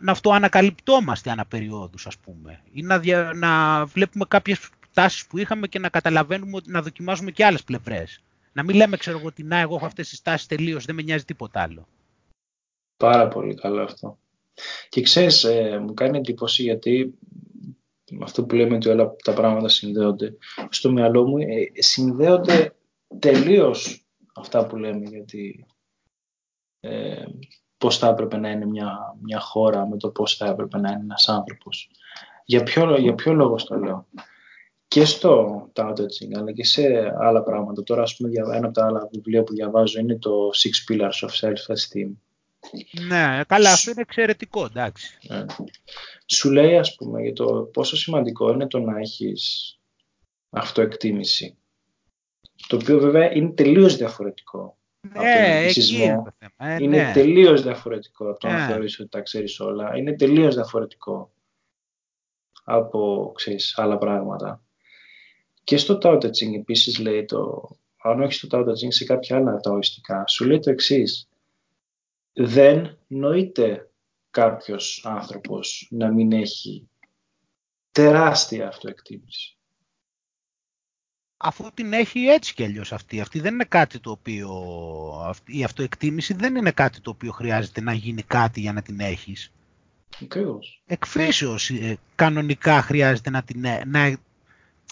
[SPEAKER 1] να αυτοανακαλυπτόμαστε αναπεριόδους ας πούμε, ή να, να βλέπουμε κάποιες τάσεις που είχαμε και να καταλαβαίνουμε, να δοκιμάζουμε και άλλες πλευρές. Να μην λέμε, ξέρω εγώ, ότι να, εγώ έχω αυτές τις τάσεις τελείως, δεν με νοιάζει τίποτα άλλο.
[SPEAKER 2] Πάρα πολύ καλό αυτό. Και ξέρεις, ε, μου κάνει εντύπωση γιατί αυτό που λέμε ότι όλα τα πράγματα συνδέονται. Στο μυαλό μου ε, συνδέονται τελείως αυτά που λέμε γιατί ε, πώς θα έπρεπε να είναι μια, μια χώρα με το πώς θα έπρεπε να είναι ένας άνθρωπος. Για ποιο, για ποιο λόγο το λέω και στο Tao Te Ching, αλλά και σε άλλα πράγματα. Τώρα, ας πούμε, ένα από τα άλλα βιβλία που διαβάζω είναι το Six Pillars of Self-Esteem.
[SPEAKER 1] Ναι, καλά, αυτό είναι εξαιρετικό, εντάξει. Ναι.
[SPEAKER 2] Σου λέει, ας πούμε, για το πόσο σημαντικό είναι το να έχεις αυτοεκτίμηση. Το οποίο βέβαια είναι τελείως διαφορετικό.
[SPEAKER 1] Ναι, εκεί είναι το θέμα.
[SPEAKER 2] Ε, είναι ναι. τελείως διαφορετικό από το να ναι. θεωρείς ότι τα ξέρεις όλα. Είναι τελείως διαφορετικό από ξέρεις, άλλα πράγματα. Και στο Tao Te Ching επίσης λέει το, αν όχι στο Tao Te Ching σε κάποια άλλα ταοιστικά, σου λέει το εξής. Δεν νοείται κάποιος άνθρωπος να μην έχει τεράστια αυτοεκτίμηση.
[SPEAKER 1] Αφού την έχει έτσι κι αλλιώς αυτή. Αυτή δεν είναι κάτι το οποίο... Η αυτοεκτίμηση δεν είναι κάτι το οποίο χρειάζεται να γίνει κάτι για να την έχεις.
[SPEAKER 2] Ακριβώς.
[SPEAKER 1] Εκφύσεως ε, κανονικά χρειάζεται να την, να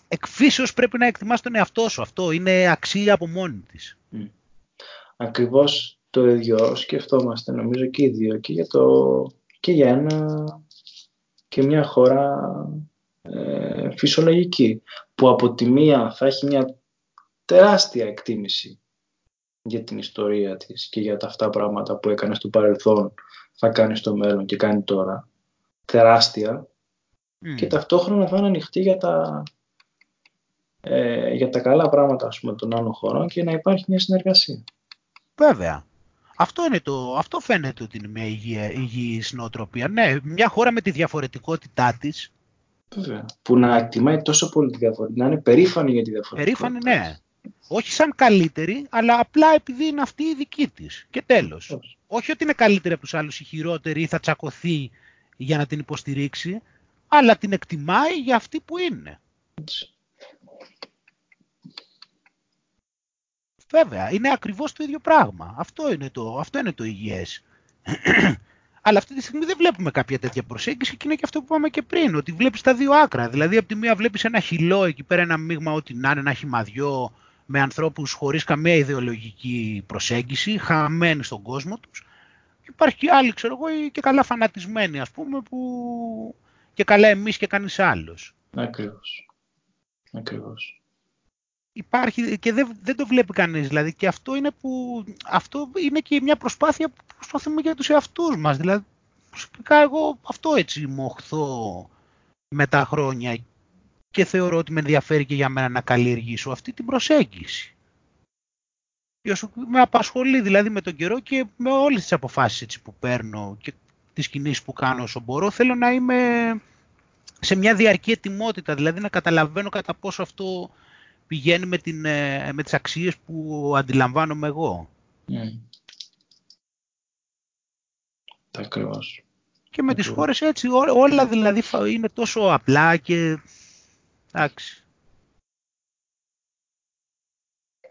[SPEAKER 1] εκφύσεως πρέπει να εκτιμάς τον εαυτό σου. Αυτό είναι αξία από μόνη της.
[SPEAKER 2] Mm. Ακριβώς το ίδιο σκεφτόμαστε νομίζω και οι δύο και για, το, και για ένα και μια χώρα ε, φυσιολογική που από τη μία θα έχει μια τεράστια εκτίμηση για την ιστορία της και για τα αυτά πράγματα που έκανες στο παρελθόν θα κάνεις στο μέλλον και κάνει τώρα τεράστια και ταυτόχρονα θα είναι ανοιχτή για τα, ε, για τα καλά πράγματα ας πούμε, των άλλων χωρών και να υπάρχει μια συνεργασία.
[SPEAKER 1] Βέβαια. Αυτό, είναι το, αυτό φαίνεται ότι είναι μια υγιή, υγιής νοοτροπία. Ναι, μια χώρα με τη διαφορετικότητά της.
[SPEAKER 2] Βέβαια. Που να εκτιμάει τόσο πολύ τη διαφορετικότητα, να είναι περήφανη για τη διαφορετικότητα.
[SPEAKER 1] Περήφανη, ναι. Όχι σαν καλύτερη, αλλά απλά επειδή είναι αυτή η δική της. Και τέλος. Όχι ότι είναι καλύτερη από τους άλλους ή χειρότερη ή θα τσακωθεί για να την υποστηρίξει, αλλά την εκτιμάει για αυτή που είναι. Βέβαια, είναι ακριβώς το ίδιο πράγμα. Αυτό είναι το, αυτό είναι το υγιές. Αλλά αυτή τη στιγμή δεν βλέπουμε κάποια τέτοια προσέγγιση και είναι και αυτό που είπαμε και πριν, ότι βλέπεις τα δύο άκρα. Δηλαδή, από τη μία βλέπεις ένα χυλό εκεί πέρα, ένα μείγμα ό,τι να είναι, ένα χυμαδιό με ανθρώπους χωρίς καμία ιδεολογική προσέγγιση, χαμένοι στον κόσμο τους. Και υπάρχει και άλλοι, ξέρω εγώ, και καλά φανατισμένοι, ας πούμε, που και καλά εμείς και κανείς άλλος.
[SPEAKER 2] Ακριβώς. Ακριβώς
[SPEAKER 1] υπάρχει και δεν, δεν το βλέπει κανείς. Δηλαδή και αυτό είναι, που, αυτό είναι και μια προσπάθεια που προσπαθούμε για τους εαυτούς μας. Δηλαδή προσωπικά εγώ αυτό έτσι μοχθώ με τα χρόνια και θεωρώ ότι με ενδιαφέρει και για μένα να καλλιεργήσω αυτή την προσέγγιση. Με απασχολεί δηλαδή με τον καιρό και με όλες τις αποφάσεις έτσι, που παίρνω και τις κινήσεις που κάνω όσο μπορώ. Θέλω να είμαι σε μια διαρκή ετοιμότητα, δηλαδή να καταλαβαίνω κατά πόσο αυτό πηγαίνει με, την, ε, με τις αξίες που αντιλαμβάνομαι εγώ. Mm.
[SPEAKER 2] Ακριβώς.
[SPEAKER 1] Και με τις χώρες έτσι, όλα δηλαδή είναι τόσο απλά και εντάξει.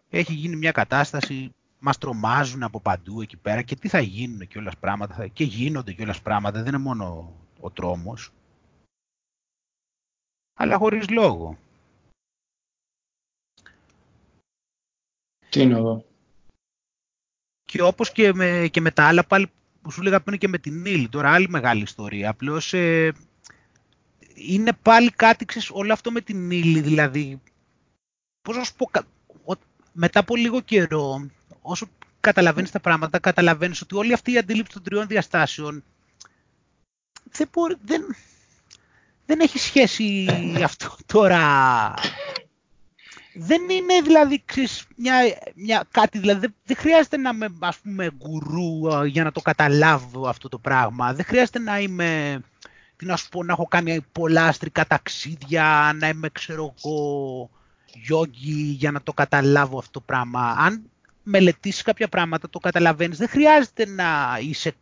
[SPEAKER 1] Έχει γίνει μια κατάσταση, μας τρομάζουν από παντού εκεί πέρα και τι θα γίνουν και όλα πράγματα και γίνονται και όλα πράγματα, δεν είναι μόνο ο τρόμος. Αλλά χωρίς λόγο.
[SPEAKER 2] Τι είναι εδώ.
[SPEAKER 1] Και όπως και με, και με τα άλλα πάλι που σου λέγα πριν και με την Ήλ, τώρα άλλη μεγάλη ιστορία. Απλώς ε, είναι πάλι κάτι, ξέρεις, όλο αυτό με την Ήλ, δηλαδή, πώς να σου πω, μετά από λίγο καιρό, όσο καταλαβαίνεις τα πράγματα, καταλαβαίνεις ότι όλη αυτή η αντίληψη των τριών διαστάσεων δεν, μπορεί, δεν, δεν έχει σχέση αυτό τώρα δεν είναι δηλαδή μια, μια, κάτι, δηλαδή δεν, χρειάζεται να είμαι ας πούμε γκουρού για να το καταλάβω αυτό το πράγμα. Δεν χρειάζεται να είμαι, τι να σου πω, να έχω κάνει πολλά αστρικά ταξίδια, να είμαι ξέρω εγώ γιόγκι για να το καταλάβω αυτό το πράγμα. Αν μελετήσεις κάποια πράγματα το καταλαβαίνεις, δεν χρειάζεται να είσαι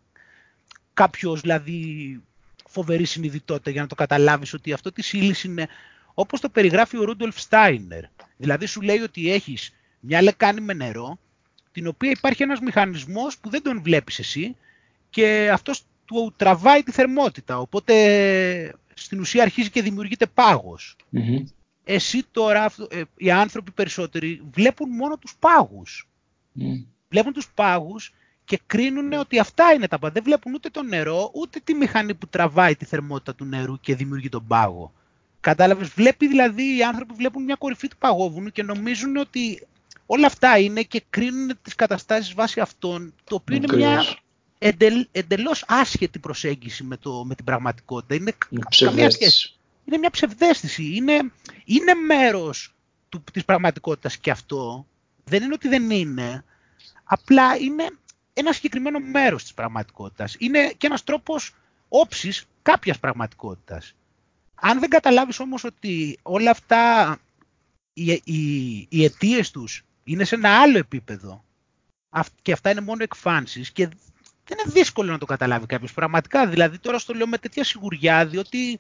[SPEAKER 1] κάποιος δηλαδή φοβερή συνειδητότητα για να το καταλάβεις ότι αυτό της ύλης είναι όπως το περιγράφει ο Ρούντολφ Στάινερ. Δηλαδή σου λέει ότι έχεις μια λεκάνη με νερό, την οποία υπάρχει ένας μηχανισμός που δεν τον βλέπεις εσύ και αυτός του τραβάει τη θερμότητα, οπότε στην ουσία αρχίζει και δημιουργείται Εσύ τώρα, ε, οι άνθρωποι περισσότεροι βλέπουν μόνο τους πάγους. Βλέπουν τους πάγους και κρίνουν ότι αυτά είναι τα πάντα. Δεν βλέπουν ούτε το νερό, ούτε τη μηχανή που τραβάει τη θερμότητα του νερού και δημιουργεί τον πάγο. Κατάλαβες, βλέπει δηλαδή οι άνθρωποι βλέπουν μια κορυφή του παγόβουνου και νομίζουν ότι όλα αυτά είναι και κρίνουν τις καταστάσεις βάσει αυτών, το οποίο είναι μια εντελ, εντελώς άσχετη προσέγγιση με, το, με την πραγματικότητα. Είναι, καμία σχέση. είναι μια ψευδέστηση. Είναι, είναι μέρος του, της πραγματικότητας και αυτό. Δεν είναι ότι δεν είναι. Απλά είναι ένα συγκεκριμένο μέρος της πραγματικότητας. Είναι και ένας τρόπος όψης κάποιας πραγματικότητας. Αν δεν καταλάβεις όμως ότι όλα αυτά, οι, οι, οι αιτίες τους είναι σε ένα άλλο επίπεδο και αυτά είναι μόνο εκφάνσεις και δεν είναι δύσκολο να το καταλάβει κάποιος πραγματικά. Δηλαδή τώρα στο λέω με τέτοια σιγουριά διότι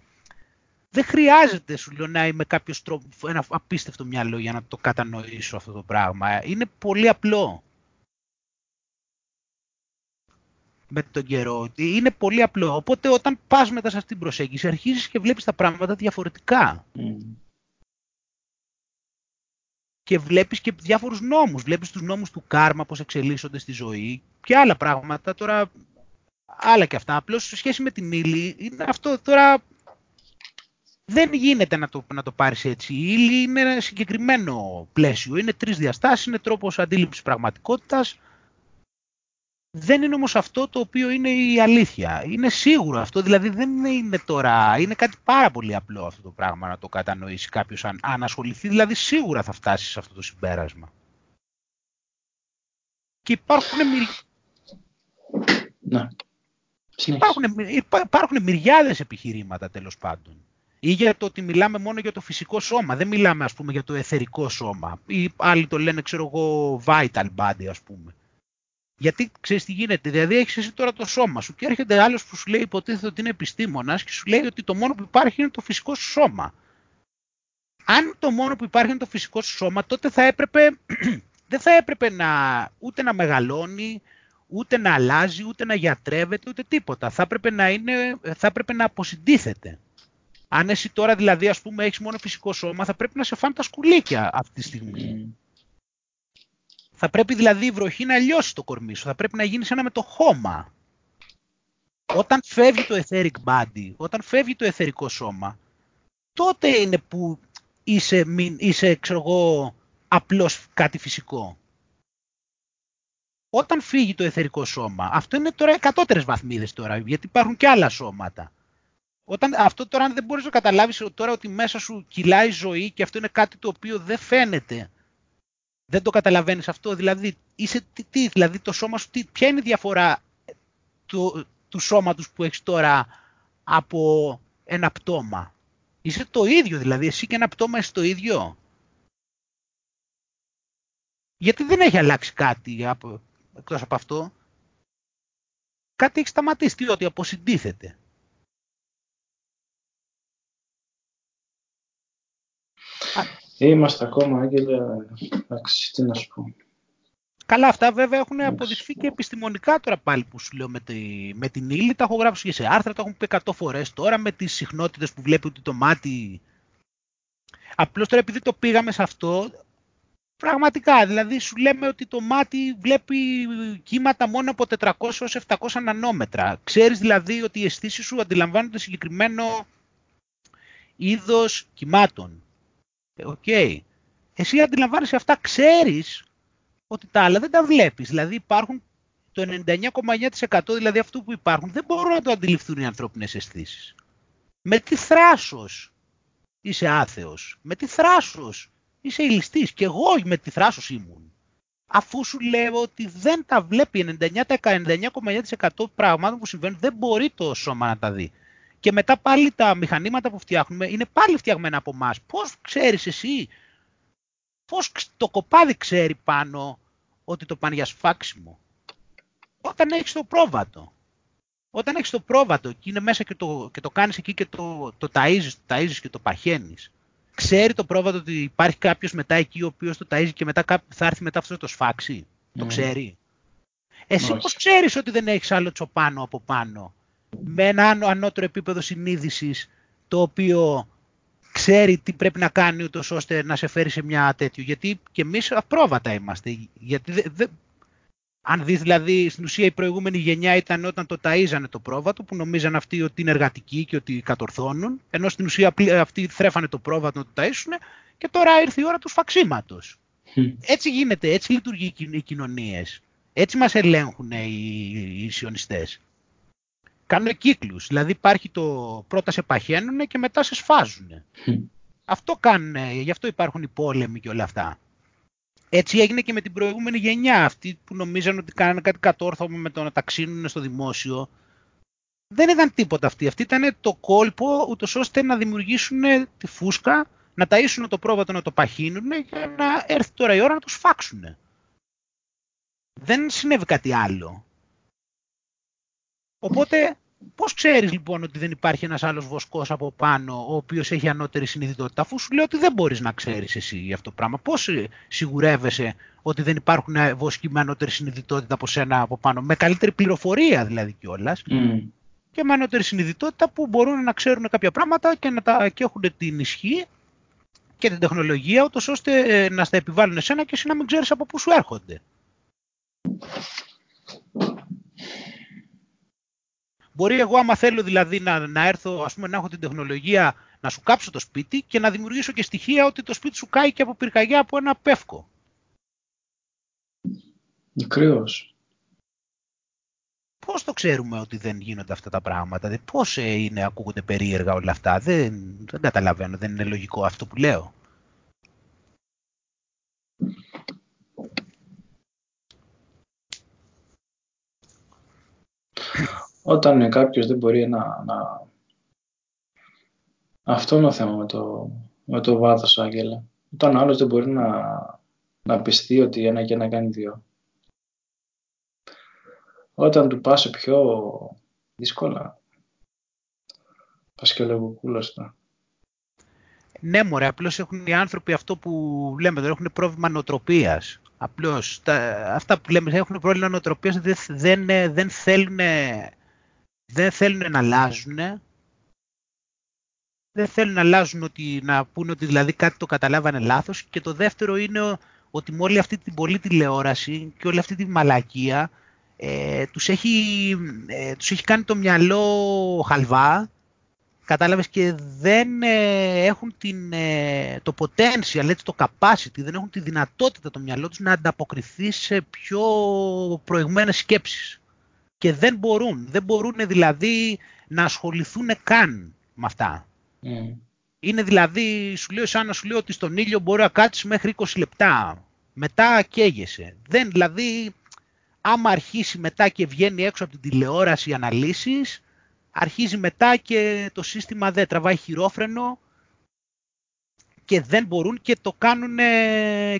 [SPEAKER 1] δεν χρειάζεται σου λέω να είμαι κάποιος τρόπο, ένα απίστευτο μυαλό για να το κατανοήσω αυτό το πράγμα. Είναι πολύ απλό. Με τον καιρό. Είναι πολύ απλό. Οπότε όταν πας μετά σε αυτή την προσέγγιση αρχίζεις και βλέπεις τα πράγματα διαφορετικά. και βλέπεις και διάφορους νόμους. Βλέπεις τους νόμους του κάρμα, πώς εξελίσσονται στη ζωή και άλλα πράγματα. Τώρα, άλλα και αυτά. Απλώς σε σχέση με την ύλη, είναι αυτό τώρα δεν γίνεται να το, να το πάρεις έτσι. Η ύλη είναι ένα συγκεκριμένο πλαίσιο. Είναι τρεις διαστάσεις, είναι τρόπος αντίληψης πραγματικότητας. Δεν είναι όμως αυτό το οποίο είναι η αλήθεια. Είναι σίγουρο αυτό, δηλαδή δεν είναι τώρα, είναι κάτι πάρα πολύ απλό αυτό το πράγμα να το κατανοήσει κάποιος αν, αν ασχοληθεί, δηλαδή σίγουρα θα φτάσει σε αυτό το συμπέρασμα. Και υπάρχουν,
[SPEAKER 2] ναι.
[SPEAKER 1] υπάρχουν, υπάρχουν μυριάδες επιχειρήματα τέλος πάντων. Ή για το ότι μιλάμε μόνο για το φυσικό σώμα, δεν μιλάμε ας πούμε για το εθερικό σώμα. Ή άλλοι το λένε ξέρω εγώ vital body ας πούμε. Γιατί ξέρεις τι γίνεται, δηλαδή έχεις εσύ τώρα το σώμα σου και έρχεται άλλος που σου λέει υποτίθεται ότι είναι επιστήμονας και σου λέει ότι το μόνο που υπάρχει είναι το φυσικό σου σώμα. Αν το μόνο που υπάρχει είναι το φυσικό σου σώμα, τότε θα έπρεπε, δεν θα έπρεπε να, ούτε να μεγαλώνει, ούτε να αλλάζει, ούτε να γιατρεύεται, ούτε τίποτα. Θα έπρεπε να, είναι, θα έπρεπε να αποσυντήθεται. Αν εσύ τώρα δηλαδή ας πούμε έχεις μόνο φυσικό σώμα, θα πρέπει να σε φάνε τα σκουλίκια αυτή τη στιγμή. Θα πρέπει δηλαδή η βροχή να λιώσει το κορμί σου. Θα πρέπει να γίνει ένα με το χώμα. Όταν φεύγει το etheric body, όταν φεύγει το εθερικό σώμα, τότε είναι που είσαι, είσαι ξέρω εγώ, απλώς κάτι φυσικό. Όταν φύγει το εθερικό σώμα, αυτό είναι τώρα εκατότερες βαθμίδες τώρα, γιατί υπάρχουν και άλλα σώματα. Όταν, αυτό τώρα αν δεν μπορείς να καταλάβεις τώρα ότι μέσα σου κυλάει ζωή και αυτό είναι κάτι το οποίο δεν φαίνεται δεν το καταλαβαίνεις αυτό. Δηλαδή, είσαι τι, δηλαδή το σώμα σου, τι, ποια είναι η διαφορά του, του σώματος που έχεις τώρα από ένα πτώμα; Είσαι το ίδιο δηλαδή, εσύ και ένα πτώμα είσαι το ίδιο; Γιατί δεν έχει αλλάξει κάτι από, εκτός από αυτό. Κάτι έχει σταματήσει, τι, ότι αποσυντήθεται.
[SPEAKER 2] Είμαστε ακόμα, Άγγελε, εντάξει, τι να σου πω.
[SPEAKER 1] Καλά, αυτά βέβαια έχουν αποδειχθεί και επιστημονικά τώρα πάλι που σου λέω με, τη, με την ύλη. Τα έχω γράψει και σε άρθρα, τα έχουν πει 100 φορές τώρα με τις συχνότητες που βλέπει ότι το μάτι... Απλώς τώρα επειδή το πήγαμε σε αυτό, πραγματικά, δηλαδή σου λέμε ότι το μάτι βλέπει κύματα μόνο από 400 έως 700 νανόμετρα. Ξέρεις δηλαδή ότι οι αισθήσεις σου αντιλαμβάνονται συγκεκριμένο είδος κυμάτων. Οκ. Εσύ αντιλαμβάνεσαι αυτά, ξέρεις ότι τα άλλα δεν τα βλέπεις. Δηλαδή υπάρχουν το 99,9% δηλαδή αυτού που υπάρχουν δεν μπορούν να το αντιληφθούν οι ανθρώπινες αισθήσεις. Με τι θράσος είσαι άθεος; Με τι θράσος είσαι ηλιστής; Και εγώ με τι θράσος ήμουν. Αφού σου λέω ότι δεν τα βλέπει 99,9% πραγμάτων που συμβαίνουν, δεν μπορεί το σώμα να τα δει. Και μετά πάλι τα μηχανήματα που φτιάχνουμε είναι πάλι φτιαγμένα από εμάς. Πώς ξέρεις εσύ, πώς το κοπάδι ξέρει πάνω ότι το πάνε για σφάξιμο; Όταν έχεις το πρόβατο. Όταν έχεις το πρόβατο και είναι μέσα και το, και το κάνεις εκεί και το, το ταΐζεις, το ταΐζεις και το παχαίνεις. Ξέρει το πρόβατο ότι υπάρχει κάποιος μετά εκεί ο οποίος το ταΐζει και μετά θα έρθει μετά αυτός το σφάξει; Το ξέρει; Εσύ πώς ξέρεις ότι δεν έχεις άλλο τσοπάνο από πάνω; Με ένα ανώτερο επίπεδο συνείδησης το οποίο ξέρει τι πρέπει να κάνει ούτως ώστε να σε φέρει σε μια τέτοιο. Γιατί και εμείς απρόβατα είμαστε. Γιατί δε, αν δεις δηλαδή στην ουσία η προηγούμενη γενιά ήταν όταν το ταΐζανε το πρόβατο που νομίζαν αυτοί ότι είναι εργατικοί και ότι κατορθώνουν ενώ στην ουσία αυτοί θρέφανε το πρόβατο να το ταΐσουν και τώρα ήρθε η ώρα του σφαξίματος. Έτσι γίνεται, έτσι λειτουργεί οι κοινωνίες. Έτσι μας ελέγχουν οι, οι σιωνιστές κάνουν κύκλους. Δηλαδή υπάρχει το πρώτα σε παχαίνουν και μετά σε σφάζουν. Αυτό κάνουν, γι' αυτό υπάρχουν οι πόλεμοι και όλα αυτά. Έτσι έγινε και με την προηγούμενη γενιά. Αυτοί που νομίζαν ότι κάνανε κάτι κατόρθωμα με το να ταξίνουν στο δημόσιο. Δεν ήταν τίποτα αυτοί. Αυτοί ήταν το κόλπο ούτως ώστε να δημιουργήσουν τη φούσκα, να ταΐσουν το πρόβατο να το παχύνουν και να έρθει τώρα η ώρα να το σφάξουν. Δεν συνέβη κάτι άλλο. Οπότε Πώς ξέρεις λοιπόν ότι δεν υπάρχει ένας άλλος βοσκός από πάνω ο οποίος έχει ανώτερη συνειδητότητα αφού σου λέει ότι δεν μπορείς να ξέρεις εσύ για αυτό το πράγμα. Πώς σιγουρεύεσαι ότι δεν υπάρχουν βοσκοί με ανώτερη συνειδητότητα από σένα από πάνω; Με καλύτερη πληροφορία δηλαδή κιόλας. Mm. Και με ανώτερη συνειδητότητα που μπορούν να ξέρουν κάποια πράγματα και να τα και έχουν την ισχύ και την τεχνολογία, ούτως ώστε ε, να στα επιβάλλουν εσένα και εσύ να μην ξέρεις από πού σου έρχονται. Μπορεί εγώ άμα θέλω δηλαδή να, να έρθω, ας πούμε να έχω την τεχνολογία να σου κάψω το σπίτι και να δημιουργήσω και στοιχεία ότι το σπίτι σου κάει και από πυρκαγιά από ένα πεύκο.
[SPEAKER 2] Ακριβώς.
[SPEAKER 1] Πώς το ξέρουμε ότι δεν γίνονται αυτά τα πράγματα, πώς ε, είναι, ακούγονται περίεργα όλα αυτά, δεν, δεν καταλαβαίνω, δεν είναι λογικό αυτό που λέω.
[SPEAKER 2] Όταν κάποιος δεν μπορεί να, να... Αυτό είναι το θέμα με το, με το βάθος, Άγγελα. Όταν άλλος δεν μπορεί να, να πιστεί ότι ένα και ένα κάνει δύο. Όταν του πάσει πιο δύσκολα, πας και λίγο κούλαστα.
[SPEAKER 1] Ναι, μωρέ, απλώς έχουν οι άνθρωποι αυτό που λέμε, δεν έχουν πρόβλημα νοοτροπίας. Απλώς, αυτά που λέμε έχουν πρόβλημα νοοτροπίας, δεν, δεν, δεν θέλουν δεν θέλουν να αλλάζουν. Δεν θέλουν να αλλάζουν ότι, να πούνε ότι δηλαδή κάτι το καταλάβανε λάθος. Και το δεύτερο είναι ότι με όλη αυτή την πολλή τηλεόραση και όλη αυτή τη μαλακία ε, τους, έχει, ε, τους έχει κάνει το μυαλό χαλβά κατάλαβες και δεν ε, έχουν την, ε, το potential, έτσι, το capacity, δεν έχουν τη δυνατότητα το μυαλό τους να ανταποκριθεί σε πιο προηγμένες σκέψεις και δεν μπορούν. Δεν μπορούν δηλαδή να ασχοληθούν καν με αυτά. Mm. Είναι δηλαδή, σου λέω σαν να σου λέω ότι στον ήλιο μπορεί να κάτσεις μέχρι 20 λεπτά. Μετά καίγεσαι. Δεν, δηλαδή, άμα αρχίσει μετά και βγαίνει έξω από την τηλεόραση οι αναλύσεις, αρχίζει μετά και το σύστημα δεν τραβάει χειρόφρενο και δεν μπορούν και το κάνουν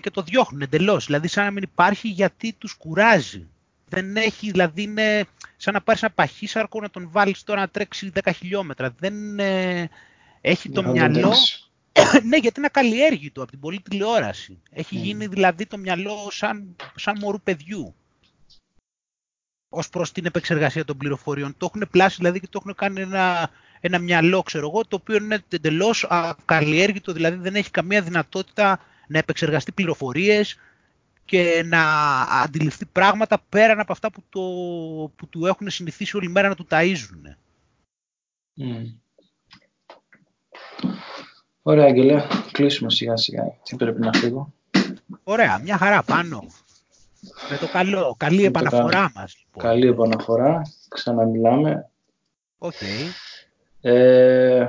[SPEAKER 1] και το διώχνουν εντελώς. Δηλαδή σαν να μην υπάρχει γιατί τους κουράζει δεν έχει, δηλαδή είναι σαν να πάρεις ένα παχύσαρκο να τον βάλεις τώρα να τρέξει 10 χιλιόμετρα. Δεν ε, έχει το μυαλό... ναι, γιατί είναι ακαλλιέργητο από την πολλή τηλεόραση. Έχει mm. γίνει δηλαδή το μυαλό σαν, σαν μωρού παιδιού. Ω προς την επεξεργασία των πληροφοριών. Το έχουν πλάσει δηλαδή και το έχουν κάνει ένα, ένα μυαλό, ξέρω εγώ, το οποίο είναι εντελώς ακαλλιέργητο, δηλαδή δεν έχει καμία δυνατότητα να επεξεργαστεί πληροφορίες, και να αντιληφθεί πράγματα πέραν από αυτά που, το, που του έχουν συνηθίσει όλη μέρα να του ταΐζουν. Mm.
[SPEAKER 2] Ωραία, Αγγελέα. Κλείσουμε σιγά σιγά. Τι πρέπει να φύγω;
[SPEAKER 1] Ωραία, μια χαρά πάνω. Με το καλό, καλή επαναφορά μας.
[SPEAKER 2] Λοιπόν. Καλή επαναφορά, ξαναμιλάμε.
[SPEAKER 1] OK.
[SPEAKER 2] Okay. Ε,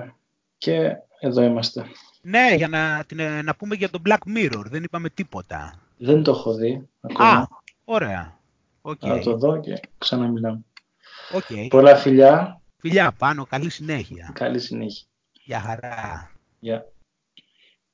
[SPEAKER 2] και εδώ είμαστε.
[SPEAKER 1] Ναι, για να, να πούμε για το Black Mirror, δεν είπαμε τίποτα.
[SPEAKER 2] Δεν το έχω δει ακόμα.
[SPEAKER 1] Α, ωραία. Okay.
[SPEAKER 2] Θα το δω και ξαναμιλάμε.
[SPEAKER 1] Okay.
[SPEAKER 2] Πολλά φιλιά.
[SPEAKER 1] Φιλιά πάνω, καλή συνέχεια.
[SPEAKER 2] Καλή συνέχεια.
[SPEAKER 1] Για χαρά.
[SPEAKER 2] Γεια.